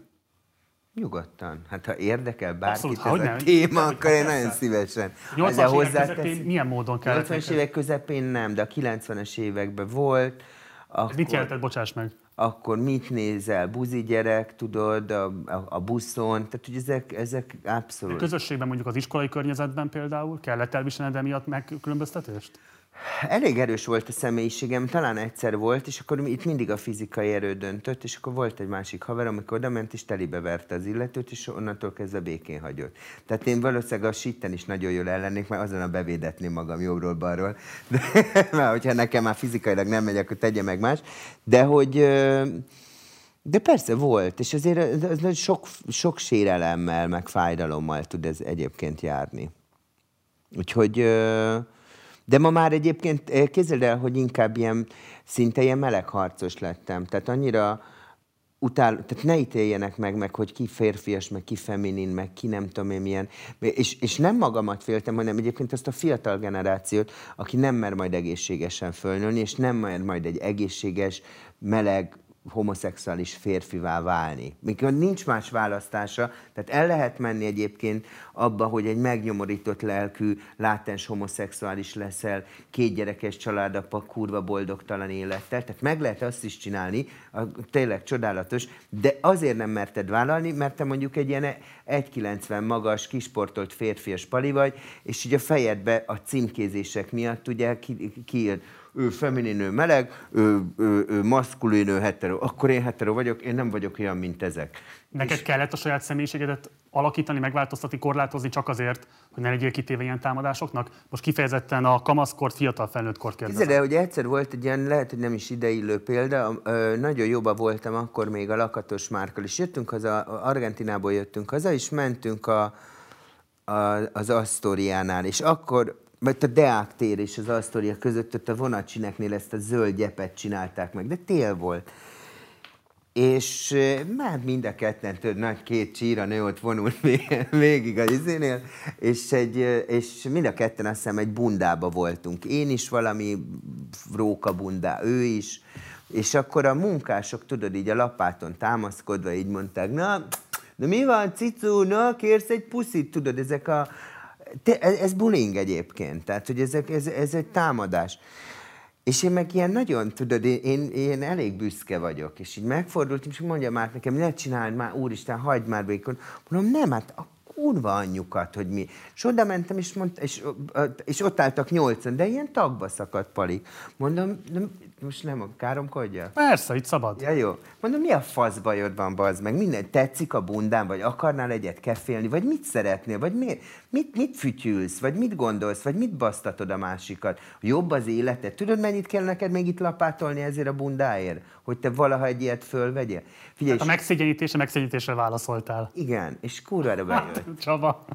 Nyugodtan. Hát ha érdekel bárkit Abszolút, ez a téma, akkor én nagyon szívesen. 80-as évek közepén milyen módon kell? 80-as évek közepén nem, de a 90-es években volt. Akkor, mit jelentett, bocsáss meg? Akkor mit nézel? Buzi gyerek, tudod, a, a, a buszon, tehát hogy ezek, ezek abszolút. A közösségben mondjuk az iskolai környezetben például kellett elviselned emiatt megkülönböztetést? Elég erős volt a személyiségem, talán egyszer volt, és akkor itt mindig a fizikai erő döntött, és akkor volt egy másik haver, amikor oda ment, és telibe verte az illetőt, és onnantól kezdve békén hagyott. Tehát én valószínűleg a sitten is nagyon jól ellennék, mert azon a bevédetném magam jobbról-balról. De, mert hogyha nekem már fizikailag nem megy, akkor tegye meg más. De hogy... De persze volt, és azért ez sok, sok sérelemmel, meg fájdalommal tud ez egyébként járni. Úgyhogy, de ma már egyébként ö, képzeld el, hogy inkább ilyen, szinte ilyen melegharcos lettem. Tehát annyira utál, tehát ne ítéljenek meg, meg, hogy ki férfias, meg ki feminin, meg ki nem tudom én milyen. És, és nem magamat féltem, hanem egyébként azt a fiatal generációt, aki nem mer majd egészségesen fölnőni, és nem mer majd egy egészséges, meleg, homoszexuális férfivá válni. Mikor nincs más választása, tehát el lehet menni egyébként abba, hogy egy megnyomorított lelkű, látens homoszexuális leszel, két gyerekes családapa, kurva boldogtalan élettel, tehát meg lehet azt is csinálni, a, tényleg csodálatos, de azért nem merted vállalni, mert te mondjuk egy ilyen 1,90 magas, kisportolt férfias pali vagy, és így a fejedbe a címkézések miatt ugye ki, ki ő feminin, ő meleg, ő, ő, ő maszkulin, ő hetero. Akkor én hetero vagyok, én nem vagyok olyan, mint ezek. Neked és... kellett a saját személyiségedet alakítani, megváltoztatni, korlátozni csak azért, hogy ne legyél kitéve ilyen támadásoknak? Most kifejezetten a kamaszkort, fiatal felnőtt kort kérdezem. Képzeld hogy egyszer volt egy ilyen, lehet, hogy nem is ideillő példa, ö, nagyon jóba voltam akkor még a Lakatos Márkal, és jöttünk haza, Argentinából jöttünk haza, és mentünk a, a, az Asztoriánál, és akkor vagy a Deák tér és az Asztoria között, ott a vonatcsineknél ezt a zöld gyepet csinálták meg, de tél volt. És már mind a ketten, tudod, nagy két csíra nő ott vonult végig a izénél, és, egy, és mind a ketten azt hiszem egy bundába voltunk. Én is valami róka bundá, ő is. És akkor a munkások, tudod, így a lapáton támaszkodva így mondták, na, de mi van, cicu, na, kérsz egy puszit, tudod, ezek a, ez, ez bullying egyébként, tehát hogy ezek, ez, ez egy támadás. És én meg ilyen nagyon, tudod, én, én, elég büszke vagyok, és így megfordultam, és mondja már nekem, ne csináld már, úristen, hagyd már békon. Mondom, nem, hát a kurva anyjukat, hogy mi. És oda mentem, és, mondta, és, és ott álltak nyolcan, de ilyen tagba szakadt palik. Mondom, most nem a káromkodja? Persze, itt szabad. Ja, jó. Mondom, mi a fasz bajod van, bazd meg? Minden tetszik a bundán, vagy akarnál egyet kefélni, vagy mit szeretnél, vagy miért? Mit, mit fütyülsz, vagy mit gondolsz, vagy mit basztatod a másikat? Jobb az életed? Tudod, mennyit kell neked még itt lapátolni ezért a bundáért? Hogy te valaha egy ilyet fölvegyél? Figyelj, hát a megszégyenítése megszégyenítésre válaszoltál. Igen, és kurvára bejött. Hát, Csaba.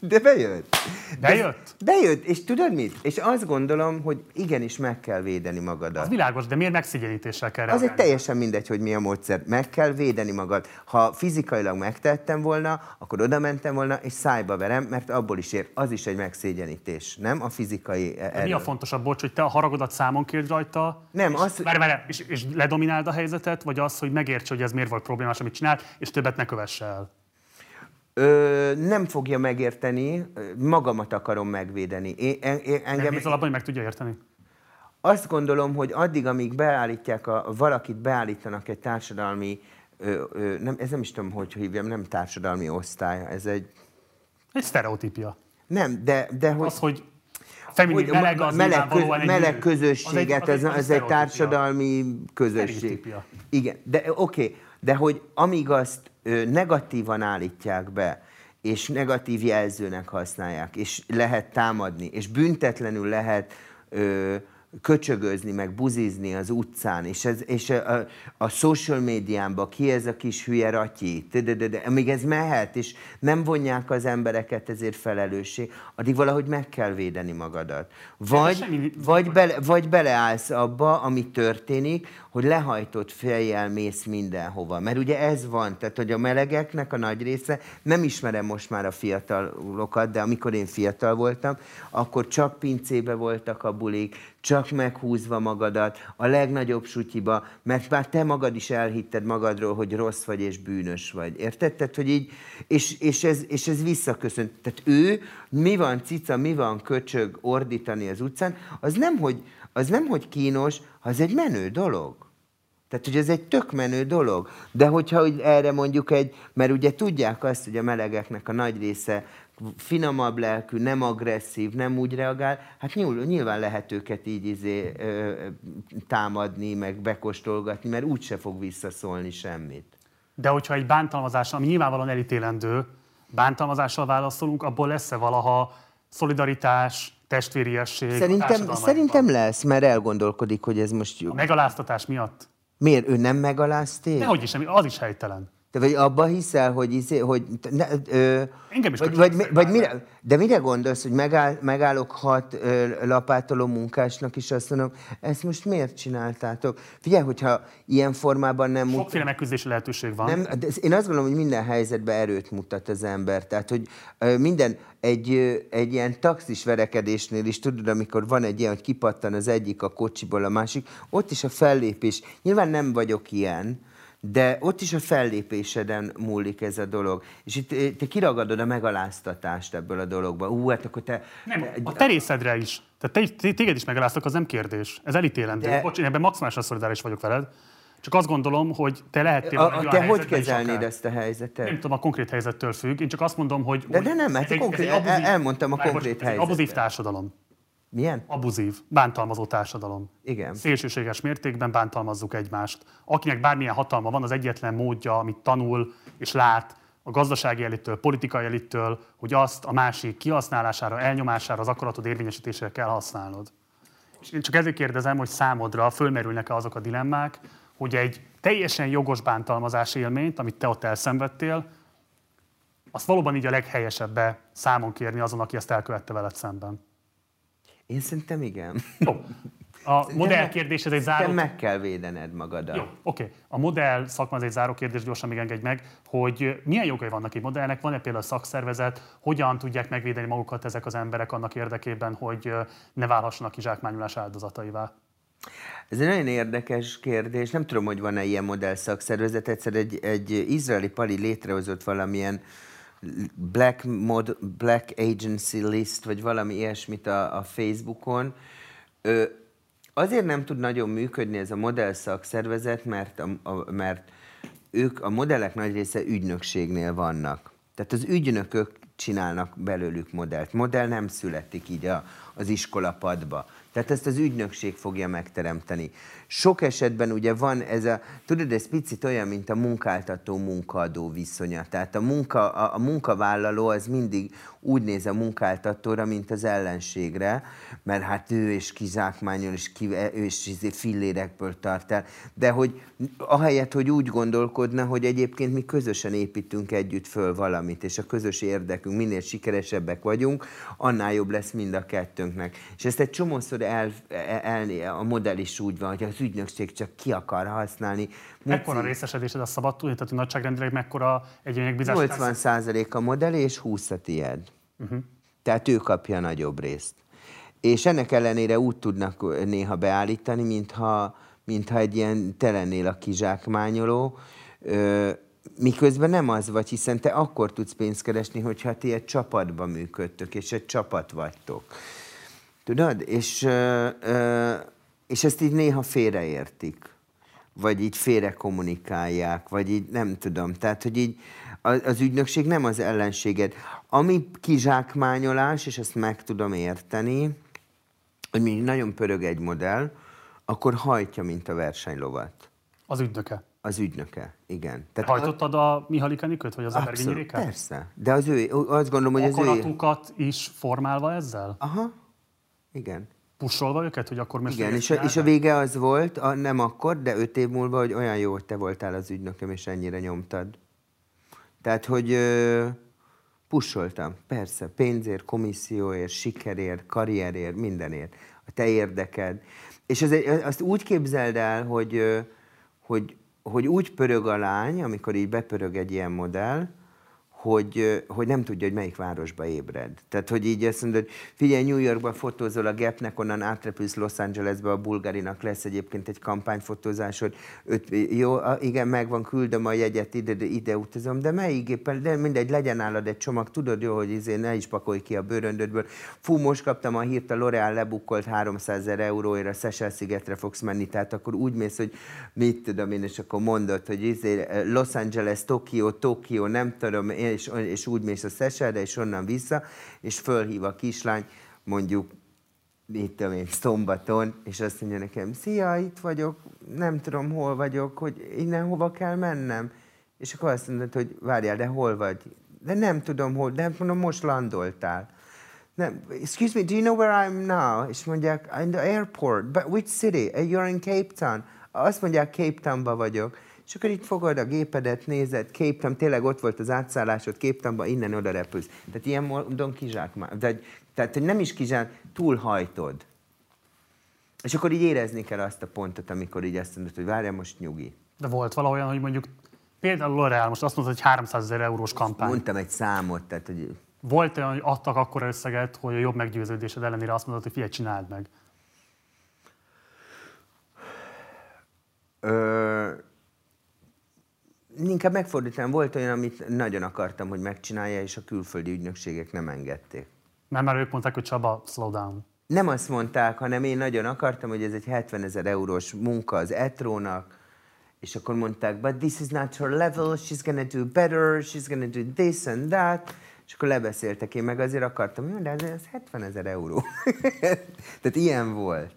De bejött. Bejött? De, bejött, és tudod mit? És azt gondolom, hogy igenis meg kell védeni magadat. Az világos, de miért megszégyenítéssel kell Az egy teljesen mindegy, hogy mi a módszer. Meg kell védeni magad. Ha fizikailag megtettem volna, akkor oda mentem volna, és szájba verem, mert abból is ér. Az is egy megszégyenítés, nem? A fizikai erő. Mi a fontosabb, bocs, hogy te a haragodat számon kérd rajta? Nem, és, az... Várj, várj, és, és ledomináld a helyzetet, vagy az, hogy megérts, hogy ez miért volt problémás, amit csinál, és többet ne kövesse el? Ö, nem fogja megérteni, magamat akarom megvédeni. Én, en, en, engem... Nem alapban, hogy meg tudja érteni? Azt gondolom, hogy addig, amíg beállítják, a, valakit beállítanak egy társadalmi, ö, ö, nem, ez nem is tudom, hogy hívjam, nem társadalmi osztály, ez egy... Egy sztereotípia. Nem, de, de hogy... Az, hogy feminin, hogy meleg az meleg, köz, meleg közösséget, ez, egy, ez, ez egy társadalmi közösség. Igen, de oké, okay, de hogy amíg azt negatívan állítják be, és negatív jelzőnek használják, és lehet támadni, és büntetlenül lehet ö, köcsögözni, meg buzizni az utcán, és, ez, és a, a social médiánban ki ez a kis hülye ratyi, de, de, de, de, amíg ez mehet, és nem vonják az embereket ezért felelősség, addig valahogy meg kell védeni magadat. Vagy, vagy, bele, vagy beleállsz abba, ami történik, hogy lehajtott fejjel mész mindenhova. Mert ugye ez van, tehát hogy a melegeknek a nagy része, nem ismerem most már a fiatalokat, de amikor én fiatal voltam, akkor csak pincébe voltak a bulik, csak meghúzva magadat, a legnagyobb sutyiba, mert már te magad is elhitted magadról, hogy rossz vagy és bűnös vagy. Érted? Tehát, hogy így, és, és, ez, és ez visszaköszönt. Tehát ő, mi van cica, mi van köcsög ordítani az utcán, az nem, hogy, az nem, hogy kínos, az egy menő dolog. Tehát, hogy ez egy tök menő dolog. De hogyha hogy erre mondjuk egy, mert ugye tudják azt, hogy a melegeknek a nagy része finomabb lelkű, nem agresszív, nem úgy reagál, hát nyilván lehet őket így izé, ö, támadni, meg bekostolgatni, mert úgyse fog visszaszólni semmit. De hogyha egy bántalmazással, ami nyilvánvalóan elítélendő, bántalmazással válaszolunk, abból lesz-e valaha szolidaritás, testvériesség? Szerintem, szerintem lesz, mert elgondolkodik, hogy ez most jó. A megaláztatás miatt? Miért? Ő nem megaláz téged? Dehogy is, az is helytelen. Te vagy abba hiszel, hogy, izé, hogy ne, ö, Engem is vagy, vagy, vagy mire, de mire gondolsz, hogy megáll, megállok hat ö, lapátoló munkásnak, és azt mondom, ezt most miért csináltátok? Figyelj, hogyha ilyen formában nem mut- Sokféle megküzdési lehetőség van. nem, de én azt gondolom, hogy minden helyzetben erőt mutat az ember. Tehát, hogy ö, minden, egy, ö, egy ilyen taxis verekedésnél is, tudod, amikor van egy ilyen, hogy kipattan az egyik a kocsiból a másik, ott is a fellépés. Nyilván nem vagyok ilyen, de ott is a fellépéseden múlik ez a dolog. És itt ö, te kiragadod a megaláztatást ebből a dologba. Ú, hát akkor te... Nem, te- a te részedre is. Tehát te, téged is megaláztak, az nem kérdés. Ez elítélendő. De-. Bocs, én ebben maximálisan szolidáris vagyok veled. Csak azt gondolom, hogy te lehettél a, egy te olyan hogy kezelnéd ezt a helyzetet? Nem tudom, a konkrét helyzettől függ. Én csak azt mondom, hogy... De- hogy de nem, hát konkrét- egy abuzív- elmondtam a konkrét egy abuzív helyzetet. társadalom. Milyen? Abuzív, bántalmazó társadalom. Igen. Szélsőséges mértékben bántalmazzuk egymást. Akinek bármilyen hatalma van, az egyetlen módja, amit tanul és lát a gazdasági elittől, politikai elittől, hogy azt a másik kihasználására, elnyomására, az akaratod érvényesítésére kell használnod. És én csak ezért kérdezem, hogy számodra fölmerülnek-e azok a dilemmák, hogy egy teljesen jogos bántalmazás élményt, amit te ott elszenvedtél, azt valóban így a leghelyesebbe számon kérni azon, aki ezt elkövette veled szemben. Én szerintem igen. Jó. A modell kérdés, ez egy záró... meg kell védened magadat. Jó, oké. A modell szakma, ez egy záró kérdés, gyorsan még engedj meg, hogy milyen jogai vannak egy modellnek, van-e például szakszervezet, hogyan tudják megvédeni magukat ezek az emberek annak érdekében, hogy ne válhassanak kizsákmányolás áldozataivá? Ez egy nagyon érdekes kérdés. Nem tudom, hogy van-e ilyen modell szakszervezet. Egyszer egy, egy izraeli pali létrehozott valamilyen Black, mod, Black Agency List, vagy valami ilyesmit a, a Facebookon. Ö, azért nem tud nagyon működni ez a modell szakszervezet, mert, a, a, mert ők, a modellek nagy része ügynökségnél vannak. Tehát az ügynökök csinálnak belőlük modellt. Modell nem születik így a, az iskolapadba. Tehát ezt az ügynökség fogja megteremteni. Sok esetben ugye van ez a, tudod, ez picit olyan, mint a munkáltató-munkaadó viszonya. Tehát a, munka, a, a munkavállaló az mindig úgy néz a munkáltatóra, mint az ellenségre, mert hát ő is kizsákmányol, és ki, ő is izé fillérekből tart el. De hogy ahelyett, hogy úgy gondolkodna, hogy egyébként mi közösen építünk együtt föl valamit, és a közös érdekünk, minél sikeresebbek vagyunk, annál jobb lesz mind a kettőnknek. És ezt egy csomószor el, el, el, a modell is úgy van, hogy az ügynökség csak ki akar használni. Mekkora részesedésed, azt szabad tudni? Tehát, nagyságrendileg mekkora egy megbízás? 80% a modell és 20 a tied. Uh-huh. Tehát ő kapja a nagyobb részt. És ennek ellenére úgy tudnak néha beállítani, mintha, mintha egy ilyen te lennél a kizsákmányoló, ö, miközben nem az vagy, hiszen te akkor tudsz pénzt keresni, hogyha ti egy csapatban működtök, és egy csapat vagytok. Tudod? És, ö, ö, és ezt így néha félreértik. Vagy így félre kommunikálják, vagy így nem tudom. Tehát, hogy így az, az ügynökség nem az ellenséged. Ami kizsákmányolás, és ezt meg tudom érteni, hogy mi nagyon pörög egy modell, akkor hajtja, mint a versenylovat. Az ügynöke. Az ügynöke, igen. Tehát Hajtottad a Mihály Kenikőt, vagy az Abszolút, Ebergényi persze. De az ő, azt gondolom, hogy az ő... Is formálva ezzel? Aha, igen. Pusolva őket, hogy akkor most Igen, és a, és a vége az volt, a, nem akkor, de öt év múlva, hogy olyan jó, hogy te voltál az ügynököm, és ennyire nyomtad. Tehát, hogy ö, pusoltam, persze, pénzért, komisszióért, sikerért, karrierért, mindenért, a te érdeked. És egy- azt úgy képzeld el, hogy, hogy, hogy úgy pörög a lány, amikor így bepörög egy ilyen modell, hogy, hogy nem tudja, hogy melyik városba ébred. Tehát, hogy így azt mondod, figyelj, New Yorkba fotózol a Gapnek, onnan átrepülsz Los Angelesbe, a Bulgarinak lesz egyébként egy kampányfotózásod. Öt, jó, igen, megvan, küldöm a jegyet, ide, de ide utazom, de melyik gépen, de mindegy, legyen nálad egy csomag, tudod jó, hogy izé ne is pakolj ki a bőröndödből. Fú, most kaptam a hírt, a L'Oreal lebukkolt 300 ezer euróért, a Seychelles szigetre fogsz menni, tehát akkor úgy mész, hogy mit tudom én, és akkor mondod, hogy izé, Los Angeles, Tokió, Tokió, nem tudom, és, és úgy mész a Seychellesre, és onnan vissza, és fölhív a kislány, mondjuk mit tudom én, szombaton, és azt mondja nekem, szia, itt vagyok, nem tudom, hol vagyok, hogy innen hova kell mennem. És akkor azt mondod, hogy várjál, de hol vagy? De nem tudom, hol, de mondom, most landoltál. Nem, excuse me, do you know where I'm now? És mondják, in the airport, but which city? You're in Cape Town. Azt mondják, Cape Townba vagyok. És akkor itt fogod a gépedet, nézed, képtem, tényleg ott volt az átszállásod, képtamban, innen oda repülsz. Tehát ilyen módon kizsák már. Tehát, tehát, hogy nem is kizsák, túlhajtod. És akkor így érezni kell azt a pontot, amikor így azt mondod, hogy várja, most nyugi. De volt valahol hogy mondjuk például L'Oreal most azt mondta, hogy 300 ezer eurós kampány. Mondtam egy számot, tehát hogy Volt olyan, hogy adtak akkor összeget, hogy a jobb meggyőződésed ellenére azt mondod, hogy figyelj, csináld meg. Ö, inkább megfordítom, volt olyan, amit nagyon akartam, hogy megcsinálja, és a külföldi ügynökségek nem engedték. Mert már ők mondták, hogy Csaba, slow down. Nem azt mondták, hanem én nagyon akartam, hogy ez egy 70 ezer eurós munka az Etrónak, és akkor mondták, but this is not her level, she's gonna do better, she's gonna do this and that, és akkor lebeszéltek, én meg azért akartam, jó, de ez, ez 70 ezer euró. Tehát ilyen volt.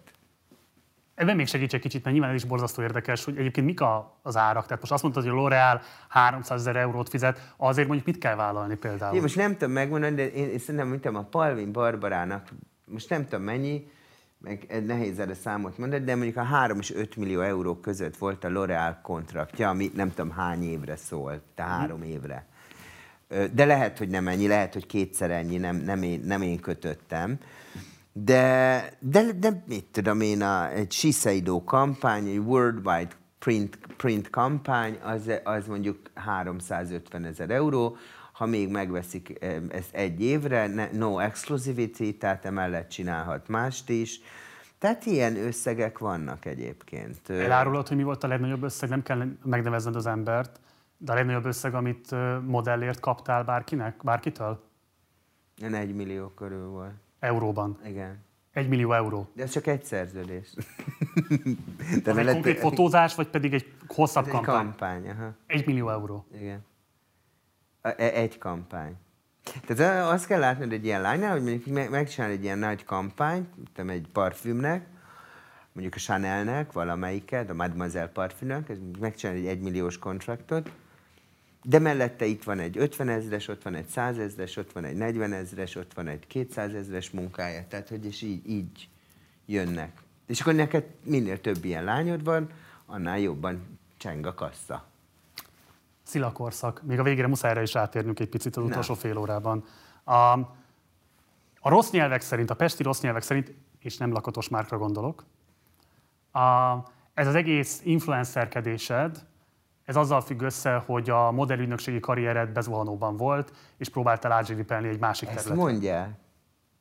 Ebben még segíts egy kicsit, mert nyilván ez is borzasztó érdekes, hogy egyébként mik a, az árak. Tehát most azt mondtad, hogy a L'Oreal 300 ezer eurót fizet, azért mondjuk mit kell vállalni például? Én most nem tudom megmondani, de én, én szerintem, mint a Palvin Barbarának, most nem tudom mennyi, meg nehéz erre számot mondani, de mondjuk a 3 és 5 millió euró között volt a L'Oreal kontraktja, ami nem tudom hány évre szólt, te három évre. De lehet, hogy nem ennyi, lehet, hogy kétszer ennyi, nem, nem, én, nem én kötöttem. De, de, de mit tudom én, a, egy Shiseido kampány, egy worldwide print, print kampány, az, az mondjuk 350 ezer euró, ha még megveszik em, ezt egy évre, ne, no exclusivity, tehát emellett csinálhat mást is. Tehát ilyen összegek vannak egyébként. Elárulod, hogy mi volt a legnagyobb összeg, nem kell megnevezned az embert, de a legnagyobb összeg, amit modellért kaptál bárkinek, bárkitől? Ilyen egy millió körül volt. Euróban. Igen. Egy millió euró. De ez csak egy szerződés. Az egy konkrét fotózás, vagy pedig egy hosszabb egy kampány? kampány. aha. Egy millió euró. Igen. E- e- Egy kampány. Tehát azt kell látni, hogy egy ilyen lánynál, hogy mondjuk me- megcsinál egy ilyen nagy kampányt, tudom, egy parfümnek, mondjuk a Chanelnek, valamelyiket, a Mademoiselle parfümnek, ez megcsinál egy egymilliós kontraktot, de mellette itt van egy 50 ezres, ott van egy 100 ezres, ott van egy 40 ezres, ott van egy 200 ezres munkája, tehát hogy és így, így jönnek. És akkor neked minél több ilyen lányod van, annál jobban cseng a kassa. Szilakorszak. Még a végére muszáj erre is rátérnünk egy picit az utolsó Na. fél órában. A, a rossz nyelvek szerint, a pesti rossz nyelvek szerint, és nem lakatos márkra gondolok, a, ez az egész influencerkedésed, ez azzal függ össze, hogy a modellügynökségi karriered bezuhanóban volt, és próbáltál átzsivipelni egy másik Ezt területre. mondják.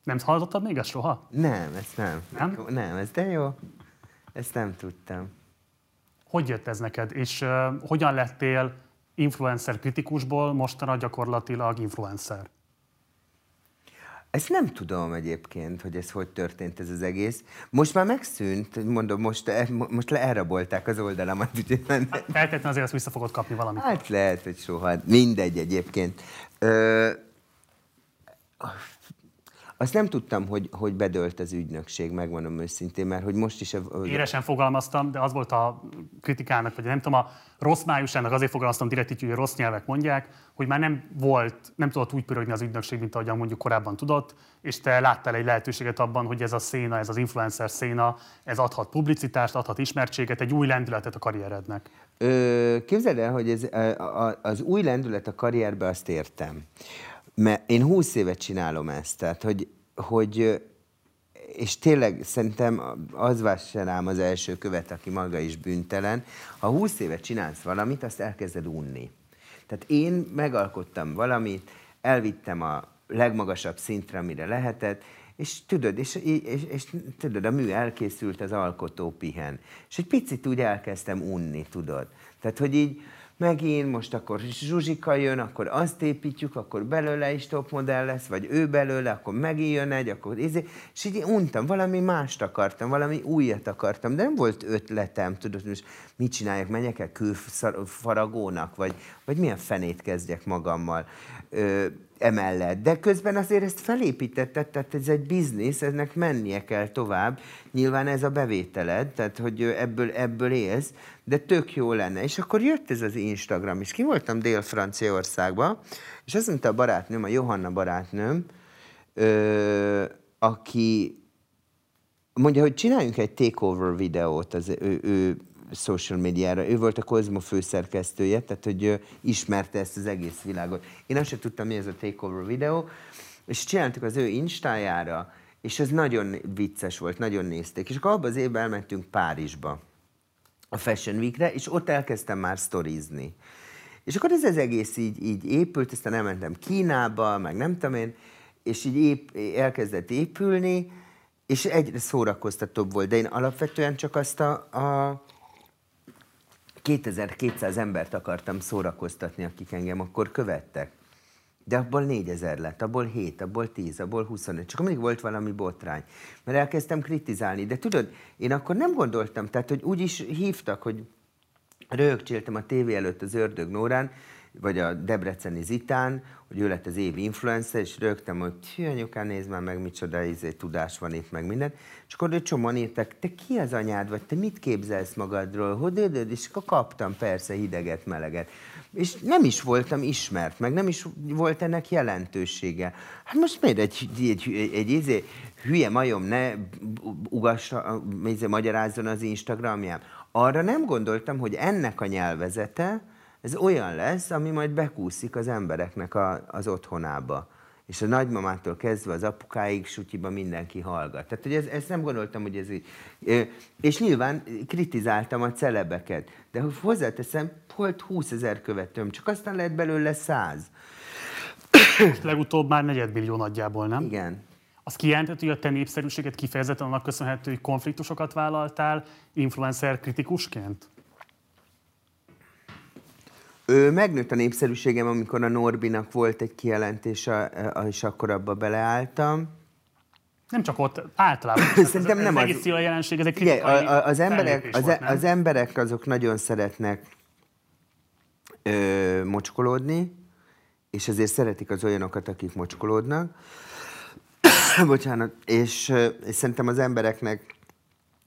Nem hallottad még ezt soha? Nem, ezt nem. Nem? Nem, ez de jó. Ezt nem tudtam. Hogy jött ez neked, és uh, hogyan lettél influencer kritikusból mostanra gyakorlatilag influencer? Ezt nem tudom egyébként, hogy ez hogy történt ez az egész. Most már megszűnt, mondom, most, e- most le elrabolták az oldalamat, úgyhogy már ne- Feltétlenül azért azt vissza fogod kapni valamit. Hát lehet, hogy soha. Mindegy egyébként. Ö, azt nem tudtam, hogy, hogy bedölt az ügynökség, megmondom őszintén, mert hogy most is... A, hogy Éresen fogalmaztam, de az volt a kritikának, vagy nem tudom, a rossz májusának azért fogalmaztam direkt hogy a rossz nyelvek mondják, hogy már nem volt, nem tudott úgy pörögni az ügynökség, mint ahogyan mondjuk korábban tudott, és te láttál egy lehetőséget abban, hogy ez a széna, ez az influencer széna, ez adhat publicitást, adhat ismertséget, egy új lendületet a karrierednek. Ö, képzeld el, hogy ez, az új lendület a karrierbe azt értem. Mert én 20 évet csinálom ezt, tehát hogy, hogy és tényleg szerintem az vássa rám az első követ, aki maga is bűntelen. Ha 20 évet csinálsz valamit, azt elkezded unni. Tehát én megalkottam valamit, elvittem a legmagasabb szintre, amire lehetett, és tudod, és, és, és tudod, a mű elkészült, az alkotó pihen. És egy picit úgy elkezdtem unni, tudod. Tehát, hogy így megint most akkor Zsuzsika jön, akkor azt építjük, akkor belőle is topmodell lesz, vagy ő belőle, akkor megint jön egy, akkor izé, és így untam, valami mást akartam, valami újat akartam, de nem volt ötletem, tudod, most mit csináljak, menjek el külfaragónak, vagy, vagy milyen fenét kezdjek magammal ö, emellett. De közben azért ezt felépítetted, tehát ez egy biznisz, ennek mennie kell tovább. Nyilván ez a bevételed, tehát hogy ebből, ebből élsz, de tök jó lenne. És akkor jött ez az Instagram is. Ki voltam Dél-Franciaországban, és azt mondta a barátnőm, a Johanna barátnőm, ö, aki mondja, hogy csináljunk egy takeover videót, az ő, ő social médiára. Ő volt a Kozmo főszerkesztője, tehát hogy ismerte ezt az egész világot. Én azt sem tudtam, mi ez a takeover videó, és csináltuk az ő instájára, és ez nagyon vicces volt, nagyon nézték. És akkor abban az évben elmentünk Párizsba a Fashion Weekre, és ott elkezdtem már sztorizni. És akkor ez az egész így, így épült, aztán elmentem Kínába, meg nem tudom én, és így ép, elkezdett épülni, és egyre szórakoztatóbb volt, de én alapvetően csak azt a, a 2200 embert akartam szórakoztatni, akik engem akkor követtek. De abból 4000 lett, abból 7, abból 10, abból 25. Csak mindig volt valami botrány. Mert elkezdtem kritizálni. De tudod, én akkor nem gondoltam, tehát, hogy úgy is hívtak, hogy röhögcséltem a tévé előtt az Ördög Nórán, vagy a Debreceni Zitán, hogy ő lett az év influencer, és rögtem, hogy hű, anyukám, nézd már meg, micsoda izé, tudás van itt, meg minden. És akkor egy csomóan írtak, te ki az anyád vagy, te mit képzelsz magadról, hogy és akkor kaptam persze hideget, meleget. És nem is voltam ismert, meg nem is volt ennek jelentősége. Hát most miért egy, egy, egy, egy, hülye majom ne ugassa, izé, magyarázzon az Instagramján. Arra nem gondoltam, hogy ennek a nyelvezete, ez olyan lesz, ami majd bekúszik az embereknek a, az otthonába. És a nagymamától kezdve az apukáig sutyiba mindenki hallgat. Tehát, hogy ez, ezt nem gondoltam, hogy ez így. És nyilván kritizáltam a celebeket. De hozzáteszem, volt 20 ezer követőm, csak aztán lett belőle 100. Legutóbb már negyedmillió nagyjából, nem? Igen. Az kijelentett, hogy a te népszerűséget kifejezetten annak köszönhető, hogy konfliktusokat vállaltál influencer kritikusként? Ő megnőtt a népszerűségem, amikor a Norbinak volt egy kijelentése, és akkor abba beleálltam. Nem csak ott, általában. Szerintem ez, nem ez az. egész a jelenség, ez egy Igen, a, az, emberek, az, volt, nem? az emberek azok nagyon szeretnek ö, mocskolódni, és azért szeretik az olyanokat, akik mocskolódnak. Bocsánat. És, és szerintem az embereknek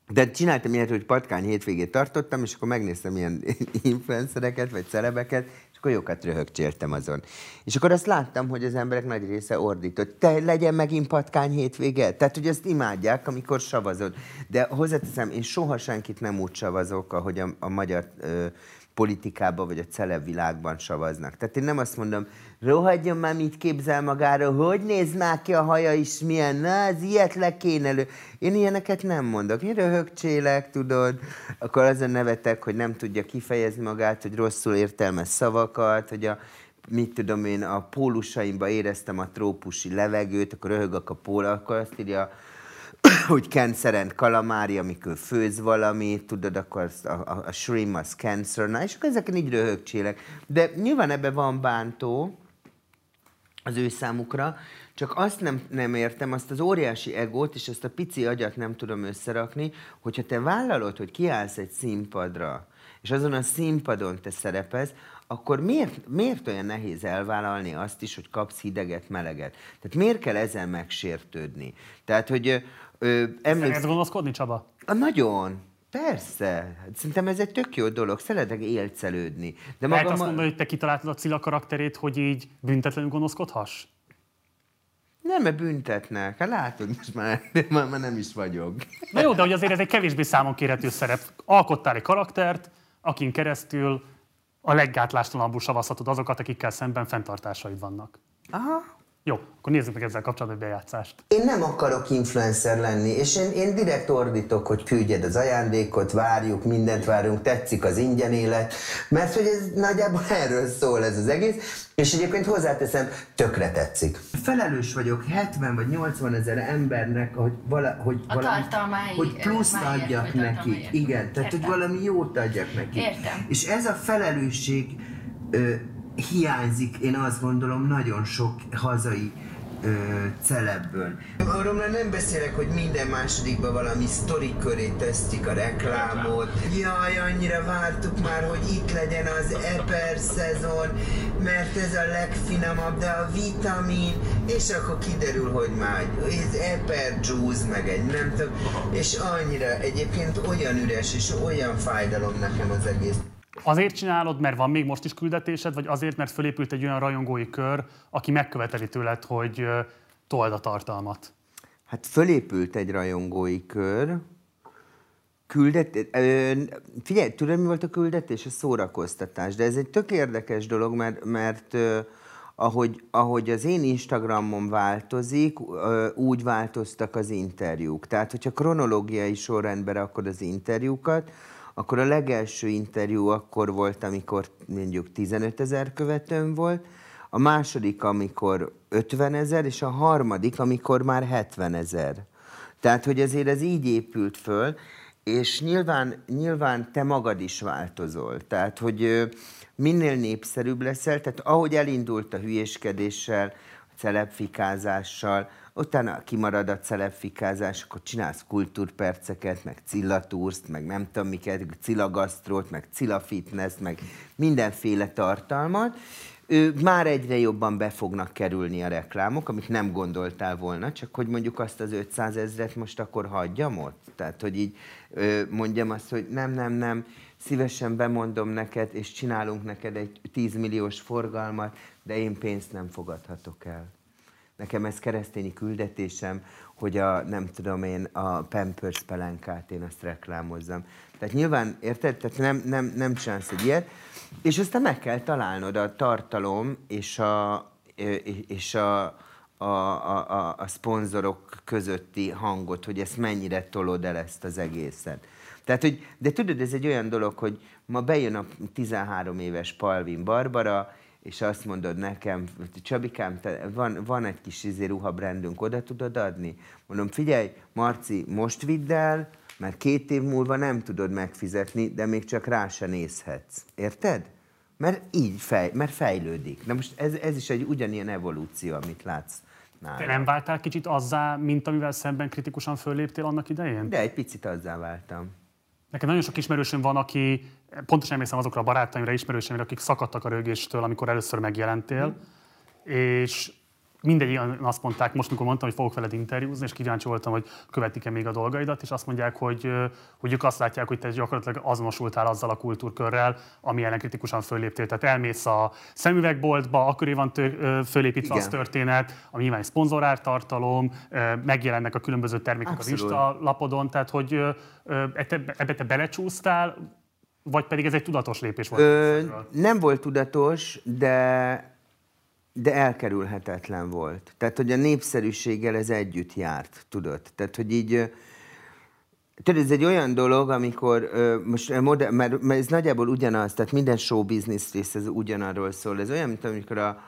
de csináltam ilyet, hogy patkány hétvégét tartottam, és akkor megnéztem ilyen influencereket, vagy celebeket, és akkor jókat röhögcséltem azon. És akkor azt láttam, hogy az emberek nagy része ordított. Te legyen megint patkány hétvége? Tehát, hogy ezt imádják, amikor savazod. De hozzáteszem, én soha senkit nem úgy savazok, ahogy a, a magyar ö, politikában vagy a celeb világban savaznak. Tehát én nem azt mondom, rohadjon már, mit képzel magáról, hogy néz már ki a haja is, milyen, na, az ilyet le kéne elő. Én ilyeneket nem mondok. Én röhögcsélek, tudod, akkor azon nevetek, hogy nem tudja kifejezni magát, hogy rosszul értelmez szavakat, hogy a mit tudom én, a pólusaimba éreztem a trópusi levegőt, akkor röhögök a pól, akkor azt írja, hogy cancer and calamari, amikor főz valamit, tudod, akkor a, a, a shrimp az cancer, na, és akkor ezeken így röhögcsélek. De nyilván ebben van bántó az ő számukra, csak azt nem, nem értem, azt az óriási egót és azt a pici agyat nem tudom összerakni, hogyha te vállalod, hogy kiállsz egy színpadra, és azon a színpadon te szerepelsz, akkor miért, miért olyan nehéz elvállalni azt is, hogy kapsz hideget, meleget? Tehát miért kell ezen megsértődni? Tehát, hogy ö, Szeretsz gonoszkodni, Csaba? A, nagyon. Persze. Szerintem ez egy tök jó dolog. Szeretek élcelődni. De Lehet maga azt mondani, hogy te kitaláltad a Cilla karakterét, hogy így büntetlenül gonoszkodhass? Nem, mert büntetnek. Hát látod, most már, már, már nem is vagyok. Na jó, de hogy azért ez egy kevésbé számon kérhető szerep. Alkottál egy karaktert, akin keresztül a leggátlástalanabbul savazhatod azokat, akikkel szemben fenntartásaid vannak. Aha. Jó, akkor nézzük meg ezzel kapcsolatban egy bejátszást. Én nem akarok influencer lenni, és én, én direkt ordítok, hogy küldjed az ajándékot, várjuk, mindent várunk, tetszik az ingyen élet, mert hogy ez nagyjából erről szól ez az egész, és egyébként hozzáteszem, tökre tetszik. Felelős vagyok 70 vagy 80 ezer embernek, hogy, vala, hogy, A tartalmáig, hogy pluszt máért, adjak nekik. tartalmáért. Igen, tehát hogy Értem. valami jót adjak nekik. Értem. És ez a felelősség ö, hiányzik, én azt gondolom, nagyon sok hazai ö, celebből. Arról már nem beszélek, hogy minden másodikban valami sztori köré tesztik a reklámot. Jaj, annyira vártuk már, hogy itt legyen az Eper szezon, mert ez a legfinomabb, de a vitamin, és akkor kiderül, hogy már ez Eper juice, meg egy nem tudom, és annyira egyébként olyan üres és olyan fájdalom nekem az egész. Azért csinálod, mert van még most is küldetésed, vagy azért, mert fölépült egy olyan rajongói kör, aki megköveteli tőled, hogy told a tartalmat? Hát fölépült egy rajongói kör, Küldet, figyelj, tudod, mi volt a küldetés? A szórakoztatás. De ez egy tök érdekes dolog, mert, mert ahogy, ahogy az én Instagramom változik, úgy változtak az interjúk. Tehát, hogyha kronológiai sorrendben akkor az interjúkat, akkor a legelső interjú akkor volt, amikor mondjuk 15 ezer követőm volt, a második, amikor 50 ezer, és a harmadik, amikor már 70 ezer. Tehát, hogy azért ez így épült föl, és nyilván, nyilván te magad is változol. Tehát, hogy minél népszerűbb leszel, tehát ahogy elindult a hülyéskedéssel, a celebfikázással, utána kimarad a celebfikázás, akkor csinálsz kultúrperceket, meg cillatúrszt, meg nem tudom miket, cilagasztrót, meg cilafitness, meg mindenféle tartalmat, ő, már egyre jobban be fognak kerülni a reklámok, amit nem gondoltál volna, csak hogy mondjuk azt az 500 ezret most akkor hagyjam ott. Tehát, hogy így mondjam azt, hogy nem, nem, nem, szívesen bemondom neked, és csinálunk neked egy 10 milliós forgalmat, de én pénzt nem fogadhatok el. Nekem ez keresztényi küldetésem, hogy a, nem tudom én, a Pampers pelenkát én azt reklámozzam. Tehát nyilván, érted? Tehát nem, nem, nem csinálsz egy ilyet. És aztán meg kell találnod a tartalom és a, és a, a, a, a, a szponzorok közötti hangot, hogy ezt mennyire tolod el ezt az egészet. Tehát, hogy, de tudod, ez egy olyan dolog, hogy ma bejön a 13 éves Palvin Barbara, és azt mondod nekem, Csabikám, te, van, van egy kis izé ruhabrendünk, oda tudod adni? Mondom, figyelj, Marci, most vidd el, mert két év múlva nem tudod megfizetni, de még csak rá se nézhetsz. Érted? Mert így fej, mert fejlődik. Na most ez, ez is egy ugyanilyen evolúció, amit látsz nála. Te nem váltál kicsit azzá, mint amivel szemben kritikusan fölléptél annak idején? De egy picit azzá váltam. Nekem nagyon sok ismerősöm van, aki, pontosan emlékszem azokra a barátaimra, ismerőseimre, akik szakadtak a rögéstől, amikor először megjelentél, mm. és mindegy azt mondták, most mikor mondtam, hogy fogok veled interjúzni, és kíváncsi voltam, hogy követik-e még a dolgaidat, és azt mondják, hogy, hogy ők azt látják, hogy te gyakorlatilag azonosultál azzal a kultúrkörrel, ami ellen kritikusan föléptél. Tehát elmész a szemüvegboltba, akkor van tő, fölépítve Igen. az történet, ami nyilván egy szponzorártartalom, megjelennek a különböző termékek Abszolút. az Insta lapodon, tehát hogy ebbe te belecsúsztál, vagy pedig ez egy tudatos lépés volt? Ö, nem volt tudatos, de de elkerülhetetlen volt. Tehát, hogy a népszerűséggel ez együtt járt, tudod? Tehát, hogy így... Tudod, ez egy olyan dolog, amikor most modern, mert, mert ez nagyjából ugyanaz, tehát minden show business rész ez ugyanarról szól. Ez olyan, mint amikor a,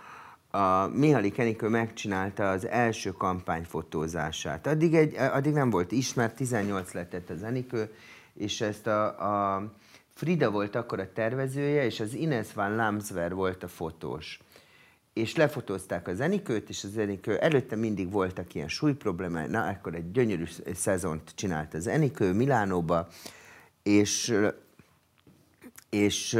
a Mihály Kenikő megcsinálta az első kampányfotózását. Addig, egy, addig nem volt ismert, 18 lett az Enikő, és ezt a, a Frida volt akkor a tervezője, és az Ines van Lamsver volt a fotós és lefotózták a zenikőt, és a zenikő, előtte mindig voltak ilyen súlyproblémák, na, akkor egy gyönyörű szezont csinált a zenikő Milánóba, és, és,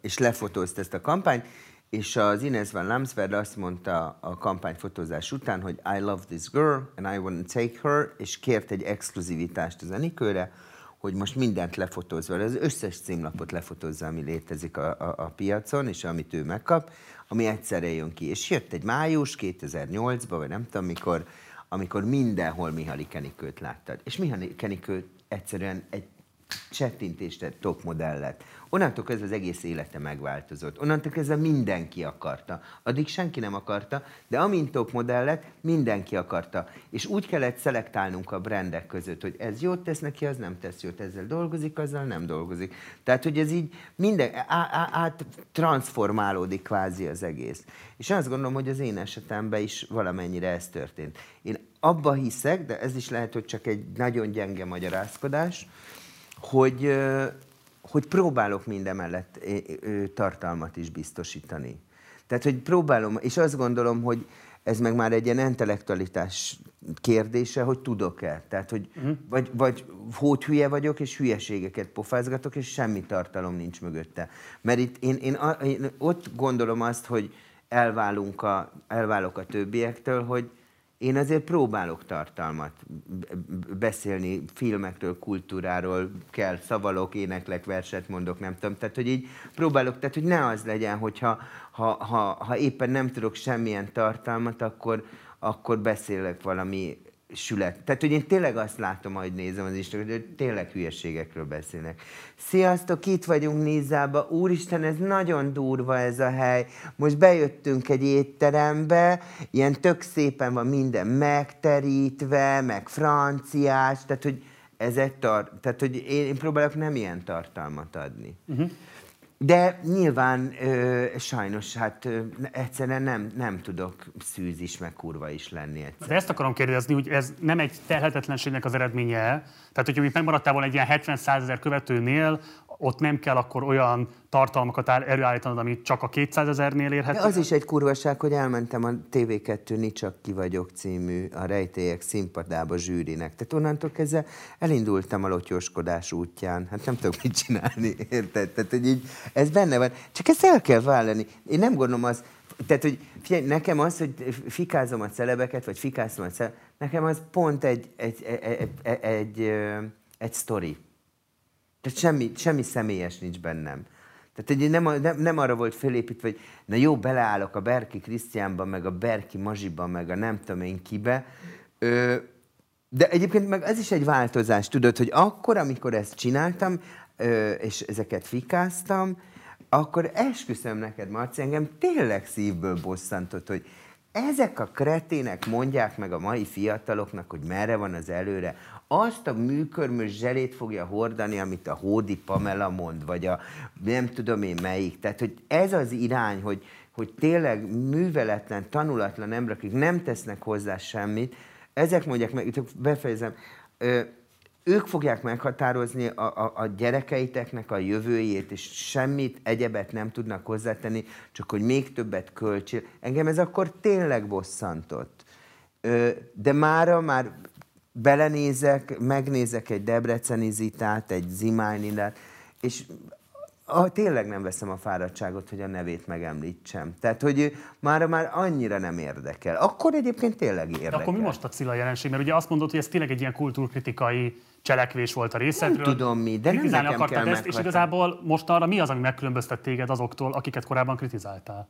és lefotózta ezt a kampányt, és az Ines van Lamsverd azt mondta a kampányfotózás után, hogy I love this girl, and I want to take her, és kért egy exkluzivitást a zenikőre, hogy most mindent lefotózva, az összes címlapot lefotózza, ami létezik a, a, a piacon, és amit ő megkap, ami egyszerre jön ki. És jött egy május 2008-ban, vagy nem tudom mikor, amikor mindenhol Mihály Kenikőt láttad. És Mihály Kenikő egyszerűen egy csettintést top modell lett. Onnantól kezdve az egész élete megváltozott. Onnantól kezdve mindenki akarta. Addig senki nem akarta, de amint top modell lett, mindenki akarta. És úgy kellett szelektálnunk a brandek között, hogy ez jót tesz neki, az nem tesz jót, ezzel dolgozik, azzal nem dolgozik. Tehát, hogy ez így minden, át transformálódik kvázi az egész. És azt gondolom, hogy az én esetemben is valamennyire ez történt. Én abba hiszek, de ez is lehet, hogy csak egy nagyon gyenge magyarázkodás, hogy, hogy próbálok minden mellett tartalmat is biztosítani. Tehát, hogy próbálom, és azt gondolom, hogy ez meg már egy ilyen intellektualitás kérdése, hogy tudok-e. Tehát, hogy uh-huh. vagy, vagy hülye vagyok, és hülyeségeket pofázgatok, és semmi tartalom nincs mögötte. Mert itt én, én, én ott gondolom azt, hogy elválunk a, elválok a többiektől, hogy, én azért próbálok tartalmat beszélni filmekről, kultúráról, kell, szavalok, éneklek, verset mondok, nem tudom. Tehát, hogy így próbálok, tehát, hogy ne az legyen, hogyha ha, ha, ha éppen nem tudok semmilyen tartalmat, akkor, akkor beszélek valami sület. Tehát, hogy én tényleg azt látom, hogy nézem az Instagram, hogy tényleg hülyeségekről beszélnek. Sziasztok, itt vagyunk Nízába. Úristen, ez nagyon durva ez a hely. Most bejöttünk egy étterembe, ilyen tök szépen van minden megterítve, meg franciás, tehát, hogy ez egy tar- tehát, hogy én, én próbálok nem ilyen tartalmat adni. Uh-huh. De nyilván ö, sajnos, hát ö, egyszerűen nem, nem tudok szűz is, meg kurva is lenni egyszer. De ezt akarom kérdezni, hogy ez nem egy telhetetlenségnek az eredménye Tehát, hogyha itt megmaradtál volna egy ilyen 70 ezer követőnél, ott nem kell akkor olyan tartalmakat előállítanod, amit csak a 200 ezernél érhető. Az is egy kurvaság, hogy elmentem a TV2 Ni csak ki vagyok című a rejtélyek színpadába zsűrinek. Tehát onnantól kezdve elindultam a lotyoskodás útján. Hát nem tudok mit csinálni, érted? Tehát, hogy így, ez benne van. Csak ezt el kell vállalni. Én nem gondolom az, tehát, hogy figyelj, nekem az, hogy fikázom a celebeket, vagy fikázom a celebeket, nekem az pont egy, egy, egy, egy, egy, egy, egy sztori. Tehát semmi, semmi személyes nincs bennem. Tehát egy, nem, nem, nem arra volt fölépítve, hogy na jó, beleállok a Berki Krisztiánban, meg a Berki Mazsiban, meg a nem tudom én kibe. Ö, de egyébként meg ez is egy változás, tudod, hogy akkor, amikor ezt csináltam, ö, és ezeket fikáztam, akkor esküszöm neked, Marci, engem tényleg szívből bosszantott, hogy ezek a kretének mondják meg a mai fiataloknak, hogy merre van az előre, azt a műkörmös zselét fogja hordani, amit a Hódi Pamela mond, vagy a nem tudom én melyik. Tehát, hogy ez az irány, hogy, hogy tényleg műveletlen, tanulatlan emberek, akik nem tesznek hozzá semmit, ezek mondják meg, itt befejezem, ö, ők fogják meghatározni a, a, a gyerekeiteknek a jövőjét, és semmit egyebet nem tudnak hozzátenni, csak hogy még többet költsél. Engem ez akkor tényleg bosszantott. Ö, de mára már belenézek, megnézek egy Debreceni zitát, egy Zimánilát, és ah, tényleg nem veszem a fáradtságot, hogy a nevét megemlítsem. Tehát, hogy már már annyira nem érdekel. Akkor egyébként tényleg érdekel. De akkor mi most a Cilla jelenség? Mert ugye azt mondod, hogy ez tényleg egy ilyen kultúrkritikai cselekvés volt a részedről. Nem tudom mi, de nem nekem kell ezt, és igazából most arra mi az, ami megkülönböztet téged azoktól, akiket korábban kritizáltál?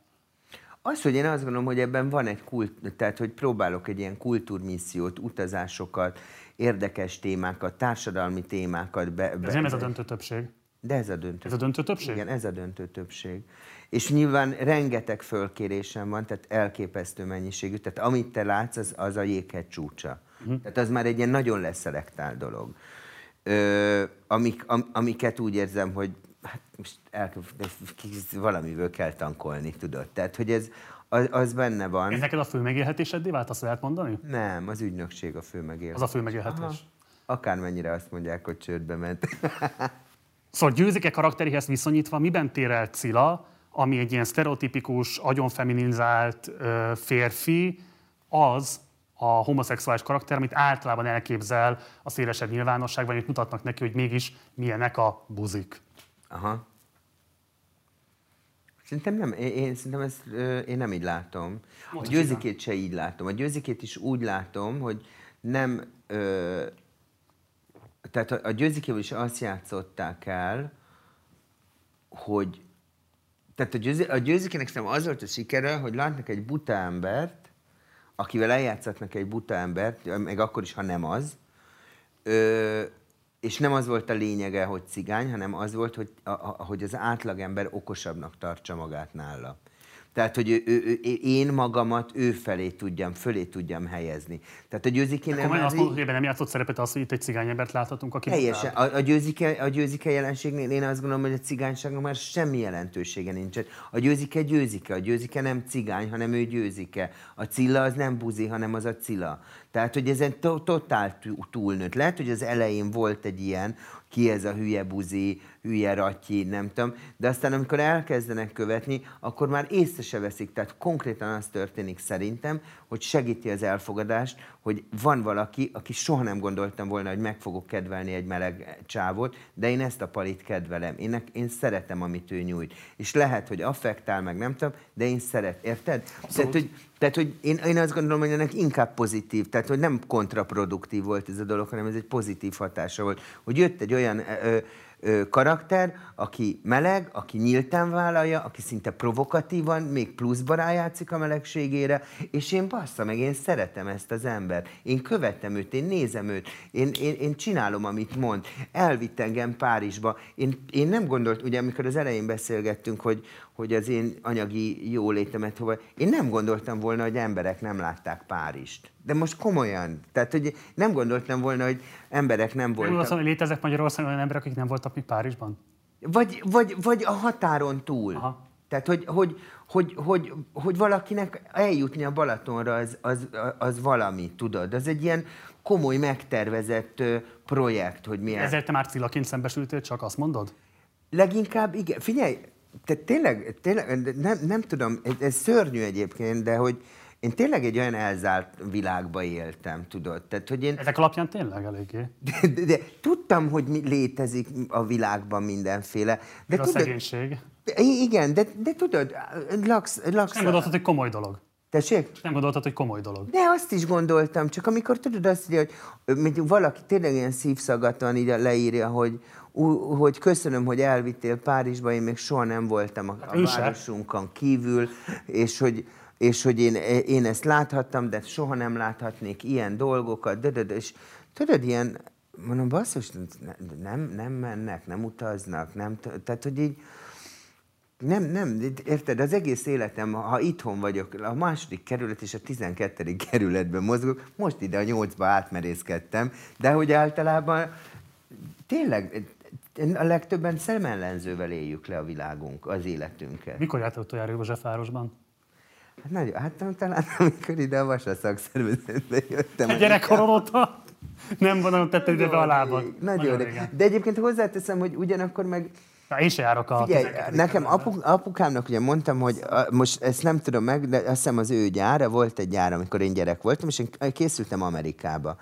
Az, hogy én azt gondolom, hogy ebben van egy kult, tehát hogy próbálok egy ilyen kultúrmissziót, utazásokat, érdekes témákat, társadalmi témákat be, be Ez nem ez a döntő többség. De ez a döntő. Ez a döntő többség? Igen, ez a döntő többség. És nyilván rengeteg fölkérésem van, tehát elképesztő mennyiségű. Tehát amit te látsz, az, az a jéghegy csúcsa. Uh-huh. Tehát az már egy ilyen nagyon leszelektált dolog. Ö, amik, am, amiket úgy érzem, hogy hát most el, valamiből kell tankolni, tudod. Tehát, hogy ez, az, az benne van. Ez neked a fő megélhetéseddé vált, azt lehet mondani? Nem, az ügynökség a fő megélhetés. Az a fő megélhetés. Aha. Akármennyire azt mondják, hogy csődbe ment. szóval győzike karakteréhez viszonyítva, miben tér el Cilla, ami egy ilyen sztereotipikus, agyonfeminizált ö, férfi, az a homoszexuális karakter, amit általában elképzel a szélesebb nyilvánosságban, amit mutatnak neki, hogy mégis milyenek a buzik. Aha. Szerintem nem, én, én szerintem ezt én nem így látom. Most a győzikét se így látom. A győzikét is úgy látom, hogy nem, ö, tehát a, a győzikéből is azt játszották el, hogy tehát a, győzi, a győzikének szerintem az volt a sikere, hogy látnak egy buta embert, akivel eljátszatnak egy buta embert, meg akkor is, ha nem az, ö, és nem az volt a lényege, hogy cigány, hanem az volt, hogy, a, a, hogy az átlagember okosabbnak tartsa magát nála. Tehát, hogy ő, ő, én magamat ő felé tudjam, fölé tudjam helyezni. Tehát a győzike nem... Akkor azt mondod, hogy nem játszott szerepet az, hogy itt egy cigányembert láthatunk, aki Teljesen. A, a, győzike, a győzike jelenségnél én azt gondolom, hogy a cigányságnak már semmi jelentősége nincsen. A győzike győzike, a győzike nem cigány, hanem ő győzike. A cilla az nem buzi, hanem az a cilla. Tehát, hogy ezen totál túlnőtt. Lehet, hogy az elején volt egy ilyen, ki ez a hülye buzi, hülye ratyi, nem tudom, de aztán amikor elkezdenek követni, akkor már észre se veszik. Tehát konkrétan az történik szerintem, hogy segíti az elfogadást, hogy van valaki, aki soha nem gondoltam volna, hogy meg fogok kedvelni egy meleg csávot, de én ezt a palit kedvelem. Én, én szeretem, amit ő nyújt. És lehet, hogy affektál, meg nem tudom, de én szeret. Érted? Tehát, hogy, Tehát, hogy én, én azt gondolom, hogy ennek inkább pozitív, tehát, hogy nem kontraproduktív volt ez a dolog, hanem ez egy pozitív hatása volt. Hogy jött egy olyan ö, ö, karakter, aki meleg, aki nyíltan vállalja, aki szinte provokatívan, még pluszba rájátszik a melegségére, és én bassza meg, én szeretem ezt az ember. Én követem őt, én nézem őt, én, én, én csinálom, amit mond. Elvitt engem Párizsba. Én, én nem gondolt, ugye amikor az elején beszélgettünk, hogy, hogy az én anyagi jólétemet hova. Én nem gondoltam volna, hogy emberek nem látták Párizst. De most komolyan. Tehát, hogy nem gondoltam volna, hogy emberek nem voltak. Azt hogy léteznek Magyarországon olyan emberek, akik nem voltak még Párizsban? Vagy, vagy, vagy a határon túl. Aha. Tehát, hogy, hogy, hogy, hogy, hogy valakinek eljutni a Balatonra, az, az, az valami, tudod? Az egy ilyen komoly, megtervezett projekt, hogy milyen... Ezért te már cilaként szembesültél, csak azt mondod? Leginkább igen. Figyelj, te tényleg, tényleg nem, nem tudom, ez, ez szörnyű egyébként, de hogy én tényleg egy olyan elzárt világba éltem, tudod? Tehát, hogy én, Ezek alapján tényleg eléggé. de, de, de tudtam, hogy mi létezik a világban mindenféle. De De a tudod, szegénység. Igen, de, de tudod, laksz, laksz Nem gondoltad, hogy komoly dolog. Tessék? Nem gondoltad, hogy komoly dolog. De azt is gondoltam, csak amikor tudod azt, hogy, hogy valaki tényleg ilyen szívszagaton így leírja, hogy, ú- hogy köszönöm, hogy elvittél Párizsba, én még soha nem voltam a, a városunkon kívül, és hogy, és hogy én, én ezt láthattam, de soha nem láthatnék ilyen dolgokat, de, de, de, és tudod, ilyen, mondom, basszus, nem, nem mennek, nem utaznak, nem, tehát, hogy így, nem, nem, érted, az egész életem, ha itthon vagyok, a második kerület és a 12. kerületben mozgok, most ide a nyolcba átmerészkedtem, de hogy általában tényleg a legtöbben szemellenzővel éljük le a világunk, az életünket. Mikor jártál utoljára Józsefvárosban? Hát, nagyon, hát talán amikor ide a Vasa szakszervezetbe jöttem. Egy gyerekkorod óta? Nem van, tetted ide be a lábad. Nagyon, Nagyon régen. régen. De egyébként hozzáteszem, hogy ugyanakkor meg Na, én se járok a Figyelj, 12. nekem kerületbe. apu, apukámnak ugye mondtam, hogy a, most ezt nem tudom meg, de azt hiszem az ő gyára, volt egy gyár, amikor én gyerek voltam, és én készültem Amerikába.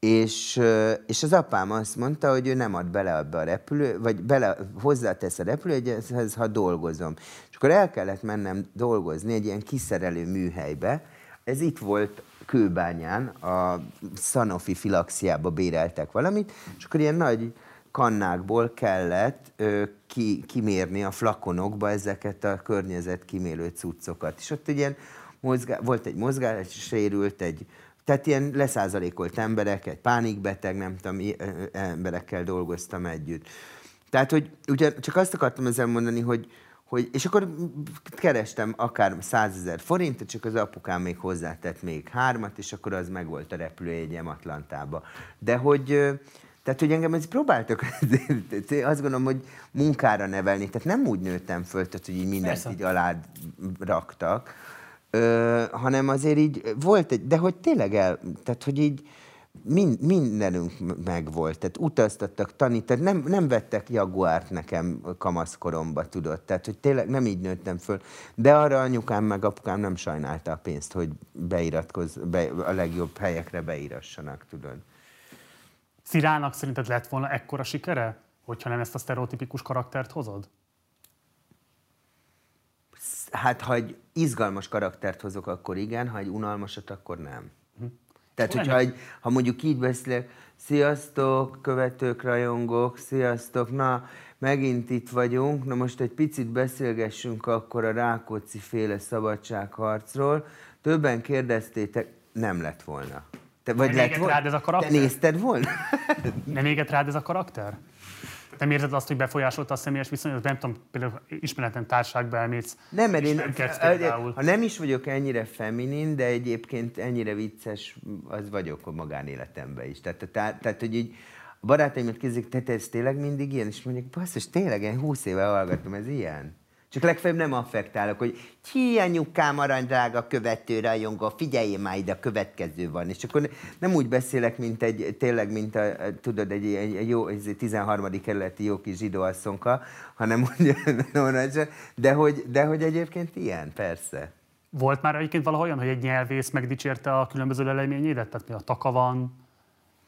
És, és az apám azt mondta, hogy ő nem ad bele abba a repülő, vagy bele, hozzátesz a repülőjegyhez, ha dolgozom. És akkor el kellett mennem dolgozni egy ilyen kiszerelő műhelybe. Ez itt volt Kőbányán, a Sanofi filaxiába béreltek valamit, és akkor ilyen nagy kannákból kellett ö, ki, kimérni a flakonokba ezeket a környezetkímélő cuccokat. És ott egy ilyen mozgá, volt egy mozgássérült, egy, tehát ilyen leszázalékolt emberek, egy pánikbeteg, nem tudom, emberekkel dolgoztam együtt. Tehát, hogy ugye csak azt akartam ezzel mondani, hogy, hogy és akkor kerestem akár 100 ezer forintot, csak az apukám még hozzátett még hármat, és akkor az meg volt a repülőjegyem Atlantába. De hogy, tehát, hogy engem ez próbáltak, azt gondolom, hogy munkára nevelni. Tehát nem úgy nőttem föl, tehát, hogy így mindent Persze. így alá raktak, ö, hanem azért így volt egy, de hogy tényleg el, tehát, hogy így mind, mindenünk megvolt, tehát utaztattak, tanítani, nem, nem vettek jaguárt nekem kamaszkoromba, tudod, tehát, hogy tényleg nem így nőttem föl, de arra anyukám meg apukám nem sajnálta a pénzt, hogy beiratkozz, be, a legjobb helyekre beírassanak, tudod. Szirának szerinted lett volna ekkora sikere, hogyha nem ezt a sztereotipikus karaktert hozod? Hát, ha egy izgalmas karaktert hozok, akkor igen, ha egy unalmasat, akkor nem. Tehát, Akkor hogyha egy, ha mondjuk így beszélek, sziasztok, követők, rajongók, sziasztok, na, megint itt vagyunk, na most egy picit beszélgessünk akkor a Rákóczi féle szabadságharcról. Többen kérdeztétek, nem lett volna. Te, vagy Nem lett volna? rád ez a karakter? Te nézted volna? Nem éget rád ez a karakter? Nem érzed azt, hogy befolyásolta a személyes viszonyodat? Nem tudom, például ismeretlen társágba elmész. Nem, mert én, például. ha nem is vagyok ennyire feminin, de egyébként ennyire vicces, az vagyok a magánéletemben is. Tehát, tehát, tehát hogy így a barátaimat kérdezik, te, te ez tényleg mindig ilyen? És mondjuk, basszus, tényleg, én 20 éve hallgatom, ez ilyen. Csak legfeljebb nem affektálok, hogy ki anyukám aranydrága követő rajongó, figyelj már ide, a következő van. És akkor nem úgy beszélek, mint egy, tényleg, mint a, tudod, egy, egy, egy jó, egy 13. kerületi jó kis zsidó asszonka, hanem úgy, de hogy, de hogy egyébként ilyen, persze. Volt már egyébként valaha olyan, hogy egy nyelvész megdicsérte a különböző leleményédet? Tehát mi a taka van?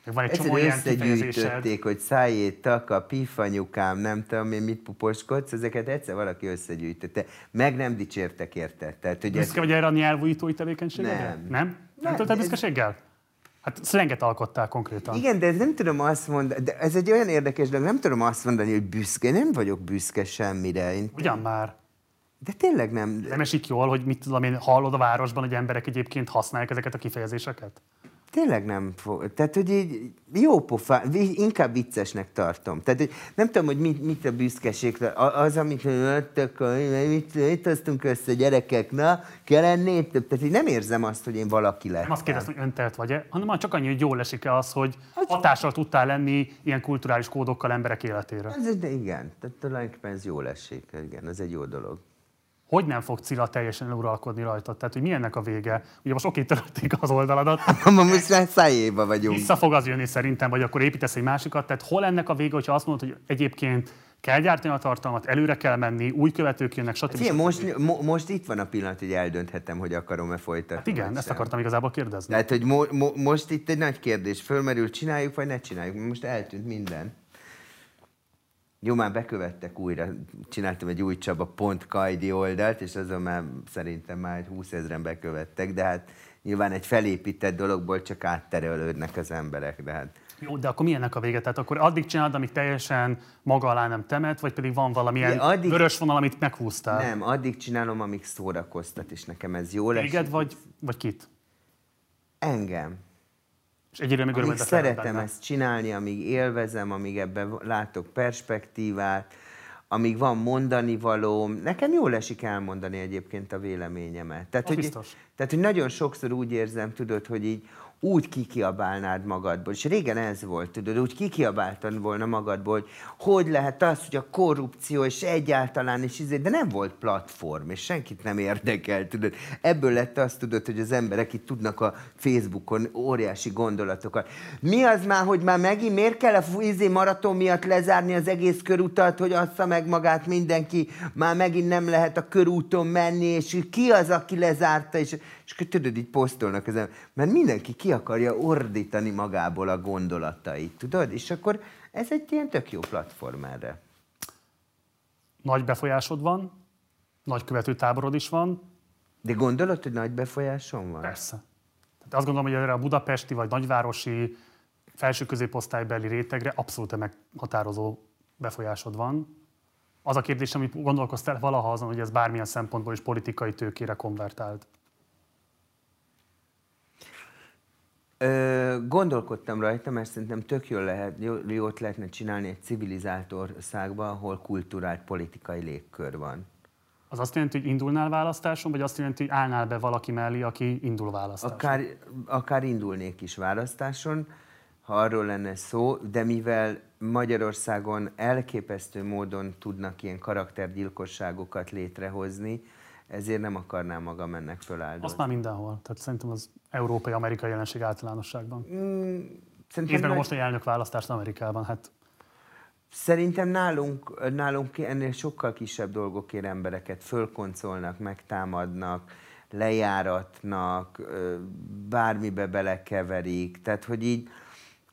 Van egy csomó Egyszerűen összegyűjtötték, hogy szájét, taka, pifanyukám, nem tudom én mit puposkodsz, ezeket egyszer valaki összegyűjtötte. Meg nem dicsértek érte. Tehát, hogy ez, Büszke vagy erre a nyelvújítói tevékenységedre? Nem. Nem? Nem, Nem, töltöd ez- büszkeséggel? Hát szlenget alkottál konkrétan. igen, de ez nem tudom azt mondani, de ez egy olyan érdekes dolog, nem tudom azt mondani, hogy büszke, nem vagyok büszke semmire. Én, Ugyan már. de tényleg nem. Nem esik jól, hogy mit tudom én, hallod a városban, hogy emberek egyébként használják ezeket a kifejezéseket? Tényleg nem fog. Tehát, hogy így jó pofa, inkább viccesnek tartom. Tehát, hogy nem tudom, hogy mit, mit a büszkeség, az, amit jöttek, mit, mit hoztunk össze gyerekek, na, kell több. Tehát, hogy nem érzem azt, hogy én valaki lettem. Nem azt kérdeztem, hogy öntelt vagy-e, hanem csak annyi, hogy jól esik-e az, hogy hatással tudtál lenni ilyen kulturális kódokkal emberek életére. Ez, de igen, tehát tulajdonképpen ez jól esik, igen, ez egy jó dolog. Hogy nem fog Cilla teljesen uralkodni rajtad? Tehát, hogy mi ennek a vége? Ugye most oké, törölték az oldaladat, Ma most szájéba vagyunk. vissza fog az jönni szerintem, vagy akkor építesz egy másikat. Tehát hol ennek a vége, hogyha azt mondod, hogy egyébként kell gyártani a tartalmat, előre kell menni, új követők jönnek, stb. Figyelj, stb. most, mo, most itt van a pillanat, hogy eldönthetem, hogy akarom-e folytatni. Hát igen, ezt sem. akartam igazából kérdezni. Tehát, hogy mo, mo, most itt egy nagy kérdés, fölmerül, csináljuk, vagy ne csináljuk? Most eltűnt minden. Jó, már bekövettek újra, csináltam egy új Csaba pont Kajdi oldalt, és azon már szerintem már egy 20 ezeren bekövettek, de hát nyilván egy felépített dologból csak átterelődnek az emberek, de hát Jó, de akkor mi ennek a vége? Tehát akkor addig csinálod, amíg teljesen maga alá nem temet, vagy pedig van valamilyen Igen, addig- vörös vonal, amit meghúztál? nem, addig csinálom, amíg szórakoztat, és nekem ez jó lesz. Téged vagy, vagy kit? Engem. És egyre még Amíg szeretem benne. ezt csinálni, amíg élvezem, amíg ebben látok perspektívát, amíg van mondani valóm. Nekem jól esik elmondani egyébként a véleményemet. Tehát, Az hogy, biztos. tehát, hogy nagyon sokszor úgy érzem, tudod, hogy így úgy kikiabálnád magadból. És régen ez volt, tudod, úgy kikiabáltad volna magadból, hogy hogy lehet az, hogy a korrupció, és egyáltalán, és izé, de nem volt platform, és senkit nem érdekel, tudod. Ebből lett azt, tudod, hogy az emberek itt tudnak a Facebookon óriási gondolatokat. Mi az már, hogy már megint, miért kell a izé maraton miatt lezárni az egész körutat, hogy assza meg magát mindenki, már megint nem lehet a körúton menni, és ki az, aki lezárta, és, és tudod, így posztolnak az ember, mert mindenki ki akarja ordítani magából a gondolatait, tudod? És akkor ez egy ilyen tök jó platform erre. Nagy befolyásod van, nagy követőtáborod is van, De gondolod, hogy nagy befolyásom van? persze. Tehát azt gondolom, hogy erre a budapesti vagy nagyvárosi felső középosztálybeli rétegre abszolút meghatározó befolyásod van. Az a kérdés, amit gondolkoztál valaha azon, hogy ez bármilyen szempontból is politikai tőkére konvertált. Ö, gondolkodtam rajta, mert szerintem tök jól lehet, jó, jót lehetne csinálni egy civilizált országban, ahol kulturált politikai légkör van. Az azt jelenti, hogy indulnál választáson, vagy azt jelenti, hogy állnál be valaki mellé, aki indul választáson? Akár, akár indulnék is választáson, ha arról lenne szó, de mivel Magyarországon elképesztő módon tudnak ilyen karaktergyilkosságokat létrehozni, ezért nem akarnám magam ennek Azt föláldozni. már mindenhol. Tehát szerintem az európai-amerikai jelenség általánosságban. Szerintem, Nézd meg a nagy- mostani elnökválasztást Amerikában. Hát Szerintem nálunk, nálunk ennél sokkal kisebb dolgokért embereket fölkoncolnak, megtámadnak, lejáratnak, bármibe belekeverik. Tehát, hogy így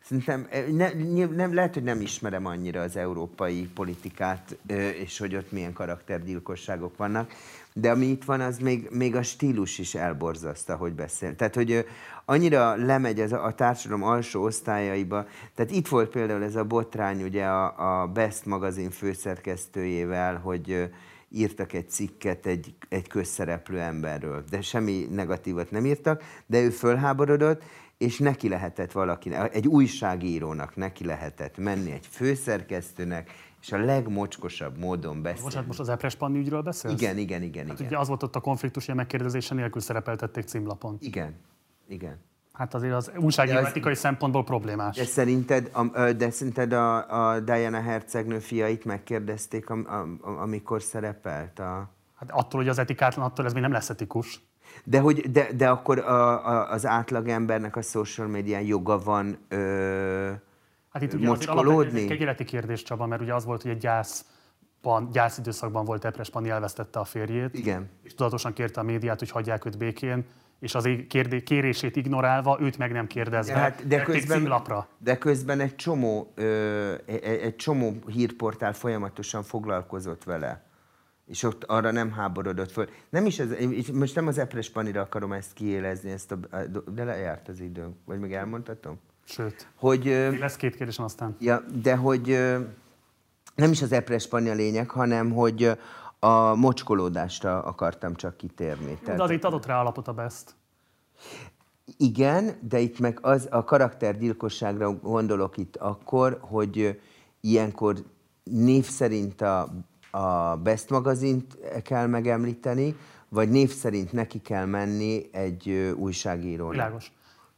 szerintem ne, nem, lehet, hogy nem ismerem annyira az európai politikát, és hogy ott milyen karaktergyilkosságok vannak, de ami itt van, az még, még a stílus is elborzaszta, hogy beszél. Tehát, hogy annyira lemegy ez a, a társadalom alsó osztályaiba. Tehát itt volt például ez a botrány ugye a, a Best magazin főszerkesztőjével, hogy írtak egy cikket egy, egy közszereplő emberről, de semmi negatívat nem írtak, de ő fölháborodott, és neki lehetett valaki, egy újságírónak neki lehetett menni egy főszerkesztőnek, és a legmocskosabb módon beszélni. bocsánat, most az Epres Panni ügyről beszélsz? Igen, igen, igen, Hát igen. ugye az volt ott a konfliktus, a megkérdezése nélkül szerepeltették címlapon. Igen, igen. Hát azért az újságíró etikai szempontból problémás. De szerinted, de szerinted a, a Diana hercegnő fiait megkérdezték, am, am, amikor szerepelt? A... Hát attól, hogy az etikátlan, attól ez még nem lesz etikus. De, hogy, de, de akkor a, a, az átlagembernek a social médián joga van ö, Hát itt ugye mocskolódni? egy kegyeleti kérdés, Csaba, mert ugye az volt, hogy egy gyászban, gyászidőszakban volt Epres Panni, elvesztette a férjét, Igen. és tudatosan kérte a médiát, hogy hagyják őt békén, és az kérdé- kérését ignorálva, őt meg nem kérdezve, De, hát, de, közben, címlapra. de közben egy csomó, ö, egy, egy csomó hírportál folyamatosan foglalkozott vele. És ott arra nem háborodott föl. Nem is ez, most nem az epres panira akarom ezt kiélezni, ezt a, de lejárt az időnk. Vagy még elmondhatom? Sőt, Hogy, lesz két kérdésem aztán. Ja, de hogy nem is az epres pani a lényeg, hanem hogy a mocskolódásra akartam csak kitérni. De az itt adott rá alapot a best. Igen, de itt meg az a karaktergyilkosságra gondolok itt akkor, hogy ilyenkor név szerint a, a Best magazint kell megemlíteni, vagy név szerint neki kell menni egy újságírónak. Világos.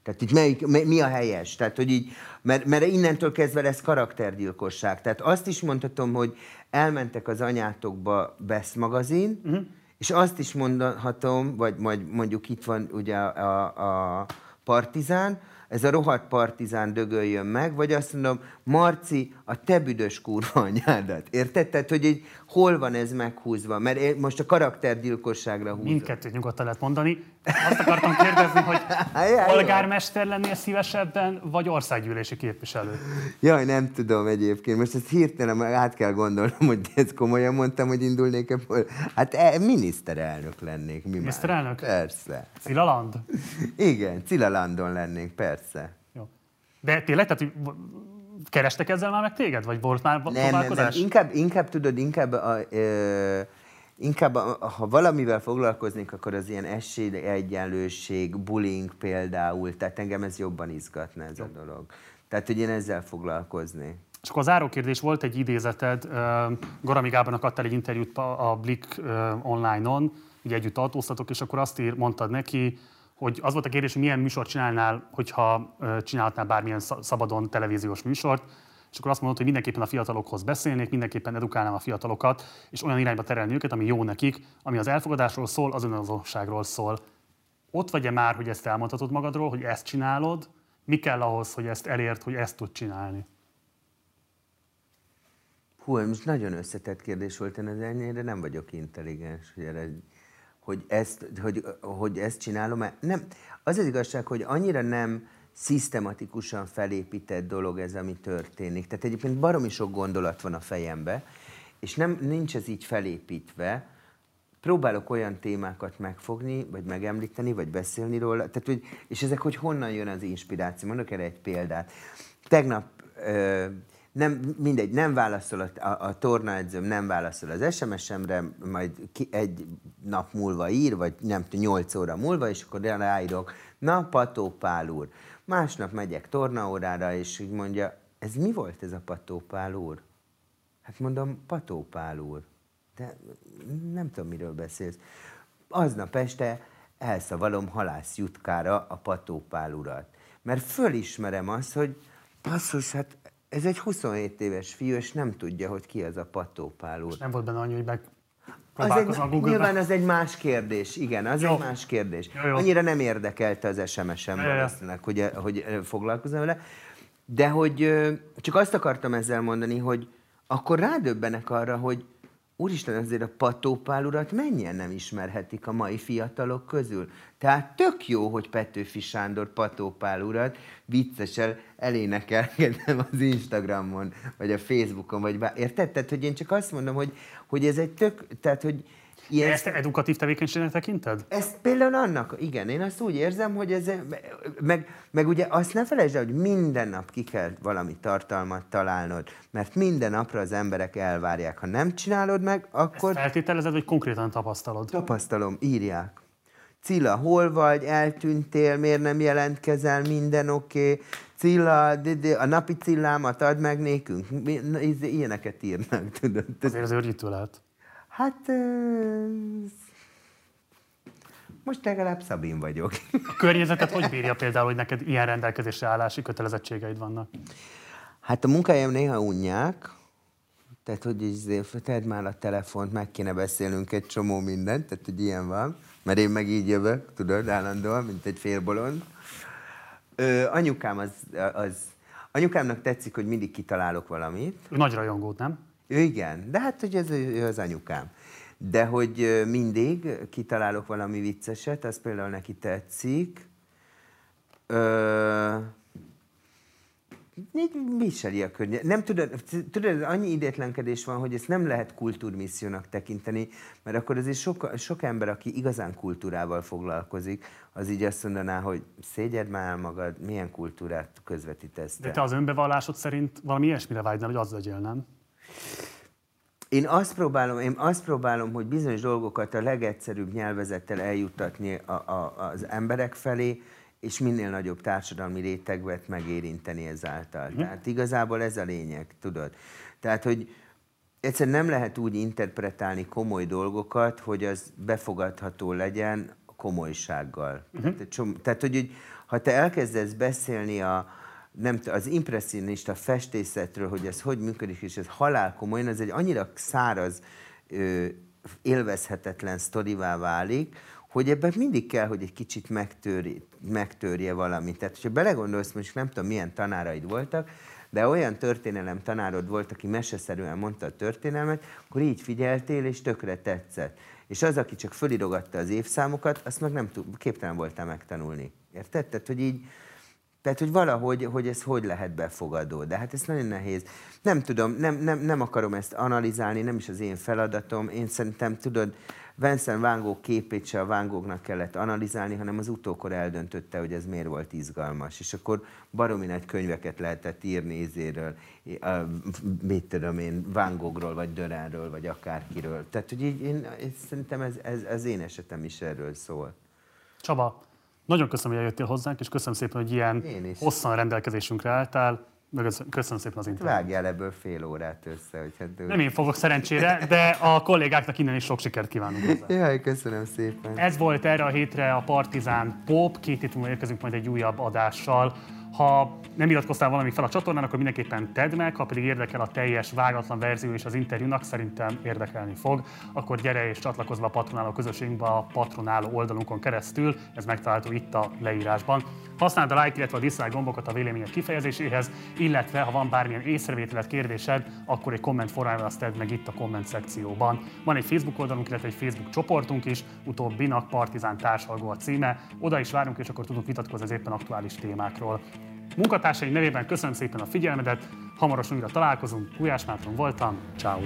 Tehát itt melyik, mi mi a helyes? Tehát, hogy így, mert, mert innentől kezdve lesz karaktergyilkosság. Tehát azt is mondhatom, hogy elmentek az anyátokba Best magazin, uh-huh. és azt is mondhatom, vagy majd mondjuk itt van ugye a, a, a partizán, ez a rohadt partizán dögöljön meg, vagy azt mondom, Marci, a te büdös kurva anyádat. Érted? Tehát, hogy így hol van ez meghúzva? Mert én most a karaktergyilkosságra húzom. Mindkettőt nyugodtan lehet mondani. Azt akartam kérdezni, hogy Jaj, polgármester lennél szívesebben, vagy országgyűlési képviselő? Jaj, nem tudom egyébként. Most ezt hirtelen át kell gondolnom, hogy ezt komolyan mondtam, hogy indulnék ebből. Hát e, miniszterelnök lennék. Mi Miniszterelnök? Már? Persze. Cilaland? Igen, Cilalandon lennék, persze. Jó. De tényleg, tehát kerestek ezzel már meg téged? Vagy volt már Nem, nem, nem. Inkább, inkább tudod, inkább, a, ö, inkább ha valamivel foglalkoznék, akkor az ilyen esélyegyenlőség, bullying például, tehát engem ez jobban izgatna ez a dolog. Tehát, hogy én ezzel foglalkoznék. És akkor a záró kérdés volt egy idézeted, Garami Gábornak adtál egy interjút a Blick online-on, ugye együtt autóztatok, és akkor azt ír, mondtad neki, hogy az volt a kérdés, hogy milyen műsort csinálnál, hogyha csinálhatnál bármilyen sz- szabadon televíziós műsort, és akkor azt mondod, hogy mindenképpen a fiatalokhoz beszélnék, mindenképpen edukálnám a fiatalokat, és olyan irányba terelni őket, ami jó nekik, ami az elfogadásról szól, az önazonosságról szól. Ott vagy-e már, hogy ezt elmondhatod magadról, hogy ezt csinálod, mi kell ahhoz, hogy ezt elért, hogy ezt tud csinálni? Hú, most nagyon összetett kérdés volt, én az ennyire nem vagyok intelligens, hogy, erre, hogy, ezt, hogy, hogy ezt csinálom. Nem, az az igazság, hogy annyira nem szisztematikusan felépített dolog ez, ami történik. Tehát egyébként baromi sok gondolat van a fejembe, és nem, nincs ez így felépítve. Próbálok olyan témákat megfogni, vagy megemlíteni, vagy beszélni róla. Tehát, hogy, és ezek, hogy honnan jön az inspiráció. Mondok erre egy példát. Tegnap ö, nem, mindegy, nem válaszol a, a, a tornaedzőm, nem válaszol az SMS-emre, majd ki, egy nap múlva ír, vagy nem tudom, 8 óra múlva, és akkor ráírok, na, Pató Pál úr. Másnap megyek tornaórára, és így mondja, ez mi volt ez a Pató Pál úr? Hát mondom, Pató Pál úr. De nem tudom, miről beszélsz. Aznap este elszavalom halász jutkára a Pató Pál urat. Mert fölismerem azt, hogy basszus, hát ez egy 27 éves fiú, és nem tudja, hogy ki az a Pató Pál úr. Nem volt benne annyi, hogy meg Egy, próbálkozom a Google-ben. nyilván az egy más kérdés, igen, az Jó. egy más kérdés. Jó, jó. Annyira nem érdekelte az SMS-em valószínűleg, hogy, hogy foglalkozom vele. De hogy csak azt akartam ezzel mondani, hogy akkor rádöbbenek arra, hogy úristen, azért a Patópál urat mennyien nem ismerhetik a mai fiatalok közül. Tehát tök jó, hogy Petőfi Sándor Patópál urat viccesen elénekelgetem az Instagramon, vagy a Facebookon, vagy bár... Érted? Tehát, hogy én csak azt mondom, hogy, hogy ez egy tök... Tehát, hogy ilyen... Ezt edukatív tevékenységnek tekinted? Ezt például annak, igen, én azt úgy érzem, hogy ez, meg, meg ugye azt ne felejtsd el, hogy minden nap ki kell valami tartalmat találnod, mert minden napra az emberek elvárják. Ha nem csinálod meg, akkor Feltételezed, vagy konkrétan tapasztalod? tapasztalom, írják. Cilla, hol vagy, eltűntél, miért nem jelentkezel, minden oké. Okay. Cilla, de, de, a napi cillámat add meg nékünk. Ilyeneket írnak, tudod. Azért az őrjítő lehet. Hát... Most legalább Szabin vagyok. A környezetet hogy bírja például, hogy neked ilyen rendelkezésre állási kötelezettségeid vannak? Hát a munkahelyem néha unják, tehát hogy izé, tedd már a telefont, meg kéne beszélnünk egy csomó mindent, tehát hogy ilyen van, mert én meg így jövök, tudod, állandóan, mint egy félbolond. Ö, anyukám az, az, anyukámnak tetszik, hogy mindig kitalálok valamit, nagy rajongód, nem? Ő igen, de hát hogy ez az anyukám. De hogy mindig kitalálok valami vicceset, az például neki tetszik. Ö, viseli a környezet. Nem tudod, tudod, annyi idétlenkedés van, hogy ezt nem lehet kultúrmissziónak tekinteni, mert akkor azért sok, sok ember, aki igazán kultúrával foglalkozik, az így azt mondaná, hogy szégyed már magad, milyen kultúrát közvetítesz te. De te az önbevallásod szerint valami ilyesmire vágynál, hogy az legyél, nem? Én azt próbálom, én azt próbálom, hogy bizonyos dolgokat a legegyszerűbb nyelvezettel eljuttatni a, a, az emberek felé, és minél nagyobb társadalmi rétegvet megérinteni ezáltal. Mm. Tehát igazából ez a lényeg, tudod. Tehát, hogy egyszerűen nem lehet úgy interpretálni komoly dolgokat, hogy az befogadható legyen komolysággal. Mm. Tehát, tehát, hogy, hogy ha te elkezdesz beszélni a, nem, az impressionista festészetről, hogy ez hogy működik, és ez halál komolyan, ez egy annyira száraz, ö, élvezhetetlen sztorivá válik, hogy ebben mindig kell, hogy egy kicsit megtörje, megtörje valamit. Tehát, hogyha belegondolsz, most nem tudom, milyen tanáraid voltak, de olyan történelem tanárod volt, aki meseszerűen mondta a történelmet, akkor így figyeltél, és tökre tetszett. És az, aki csak fölirogatta az évszámokat, azt meg nem tud, képtelen voltál megtanulni. Érted? Tehát, hogy így, tehát, hogy valahogy, hogy ez hogy lehet befogadó. De hát ez nagyon nehéz. Nem tudom, nem, nem, nem akarom ezt analizálni, nem is az én feladatom. Én szerintem, tudod, Vincent Gogh képét se a Van Goghnak kellett analizálni, hanem az utókor eldöntötte, hogy ez miért volt izgalmas. És akkor baromi nagy könyveket lehetett írni izéről, mit tudom én, Van Goghról, vagy Döránról, vagy akárkiről. Tehát, hogy így, én, szerintem ez, ez, ez én esetem is erről szól. Csaba, nagyon köszönöm, hogy eljöttél hozzánk, és köszönöm szépen, hogy ilyen hosszan rendelkezésünkre álltál. Köszönöm szépen az interjút. Vágjál ebből fél órát össze. Hogy hát Nem én fogok szerencsére, de a kollégáknak innen is sok sikert kívánunk hozzá. Jaj, köszönöm szépen. Ez volt erre a hétre a Partizán Pop. Két hét múlva érkezünk majd egy újabb adással. Ha nem iratkoztál valami fel a csatornán, akkor mindenképpen tedd meg, ha pedig érdekel a teljes vágatlan verzió és az interjúnak, szerintem érdekelni fog, akkor gyere és csatlakozz be a patronáló közösségünkbe a patronáló oldalunkon keresztül, ez megtalálható itt a leírásban. Használd a like, illetve a dislike gombokat a vélemények kifejezéséhez, illetve ha van bármilyen észrevételet, kérdésed, akkor egy komment formájában azt tedd meg itt a komment szekcióban. Van egy Facebook oldalunk, illetve egy Facebook csoportunk is, utóbbinak Partizán társalgó a címe. Oda is várunk, és akkor tudunk vitatkozni az éppen aktuális témákról. Munkatársaim nevében köszönöm szépen a figyelmedet, hamarosan újra találkozunk, Gulyás Mátron voltam, ciao.